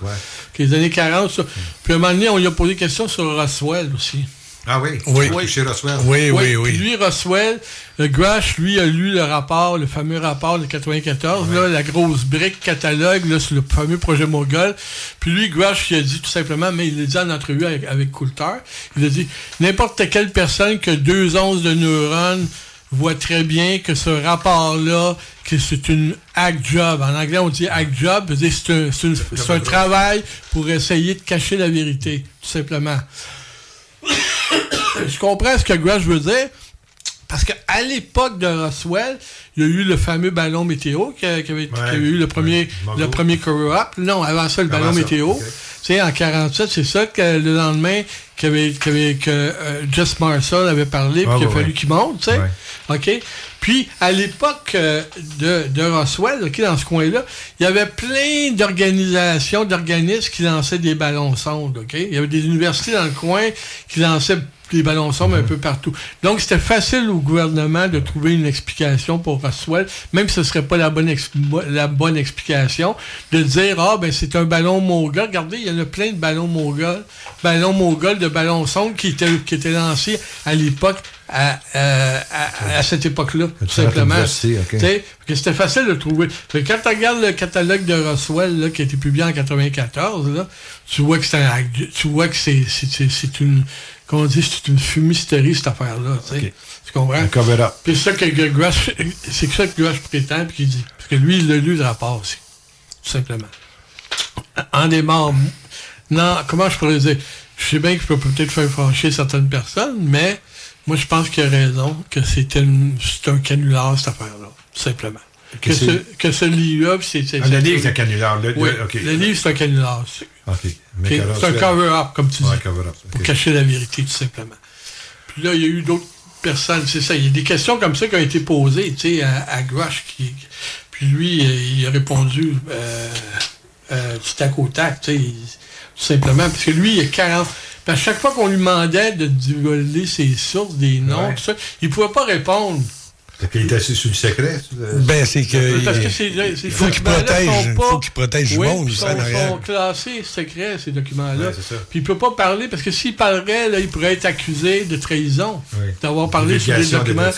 Que les années 40. ça. Puis à un moment donné, on lui a posé des questions sur Roswell aussi. Ah oui? Oui. Chez Roswell? Oui, oui, oui. Puis lui, Roswell, le Grush, lui, a lu le rapport, le fameux rapport de 94, là, la grosse brique catalogue là, sur le fameux projet Mogul. Puis lui, Grush, il a dit tout simplement, mais il l'a dit en entrevue avec, avec Coulter, il a dit n'importe quelle personne qui a deux onces de neurones voit très bien que ce rapport-là, que c'est une hack job. En anglais, on dit hack job, un, c'est un travail pour essayer de cacher la vérité, tout simplement. je comprends ce que Grush veut dire. Parce qu'à l'époque de Roswell, il y a eu le fameux ballon météo qui, avait, eu le premier, le premier cover-up. Non, avant ça, le Avant ballon ça, météo. Sais, en 47, c'est ça que le lendemain, qu'avait, qu'avait- que euh, Jess Marshall avait parlé, puis Ah, qu'il a ouais, fallu ouais. qu'il monte, tu sais. Ouais. OK? Puis, à l'époque euh, de, de Roswell, OK, dans ce coin-là, il y avait plein d'organisations, d'organismes qui lançaient des ballons sondes, OK? Il y avait des universités dans le coin qui lançaient des ballons sondes un peu partout. Donc, c'était facile au gouvernement de trouver une explication pour Roswell, même si ce ne serait pas la bonne, la bonne explication, de dire, ah, ben, c'est un ballon Mogul. Regardez, il y en a plein de ballons Mogul, ballons Mogul, de ballons sondes qui étaient, qui étaient lancés à l'époque, à, euh, à, à cette époque-là, tout simplement. c'était facile de trouver. Fait quand tu regardes le catalogue de Roswell, là, qui a été publié en 94, là, tu vois que c'est tu vois que c'est une, comment on dit, c'est une fumisterie, cette affaire-là, tu sais. Tu comprends? Un cover-up. Puis c'est ça que Grush, c'est ça que Grush prétend, puis qu'il dit. Parce que lui, il a lu le rapport aussi. Tout simplement. En des morts. Non, comment je pourrais dire? Je sais bien que je peux peut-être faire fâcher certaines personnes, mais moi, je pense qu'il a raison, que c'était un canular, cette affaire-là. Tout simplement. Que, Que ce, que ce livre-là, c'est. Ah, le livre, c'est un canular. Le, Oui, le- OK. le livre, c'est un canular. C'est- un cover-up, comme tu dis. Ouais. Pour cacher la vérité, tout simplement. Puis là, il y a eu d'autres personnes, c'est ça. Il y a des questions comme ça qui ont été posées, tu sais, à, à Grush. Qui, puis lui, euh, il a répondu euh, euh, du tac au tac, tu sais, tout simplement. Parce que lui, il a 40. puis à chaque fois qu'on lui demandait de divulguer ses sources, des noms, Ouais. tout ça, il ne pouvait pas répondre. Fait qu'il est assis sous le secret. Ben, c'est que. Parce que c'est- ces il faut qu'il documents-là protège, sont pas- faut qu'il protège Oui, monde, en sont, classés secrets, ces documents-là. Ouais, c'est ça. Puis il peut pas parler, parce que s'il parlerait, là, il pourrait être accusé de trahison, Oui. d'avoir parlé sur des documents.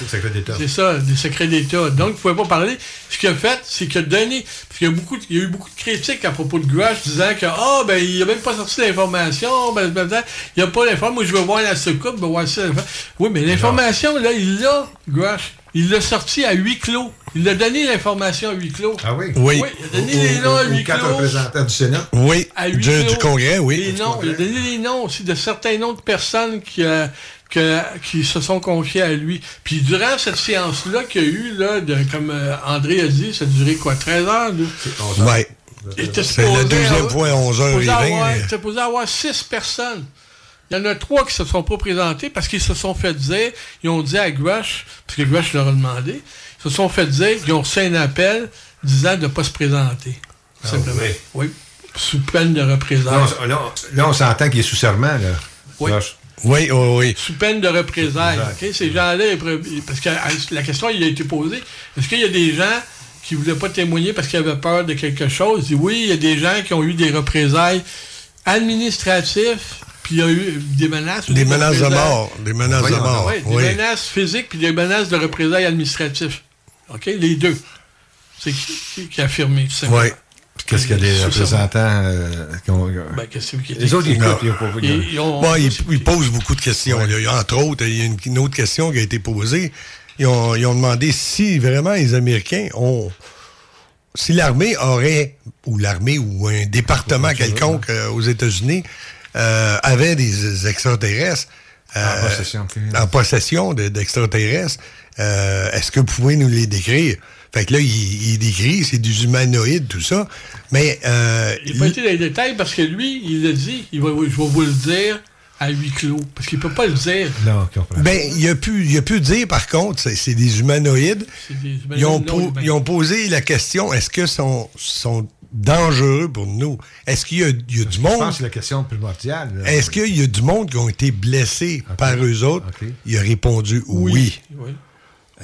C'est ça, des secrets d'État. Donc, il ne pouvait pas parler. Ce qu'il a fait, c'est qu'il a donné. Parce qu'il y a, beaucoup, de- il y a eu beaucoup de critiques à propos de Grush disant que, ah, ben, il n'a même pas sorti l'information. Ben, ben, ben, il n'y a pas l'information. Moi, je veux voir la soucoupe, voir ça. Oui, mais l'information, là, il l'a, Grush. Il l'a sorti à huis clos. Il a donné l'information à huis clos. Ah oui? Oui. il a donné les noms à huis quatre clos. représentants du Sénat. Oui. À huis Du, clos. du Congrès, oui. Les noms, il a donné les noms aussi de certains noms de personnes qui, euh, que- qui se sont confiés à lui. Puis durant cette séance-là qu'il y a eu, là, de, comme euh, André a dit, ça a duré quoi, 13 heures? là? Ouais. Il était C'est supposé deuxième avoir- fois à 11h20. supposé avoir- mais- Il était supposé avoir six personnes. Il y en a trois qui se sont pas présentés parce qu'ils se sont fait dire, ils ont dit à Grush, parce que Grush leur a demandé, ils se sont fait dire qu'ils ont reçu un appel disant de ne pas se présenter. Ah, Simplement. oui. Oui. Sous peine de représailles. Là, on, s'entend qu'il est sous serment. Là. Oui. Oui, oui, oui. sous peine de représailles. Ces gens-là, ils parce que la question il a été posée, est-ce qu'il y a des gens qui ne voulaient pas témoigner parce qu'ils avaient peur de quelque chose? Il dit oui, il y a des gens qui ont eu des représailles administratives, puis il y a eu des menaces. ou Des menaces de mort. Des menaces de mort. Oui, des menaces physiques puis des menaces de représailles administratives. OK? Les deux. C'est qui, qui- a affirmé, tout simplement? Oui. Qu'est-ce qu'il y a des Sous représentants euh, qui ont. Ben, qu'est-ce les autres, ils écoutent. Ils ont Ils- ils ont- Bon, il, il pose beaucoup de questions. là. Il y a, entre autres, il y a une, une autre question qui a été posée. Ils ont, ils ont demandé si vraiment les Américains ont. Si l'armée aurait, ou l'armée, ou un département quelconque euh, aux États-Unis, euh, avait des extraterrestres. En euh, possession. en possession de- d'extraterrestres, euh, est-ce que vous pouvez nous les décrire? Fait que là, il, il décrit, c'est des humanoïdes, tout ça. Mais euh, Il n'a pas été dans les détails parce que lui, il a dit, il va, je vais vous le dire à huis clos. Parce qu'il peut pas le dire. Non, comprends. Ben, il a pu, il a pu dire, par contre, c'est c'est des humanoïdes. C'est des humanoïdes Ils ont, non po- humains. ils ont posé la question est-ce que sont, sont dangereux pour nous? Est-ce qu'il y a, il y a du Je monde? pense que c'est la question primordiale. là. Est-ce qu'il y a du monde qui ont été blessés par eux autres? Il a répondu oui. Oui.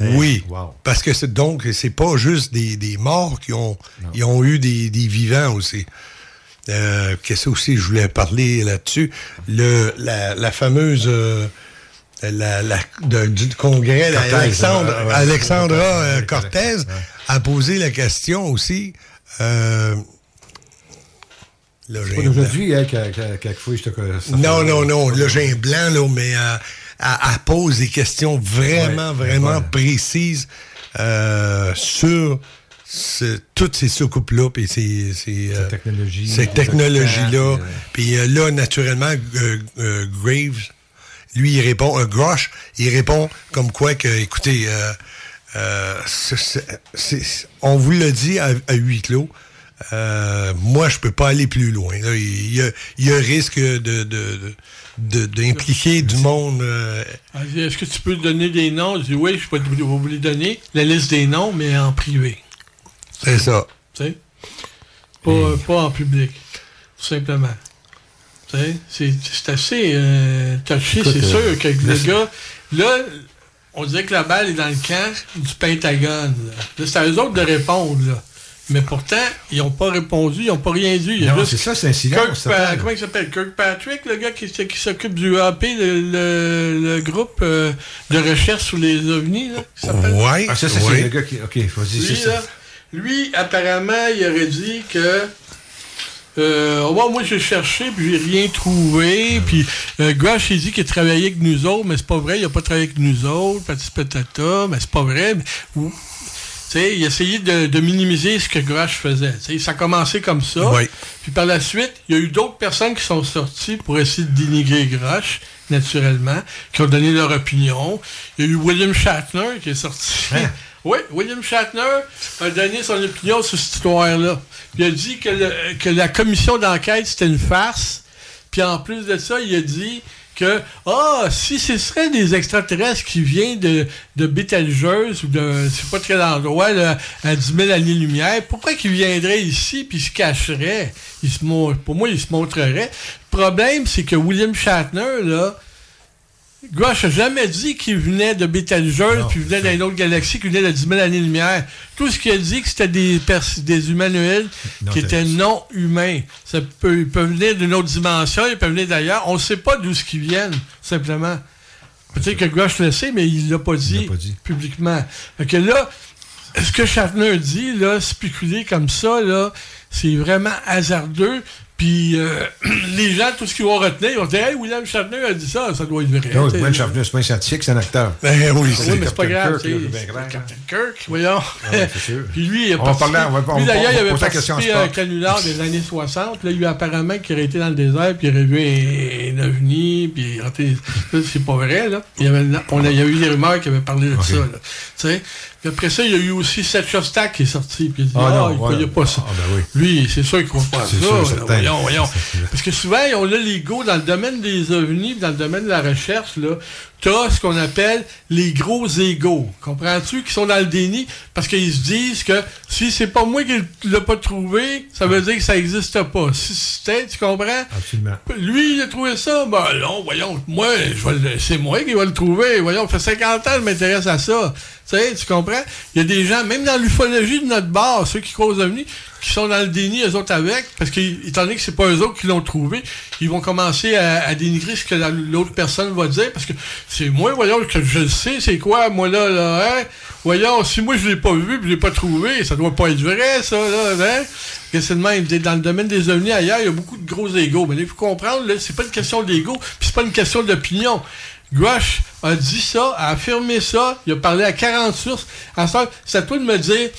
Oui. Hey, wow. Parce que c'est donc c'est pas juste des, des morts qui ont ils ont eu des, des vivants aussi. Euh, Qu'est-ce aussi je voulais parler là-dessus Le la, la fameuse euh, la, la- de- du congrès là, Cortez, Alexandre, ouais, ouais. Alexandra Ouais, euh, Cortez a posé la question aussi. Euh, d'aujourd'hui, hein, que- que- quelquefois, je te Non, fait- non, non. J'ai un blanc, là, mais euh, elle, pose des questions vraiment, vraiment précises euh, sur toutes ces soucoupes-là et ces, ces, euh, ces les technologies-là. occupants, Puis euh, là, naturellement, euh, euh, Graves, lui, il répond, un Grosh, il répond comme quoi que, écoutez, euh, euh, on vous l'a dit à, à huis clos. Euh, moi, je peux pas aller plus loin. là. Il y a, il y a risque de, de- de- de- d'impliquer du monde. euh, dit, Est-ce que tu peux donner des noms? Je dis oui, je peux vous les donner, la liste des noms, mais en privé. C'est ça. Tu sais? Pas, pas en public. Tout simplement. Tu sais? C'est, c'est assez euh, touché, Écoute, c'est euh, sûr que le gars. Là, on dirait que la balle est dans le camp du Pentagone. Là, Là, c'est à eux autres de répondre. Là. Mais pourtant, ils n'ont pas répondu, ils n'ont pas rien dit. Il Non, c'est ça, c'est un silence, Kirk ça Pa- s'appelle. comment il s'appelle? Kirkpatrick, le gars qui, s'occupe du AP, le, le- le groupe euh, de recherche sur les ovnis. Là, qui s'appelle? Ouais. Ah, ça, ça, ouais. c'est le gars qui. Ok, vas-y, c'est ça. Lui, apparemment, il aurait dit que. Euh, moi, j'ai cherché, puis j'ai rien trouvé. Puis euh, il dit qu'il a travaillé avec nous autres, mais c'est pas vrai, il a pas travaillé avec nous autres, petit patata, mais c'est pas vrai. Mais- il a essayé de, de minimiser ce que Grush faisait. Ça a commencé comme ça. Puis par la suite, il y a eu d'autres personnes qui sont sorties pour essayer de dénigrer Grush, naturellement, qui ont donné leur opinion. Il y a eu William Shatner qui est sorti. Oui, William Shatner a donné son opinion sur cette histoire-là. Il a dit que, la commission d'enquête, c'était une farce. Puis en plus de ça, il a dit que, ah, si ce serait des extraterrestres qui viennent de, de ou de, sais pas quel endroit, là, à 10 000 années-lumière, pourquoi qu'ils viendraient ici puis se cacheraient? Ils se pour moi, ils se montreraient. Le problème, c'est que William Shatner, là, Gouache n'a jamais dit qu'il venait de Betelgeuse, puis venait d'une autre galaxie, qu'il venait de 10 000 années-lumière. Tout ce qu'il a dit, que c'était des, des humanoïdes Non qui étaient non humains. Ça peut, ils peuvent venir d'une autre dimension, ils peuvent venir d'ailleurs. On ne sait pas d'où ce qu'ils viennent, simplement. Peut-être que Gouache le sait, mais il ne l'a pas dit, publiquement. Fait que là, ce que Shatner dit, là, spéculer comme ça, là, c'est vraiment hasardeux. Puis euh, les gens, tout ce qu'ils vont retenir, ils vont dire Hey, William Shatner a dit ça, ça doit être vrai. Non, William Shatner, c'est pas un scientifique, c'est un acteur. Ben oui, oui, mais c'est pas grave. C'est c'est grave, Captain Kirk, voyons. Ouais, c'est sûr. Puis lui, il a On va parler, on va- lui, d'ailleurs, il avait participé à un Spock. canular des années 60. Là, il y a eu apparemment qu'il aurait été dans le désert, puis il aurait vu un, ovni, puis c'est pas vrai, là. Il y, avait, on a, il y a eu des rumeurs qui avaient parlé de ça, là. Tu sais? Puis après ça, il y a eu aussi Seth Shostak qui est sorti, puis il a dit Ah, Ah, non, il ouais. croyait pas ça. Ah, ben oui. Lui, c'est sûr qu'il croit pas ça. C'est sûr, là. Voyons, voyons. Parce que souvent, on a l'ego dans le domaine des ovnis, dans le domaine de la recherche, là. T'as ce qu'on appelle les gros égaux. Comprends-tu? Qui sont dans le déni parce qu'ils se disent que si c'est pas moi qui l'ai pas trouvé, ça veut dire que ça existe pas. Si c'était, tu comprends? Absolument. Lui, il a trouvé ça. Ben non, voyons, moi, c'est moi qui vais le trouver. Voyons, ça fait 50 ans que je m'intéresse à ça. Tu sais, tu comprends? Il y a des gens, même dans l'ufologie de notre bar, ceux qui causent ovnis, qui sont dans le déni, eux autres avec, parce qu'étant donné que c'est pas eux autres qui l'ont trouvé, ils vont commencer à, à dénigrer ce que la- l'autre personne va dire, parce que c'est moi, voyons, que je sais, c'est quoi, moi là, là, hein? Voyons, si moi je l'ai pas vu, puis je l'ai pas trouvé, ça doit pas être vrai, ça, là, hein? Que c'est même. Dans le domaine des ovnis ailleurs, il y a beaucoup de gros égaux. Mais il faut comprendre, c'est pas une question d'ego, puis c'est pas une question d'opinion. Grush a dit ça, a affirmé ça, il a parlé à 40 sources. C'est à toi de me dire,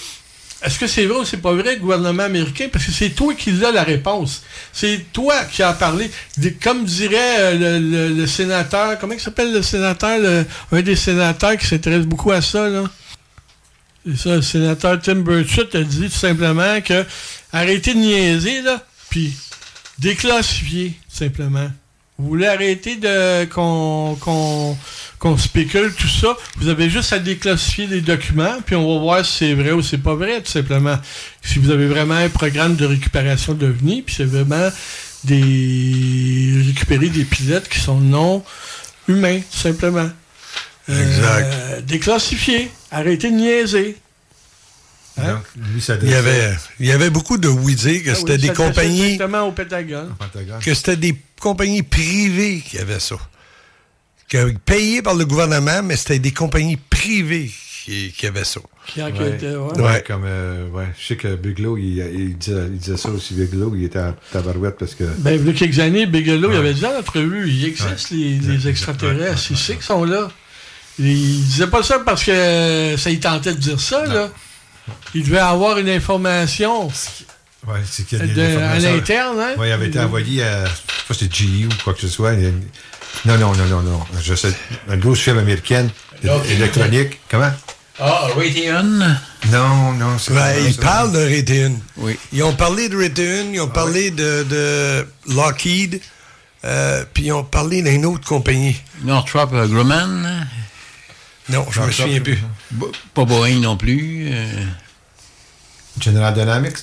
est-ce que c'est vrai ou c'est pas vrai, le gouvernement américain? Parce que c'est toi qui as la réponse. C'est toi qui as parlé. Comme dirait euh, le, sénateur, comment il s'appelle le sénateur? un des sénateurs qui s'intéresse beaucoup à ça, là? C'est ça, le sénateur Tim Burchett a dit tout simplement que arrêtez de niaiser, là, puis déclassifier, tout simplement. Vous voulez arrêter de qu'on spécule tout ça, vous avez juste à déclassifier les documents, puis on va voir si c'est vrai ou c'est pas vrai, tout simplement. Si vous avez vraiment un programme de récupération d'OVNI, puis c'est vraiment des récupérer des pilotes qui sont non humains, tout simplement. Euh, déclassifier. Arrêtez de niaiser. Hein? Il y, avait, il y avait beaucoup de oui-dire que Ah c'était oui, des compagnies. directement au Pentagone. que c'était des compagnies privées qui avaient ça. Que, payées par le gouvernement, mais c'était des compagnies privées qui, qui avaient ça. Qui Ouais. enquêtaient, ouais. Ouais, comme, euh, ouais. Je sais que Bigelow, il, il disait, il disait ça aussi, Bigelow, il était à tabarouette parce que. Ben, il y a quelques années, Bigelow, il avait dit en entrevue, il existe les, les extraterrestres, il sait qu'ils sont là. Il disait pas ça parce que ça il tentait de dire ça, là. Il devait avoir une information Ouais, c'est qu'il y a des de- à l'interne, hein? Ouais, il avait été envoyé à. Je sais pas si c'était GE ou quoi que ce soit. Non, non, non, non, non. Je sais. Une grosse firme américaine, électronique. Comment? Ah, Raytheon? Non, non, c'est Ouais, pas ils parlent de Raytheon. Oui. Ils ont parlé de Raytheon, ils ont parlé de, de Lockheed, euh, puis ils ont parlé d'une autre compagnie. Northrop Grumman? Non, je me souviens plus. Pas Boeing non plus. euh. General Dynamics?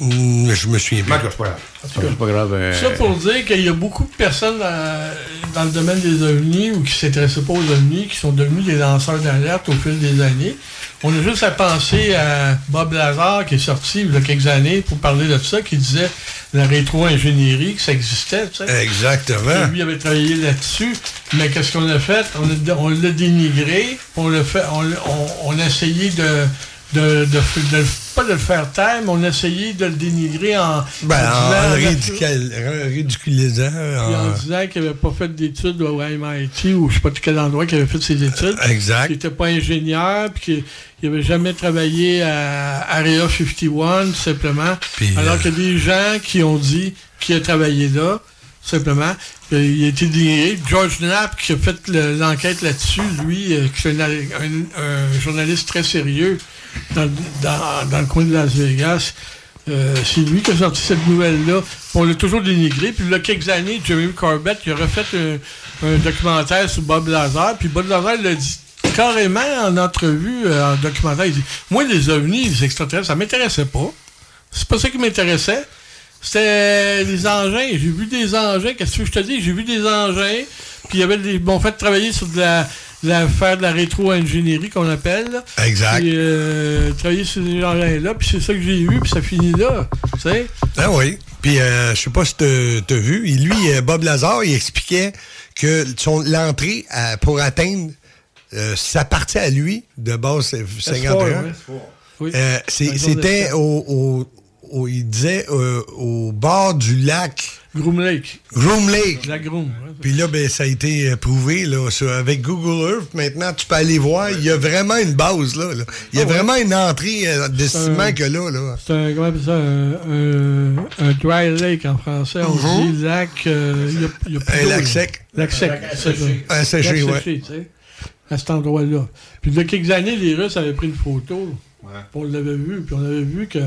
Hmm, je me souviens c'est pas grave. C'est pas grave. euh, Ça pour dire qu'il y a beaucoup de personnes dans, dans le domaine des ovnis ou qui s'intéressaient pas aux ovnis, qui sont devenus des lanceurs d'alerte au fil des années. On a juste à penser à Bob Lazar qui est sorti il y a quelques années pour parler de ça, qui disait la rétro-ingénierie, que ça existait. tu sais. Exactement. Lui avait travaillé là-dessus, mais qu'est-ce qu'on a fait? On l'a- dénigré, on l'a fait, on, l'a- on- on a essayé de, de, de, de pas de le faire taire, mais on a essayé de le dénigrer en, Ben, en, en ridiculisant. en en- disant qu'il n'avait pas fait d'études au MIT ou je sais pas de quel endroit qu'il avait fait ses études. Exact. Qu'il n'était pas ingénieur, puis qu'il n'avait jamais travaillé à Area 51, tout simplement. Alors euh, qu'il y a des gens qui ont dit qu'il a travaillé là, simplement. Euh, Il a été dénigré. George Knapp, qui a fait le- l'enquête là-dessus, lui, euh, qui est un, un- un journaliste très sérieux dans, le coin de Las Vegas, euh, c'est lui qui a sorti cette nouvelle-là. On l'a toujours dénigré. Puis il y a quelques années, Jeremy Corbett il a refait un, un documentaire sur Bob Lazar. Puis Bob Lazar l'a dit carrément en entrevue, euh, en documentaire. Il dit Moi, les ovnis, les extraterrestres, ça m'intéressait pas. C'est pas ça qui m'intéressait. C'était les engins. J'ai vu des engins. Qu'est-ce que je te dis? J'ai vu des engins. Puis il y avait des. Bon, fait travailler sur de la. La- faire de la rétro-ingénierie qu'on appelle. là. Exact. Puis euh, travailler sur ces engins-là. Puis c'est ça que j'ai vu. Puis ça finit là. Tu sais? Ah oui. Puis, euh, je sais pas si tu as vu, et lui, euh, Bob Lazar, il expliquait que son l'entrée pour atteindre euh, sa partie à lui, de base c'est 51, ouais. Oui. euh, c'était au, au- au- il disait, euh, au bord du lac. Groom Lake. Groom Lake. La Groom. ouais. Puis là, ben, ça a été prouvé là, sur- avec Google Earth. Maintenant, tu peux aller voir. Il y a vraiment une base là. là. Il y a Ah ouais. vraiment une entrée euh, de C'est ciment un- que là. là. C'est un, comment ça, un, un- un dry lake en français. On Mhm. dit lac. euh, il y a- il y a plus Un lac sec. Lac sec. Lac. Un séché, Lac ouais. séché, tu sais, à cet endroit-là. Puis il y a quelques années, les Russes avaient pris une photo. Puis on l'avait vu. Puis on avait vu que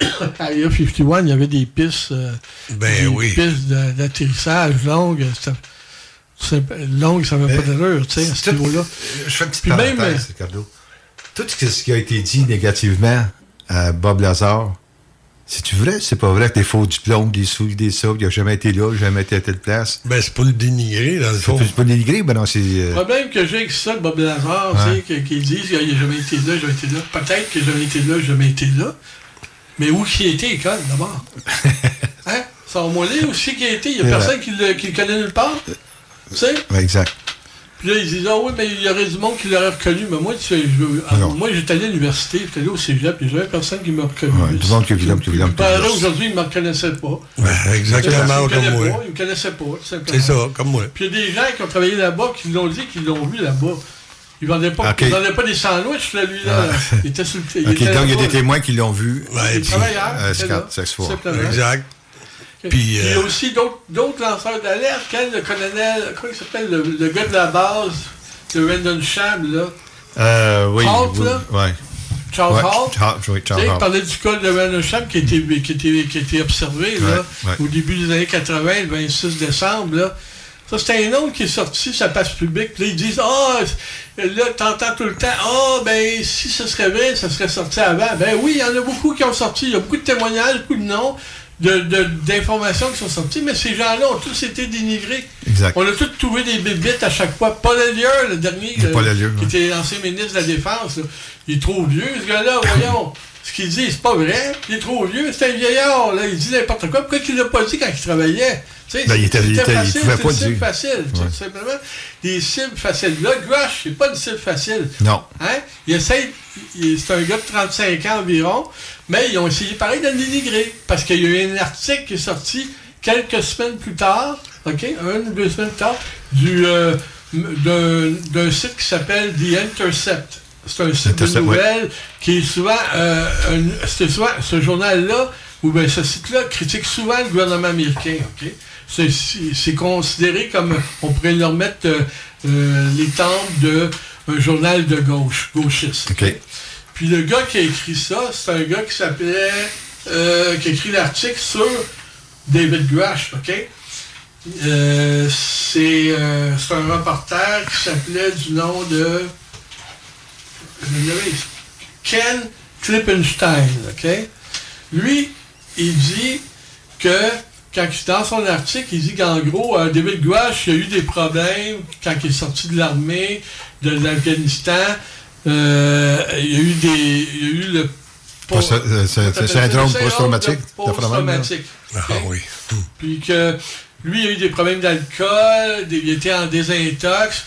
Area 51, il y avait des pistes, euh, Ben des oui. pistes d'atterrissage longues. Longues, ça n'avait pas d'allure, tu sais, à ce niveau-là. Je fais une petite Puis parenthèse, Ricardo. Tout ce qui a été dit négativement à Bob Lazar, c'est-tu vrai? C'est pas vrai que des faux diplômes, des sous, des ça, il n'a jamais été là, jamais été à telle place. Ben, c'est pas le dénigrer, dans le fond. C'est pas le dénigrer, mais non, c'est. Le euh, problème que j'ai avec ça, Bob Lazar, Ouais. c'est que- qu'ils disent qu'il n'a jamais été là, jamais été là. Peut-être qu'il n'a jamais été là, jamais été là. Mais où qu'il a été, l'école, d'abord? hein? Ça au mollet aussi qu'il a été? Il n'y a personne qui le, qui le connaît nulle part. Tu sais? ouais, exact. Puis là, ils disent, ah oui, mais il y aurait du monde qui l'aurait reconnu. Mais moi, tu sais, je ah, moi, j'étais allé à l'université, j'étais allé au cégep, puis j'avais personne qui m'a reconnu. Ouais, qui qui père, aujourd'hui, il ne me reconnaissait pas. Ben, exactement Il me comme connaît moi. pas, Il me connaissait pas, tout simplement. C'est ça, comme moi. Puis il y a des gens qui ont travaillé là-bas qui l'ont dit qu'ils l'ont vu là-bas. Ils vendaient pas, vendaient pas des sandwichs, là, lui, là. Ah. Il était sur le il Ok, était donc il y a des témoins qui l'ont vu. Ouais, puis, travailleurs, euh. Exact. Ok. Puis, il y a euh, aussi d'autres lanceurs d'alerte. Quand le colonel, comment il s'appelle, le, le gars de la base, le Randon Sham, là. Euh, oui. Oui, là? ouais. Charles Ouais, Hall? Charles- oui, Il parlait du col de Rennersham qui a été, qui été observé là, Ouais, ouais. au début des années 80, le 26 décembre. Là. Ça, c'était un autre qui est sorti la page publique. Puis là, ils disent Ah, là, t'entends tout le temps Ah, ben, si ce serait vrai, ça serait sorti avant. Ben oui, il y en a beaucoup qui ont sorti. Il y a beaucoup de témoignages, beaucoup de noms, de- de- d'informations qui sont sorties, mais ces gens-là ont tous été dénigrés. Exact. On a tous trouvé des bébites à chaque fois. Paul Elliott, le dernier, Le euh, Paul Elliott, qui ouais. était ancien ministre de la Défense, là, il est trop vieux, ce gars-là, voyons. Ce qu'il dit, c'est pas vrai. Il est trop vieux, c'est un vieillard, là. Il dit n'importe quoi. Pourquoi il l'a pas dit quand il travaillait? Ben, il était- il était- il facile, pouvait pas dire. facile, Ouais. tout simplement. Des cibles faciles. Là, Grush, c'est pas une cible facile. Non. Hein? Il essaie, il- c'est un gars de 35 ans environ, mais ils ont essayé pareil de le dénigrer. Parce qu'il y a eu un article qui est sorti quelques semaines plus tard, OK, une ou deux semaines plus tard, du, euh, d'un, site qui s'appelle The Intercept. C'est un site Intercept, de nouvelles qui est souvent, euh, un- souvent ce journal-là, ou bien ce site-là critique souvent le gouvernement américain, OK? C'est, considéré comme, on pourrait leur mettre euh, euh, les tempes de un journal de gauche, gauchiste. Puis le gars qui a écrit ça, c'est un gars qui s'appelait, euh, qui a écrit l'article sur David Grush, OK? C'est, un reporter qui s'appelait du nom de Ken Klippenstein, OK? Lui, il dit que, quand il- dans son article, il dit qu'en gros, euh, David Gouache a eu des problèmes quand il est sorti de l'armée de l'Afghanistan. Euh, il y a eu des. Il y a eu le. Euh, c'est- syndrome post-traumatique? Post-traumatique. Ah oui. Puis que lui, il a eu des problèmes d'alcool, il était en désintox,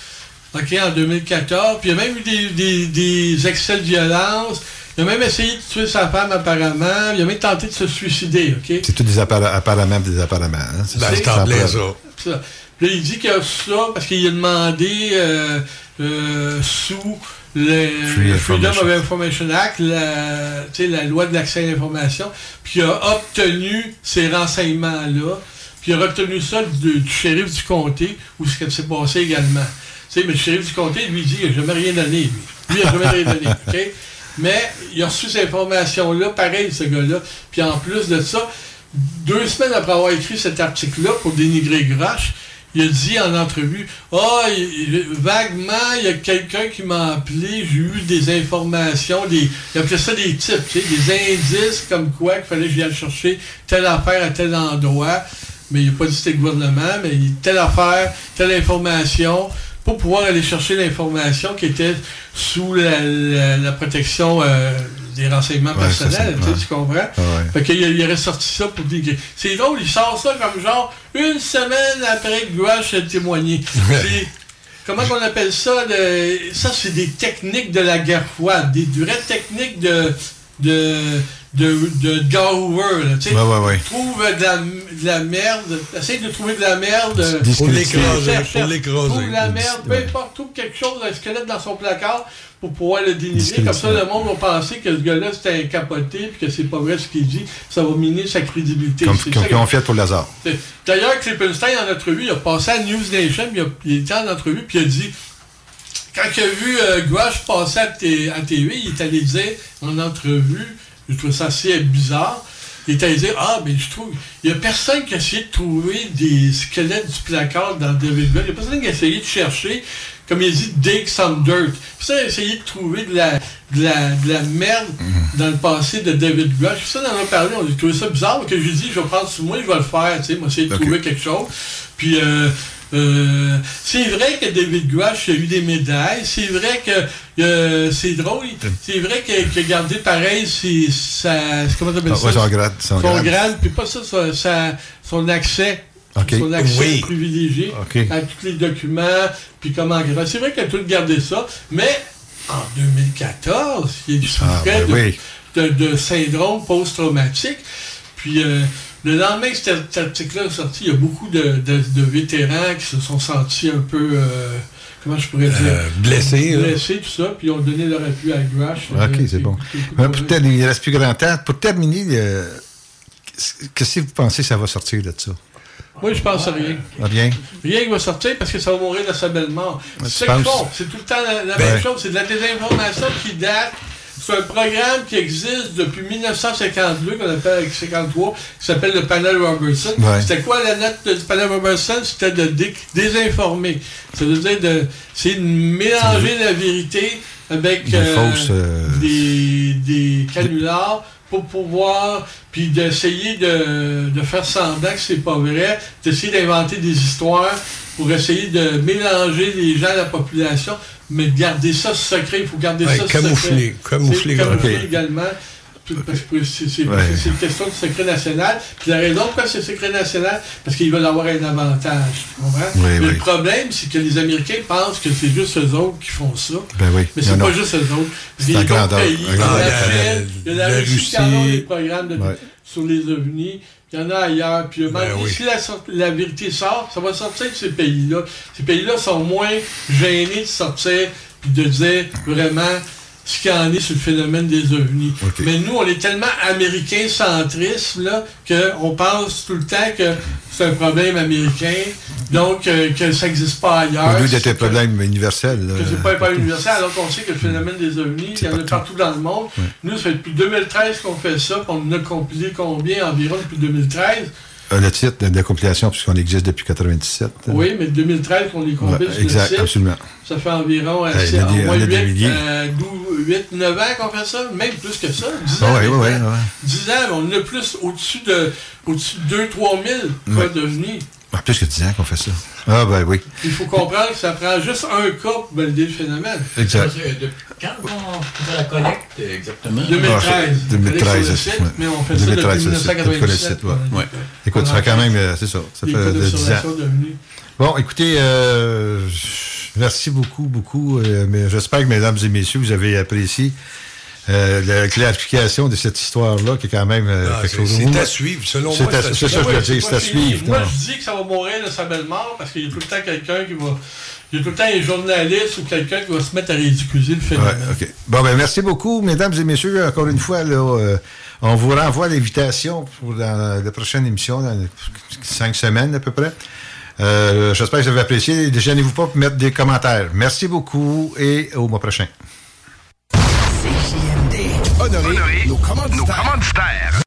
OK, en 2014. Puis il a même eu des, des, des excès de violence. Il a même essayé de tuer sa femme, apparemment. Il a même tenté de se suicider, OK? C'est tout des appara- apparemment des apparemment. Hein? Ben, ça, c'est ça en plein prend- ça. Ça. Puis là, il dit qu'il a ça parce qu'il a demandé euh, euh, sous le Free Freedom of Information Act, la, loi de l'accès à l'information, puis il a obtenu ces renseignements-là, puis il a obtenu ça du, du shérif du comté, où ce qui s'est passé également. Mais le shérif du comté, lui, dit qu'il n'a jamais rien donné, lui. Lui, il n'a jamais rien donné, OK? Mais il a reçu ces informations-là, pareil, ce gars-là. Puis en plus de ça, deux semaines après avoir écrit cet article-là pour dénigrer Grosh, il a dit en entrevue Ah, il- vaguement, il y a quelqu'un qui m'a appelé, j'ai eu des informations, des, il appelait ça des tips, tu sais, des indices comme quoi qu'il fallait que j'aille chercher telle affaire à tel endroit. Mais il n'a pas dit c'était le gouvernement, mais telle affaire, telle information, pour pouvoir aller chercher l'information qui était sous la, la- la protection euh, des renseignements Ouais, ça, personnels, c'est- tu sais, ouais. tu comprends? Ah ouais. Fait qu'il il aurait sorti ça pour dire. C'est drôle, il sort ça comme genre une semaine après que Gouache a témoigné. Comment qu'on appelle ça? ça, c'est des techniques de la guerre froide, des vraies techniques de. de de, de Edgar Hoover, là, tu sais. Ouais, ouais, ouais. Trouve de la, de la merde, essaye de trouver de la merde. euh, Pour l'écraser, pour l'écraser. Trouve de la merde, peu importe, trouve quelque chose, un squelette dans son placard pour pouvoir le dénigrer. Comme ça, le monde va penser que ce gars-là, c'était un capoté puis que c'est pas vrai ce qu'il dit. Ça va miner sa crédibilité. Comme comme ça que- fait pour Lazare. D'ailleurs, Klippenstein, en entrevue, il a passé à News Nation, puis il, a- il était en entrevue, puis il a dit quand il a vu euh, Gouache passer à, T- à TV, il est allé dire en entrevue, je trouve ça assez bizarre, il est allé dire Ah, mais je trouve, il n'y a personne qui a essayé de trouver des squelettes du placard dans David Bell, il n'y a personne qui a essayé de chercher, comme il dit, dig some dirt. Il a essayé de trouver de la, de la, de la merde dans le passé de David. Puis ça, on en a parlé, on a trouvé ça bizarre, que j'ai dit, je vais prendre sur moi, je vais le faire, tu sais, moi, essayer de trouver quelque chose. Puis, euh, euh, c'est vrai que David Grush a eu des médailles. C'est vrai que euh, c'est drôle. C'est vrai qu'il qu'il a gardé pareil sa, comment Ah, ça? ouais, son grade, son grade. grade, puis pas ça, sa- son accès. Son accès Oui. privilégié à tous les documents, puis comment. C'est vrai qu'il a tout gardé ça, mais en 2014, il souffrait Ah, ben de, oui. de, de syndrome post-traumatique. Puis euh, le lendemain que cet, article-là est sorti, il y a beaucoup de, de- de vétérans qui se sont sentis un peu. euh, comment je pourrais dire? Euh, blessés, là. Blessés, tout ça, puis ils ont donné leur appui à Grush. OK, c'est bon. Euh, pour il ne reste plus grand temps. Pour terminer, euh, qu'est-ce que vous pensez que ça va sortir de ça? Moi, je pense à rien. Rien? Rien qui va sortir parce que ça va mourir de sa belle mort. C'est qu'ils font. C'est tout le temps la, la Ben. même chose. C'est de la désinformation qui date c'est un programme qui existe depuis 1952, qu'on appelle avec 53, qui s'appelle le panel Robertson. Ouais. C'était quoi la note du panel Robertson? C'était de dé- désinformer. C'est-à-dire de, de mélanger la vérité avec Des euh, fausses, euh, des, des canulars pour pouvoir, puis d'essayer de, de faire semblant que c'est pas vrai, d'essayer d'inventer des histoires pour essayer de mélanger les gens, la population, mais de garder ça secret. Il faut garder Ouais, ça camoufler, secret. camoufler, camoufler également. Parce que c'est Ouais. une question de secret national. Puis la raison pourquoi c'est secret national, parce qu'ils veulent avoir un avantage. Tu comprends? Oui, Mais oui. le problème, c'est que les Américains pensent que c'est juste eux autres qui font ça. Ben oui. Mais c'est non. pas juste eux autres. Il y a d'autres pays. Il y a la a Russie qui Russie. des programmes de- Ouais. Sur les ovnis. Il y en a ailleurs. Puis Ben oui. si la, la vérité sort, ça va sortir de ces pays-là. Ces pays-là sont moins gênés de sortir puis de dire vraiment ce qu'il y en est sur le phénomène des ovnis. Mais nous, on est tellement américains centristes là, qu'on pense tout le temps que c'est un problème américain, donc euh, que ça n'existe pas ailleurs. Lieu d'être un que- problème universel. là, que c'est pas un problème universel, alors qu'on sait que le phénomène des ovnis, il y en a partout dans le monde. Nous, ça fait depuis 2013 qu'on fait ça, puis on a compilé combien environ depuis 2013? Le titre de, de compilation, puisqu'on existe depuis 97. Oui, mais 2013 qu'on les compile Ouais, exact, le absolument. Ça fait environ euh, Euh, c'est il y a en des- moins il y a des 8, milliers. euh, 8, 9 ans qu'on fait ça, même plus que ça. 10 Ah ans. ouais, maintenant. ouais. 10 ans, on a plus au-dessus de, au-dessus de 2-3 000 Ouais. Ah, plus que 10 ans qu'on fait ça. Ah, ben oui. Il faut comprendre que ça prend juste un cas pour valider le phénomène. Exact. Quand on fait la collecte, exactement? 2013. Ah, 2013. Sur le site, ouais. mais on fait ça 2013, depuis sur le site, 1997, ouais. ouais. Écoute, ça fait quand même, euh, c'est ça, ça fait cas de 10 d'observation ans. Bon, écoutez, euh, merci beaucoup, beaucoup. euh, mais j'espère que, mesdames et messieurs, vous avez apprécié euh, la clarification de cette histoire-là, qui est quand même euh, Ah, quelque c'est- chose c'est à suivre. Selon c'est moi, c'est ça, suivre. je veux dire, c'est à suivre. Moi, non? je dis que ça va mourir de sa belle mort parce qu'il y a tout le temps quelqu'un qui va. Il y a tout le temps un journaliste ou quelqu'un qui va se mettre à ridiculiser le phénomène. Ouais, OK. Bon, ben, merci beaucoup, mesdames et messieurs. Encore une fois, là, euh, on vous renvoie l'invitation pour la, la prochaine émission, dans cinq semaines à peu près. Euh, J'espère que vous avez apprécié. Gênez-vous pas pour mettre des commentaires. Merci beaucoup et au mois prochain. Nos commanditaires.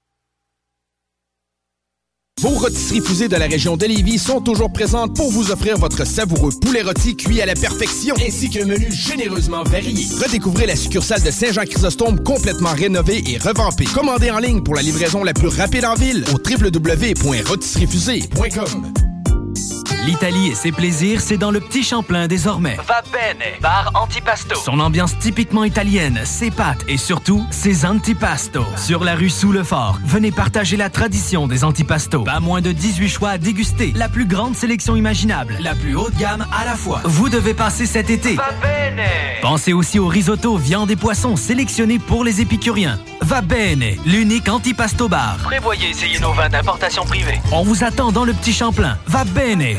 Vos rôtisseries fusées de la région de Lévis sont toujours présentes pour vous offrir votre savoureux poulet rôti cuit à la perfection, ainsi qu'un menu généreusement varié. Redécouvrez la succursale de Saint-Jean-Chrysostome complètement rénovée et revampée. Commandez en ligne pour la livraison la plus rapide en ville au www.rôtisseriefusée.com. L'Italie et ses plaisirs, c'est dans le Petit Champlain désormais. Va bene, bar antipasto. Son ambiance typiquement italienne, ses pâtes et surtout ses antipastos. Sur la rue sous le fort, venez partager la tradition des antipastos. Pas moins de 18 choix à déguster. La plus grande sélection imaginable, la plus haute gamme à la fois. Vous devez passer cet été. Va bene. Pensez aussi au risotto, viande et poissons sélectionnés pour les épicuriens. Va bene, l'unique antipasto bar. Prévoyez essayer nos vins d'importation privée. On vous attend dans le Petit Champlain. Va bene,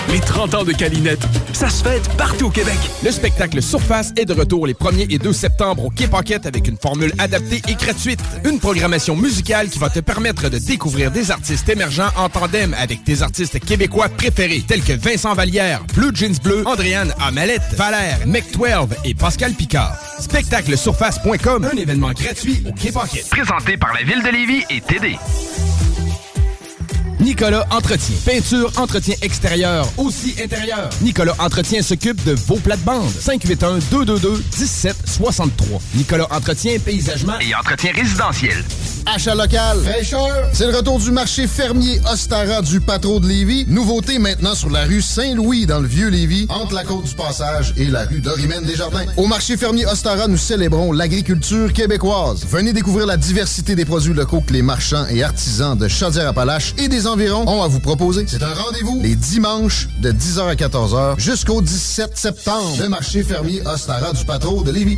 Les 30 ans de Calinette, ça se fête partout au Québec. Le spectacle Surface est de retour les 1er et 2 septembre au Quai Paquette avec une formule adaptée et gratuite. Une programmation musicale qui va te permettre de découvrir des artistes émergents en tandem avec tes artistes québécois préférés tels que Vincent Vallière, Blue Jeans Bleu, Andréane Amalette, Valère, Mec12 et Pascal Picard. Spectaclesurface.com, un événement gratuit au Quai Paquette. Présenté par la Ville de Lévis et TD. Nicolas Entretien. Peinture, entretien extérieur, aussi intérieur. Nicolas Entretien s'occupe de vos plates-bandes. 581-222-1763. Nicolas Entretien, paysagement Et entretien résidentiel. Achat local. C'est le retour du marché fermier Ostara du Patro de Lévis. Nouveauté maintenant sur la rue Saint-Louis dans le vieux Lévis, entre la côte du Passage et la rue Dorimène des Jardins. Au marché fermier Ostara, nous célébrons l'agriculture québécoise. Venez découvrir la diversité des produits locaux que les marchands et artisans de Chaudière-Appalaches et des environs ont à vous proposer. C'est un rendez-vous les dimanches de 10h à 14h jusqu'au 17 septembre. Le marché fermier Ostara du Patro de Lévis.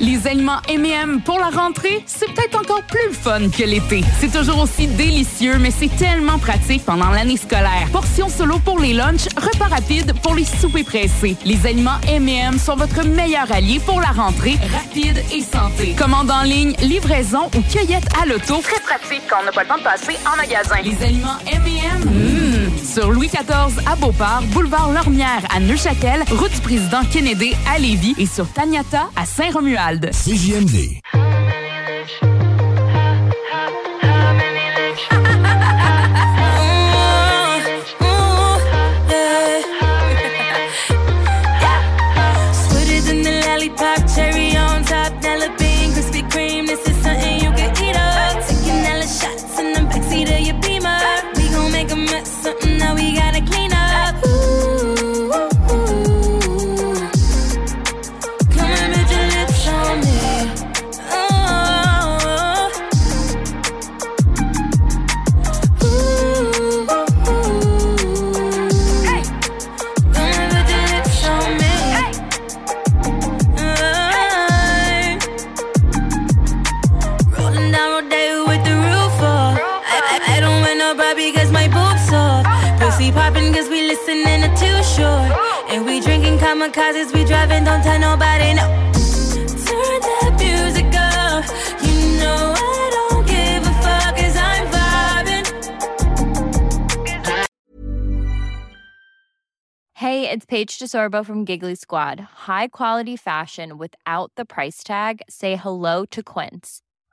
Les aliments M&M pour la rentrée, c'est peut-être encore plus fun que l'été. C'est toujours aussi délicieux, mais c'est tellement pratique pendant l'année scolaire. Portions solo pour les lunchs, repas rapides pour les soupers pressés. Les aliments M&M sont votre meilleur allié pour la rentrée, rapide et santé. Commande en ligne, livraison ou cueillette à l'auto. Très pratique quand on n'a pas le temps de passer en magasin. Les aliments M&M. Sur Louis XIV à Beauport, boulevard Lormière à Neuchâtel, route du président Kennedy à Lévis et sur Taniata à Saint-Romuald. CJMD. Kamikazes, we driving, don't tell nobody no. Turn that music up. You know I don't give a fuck cause I'm vibing. Hey, it's Paige DeSorbo from Giggly Squad. High quality fashion without the price tag. Say hello to Quince.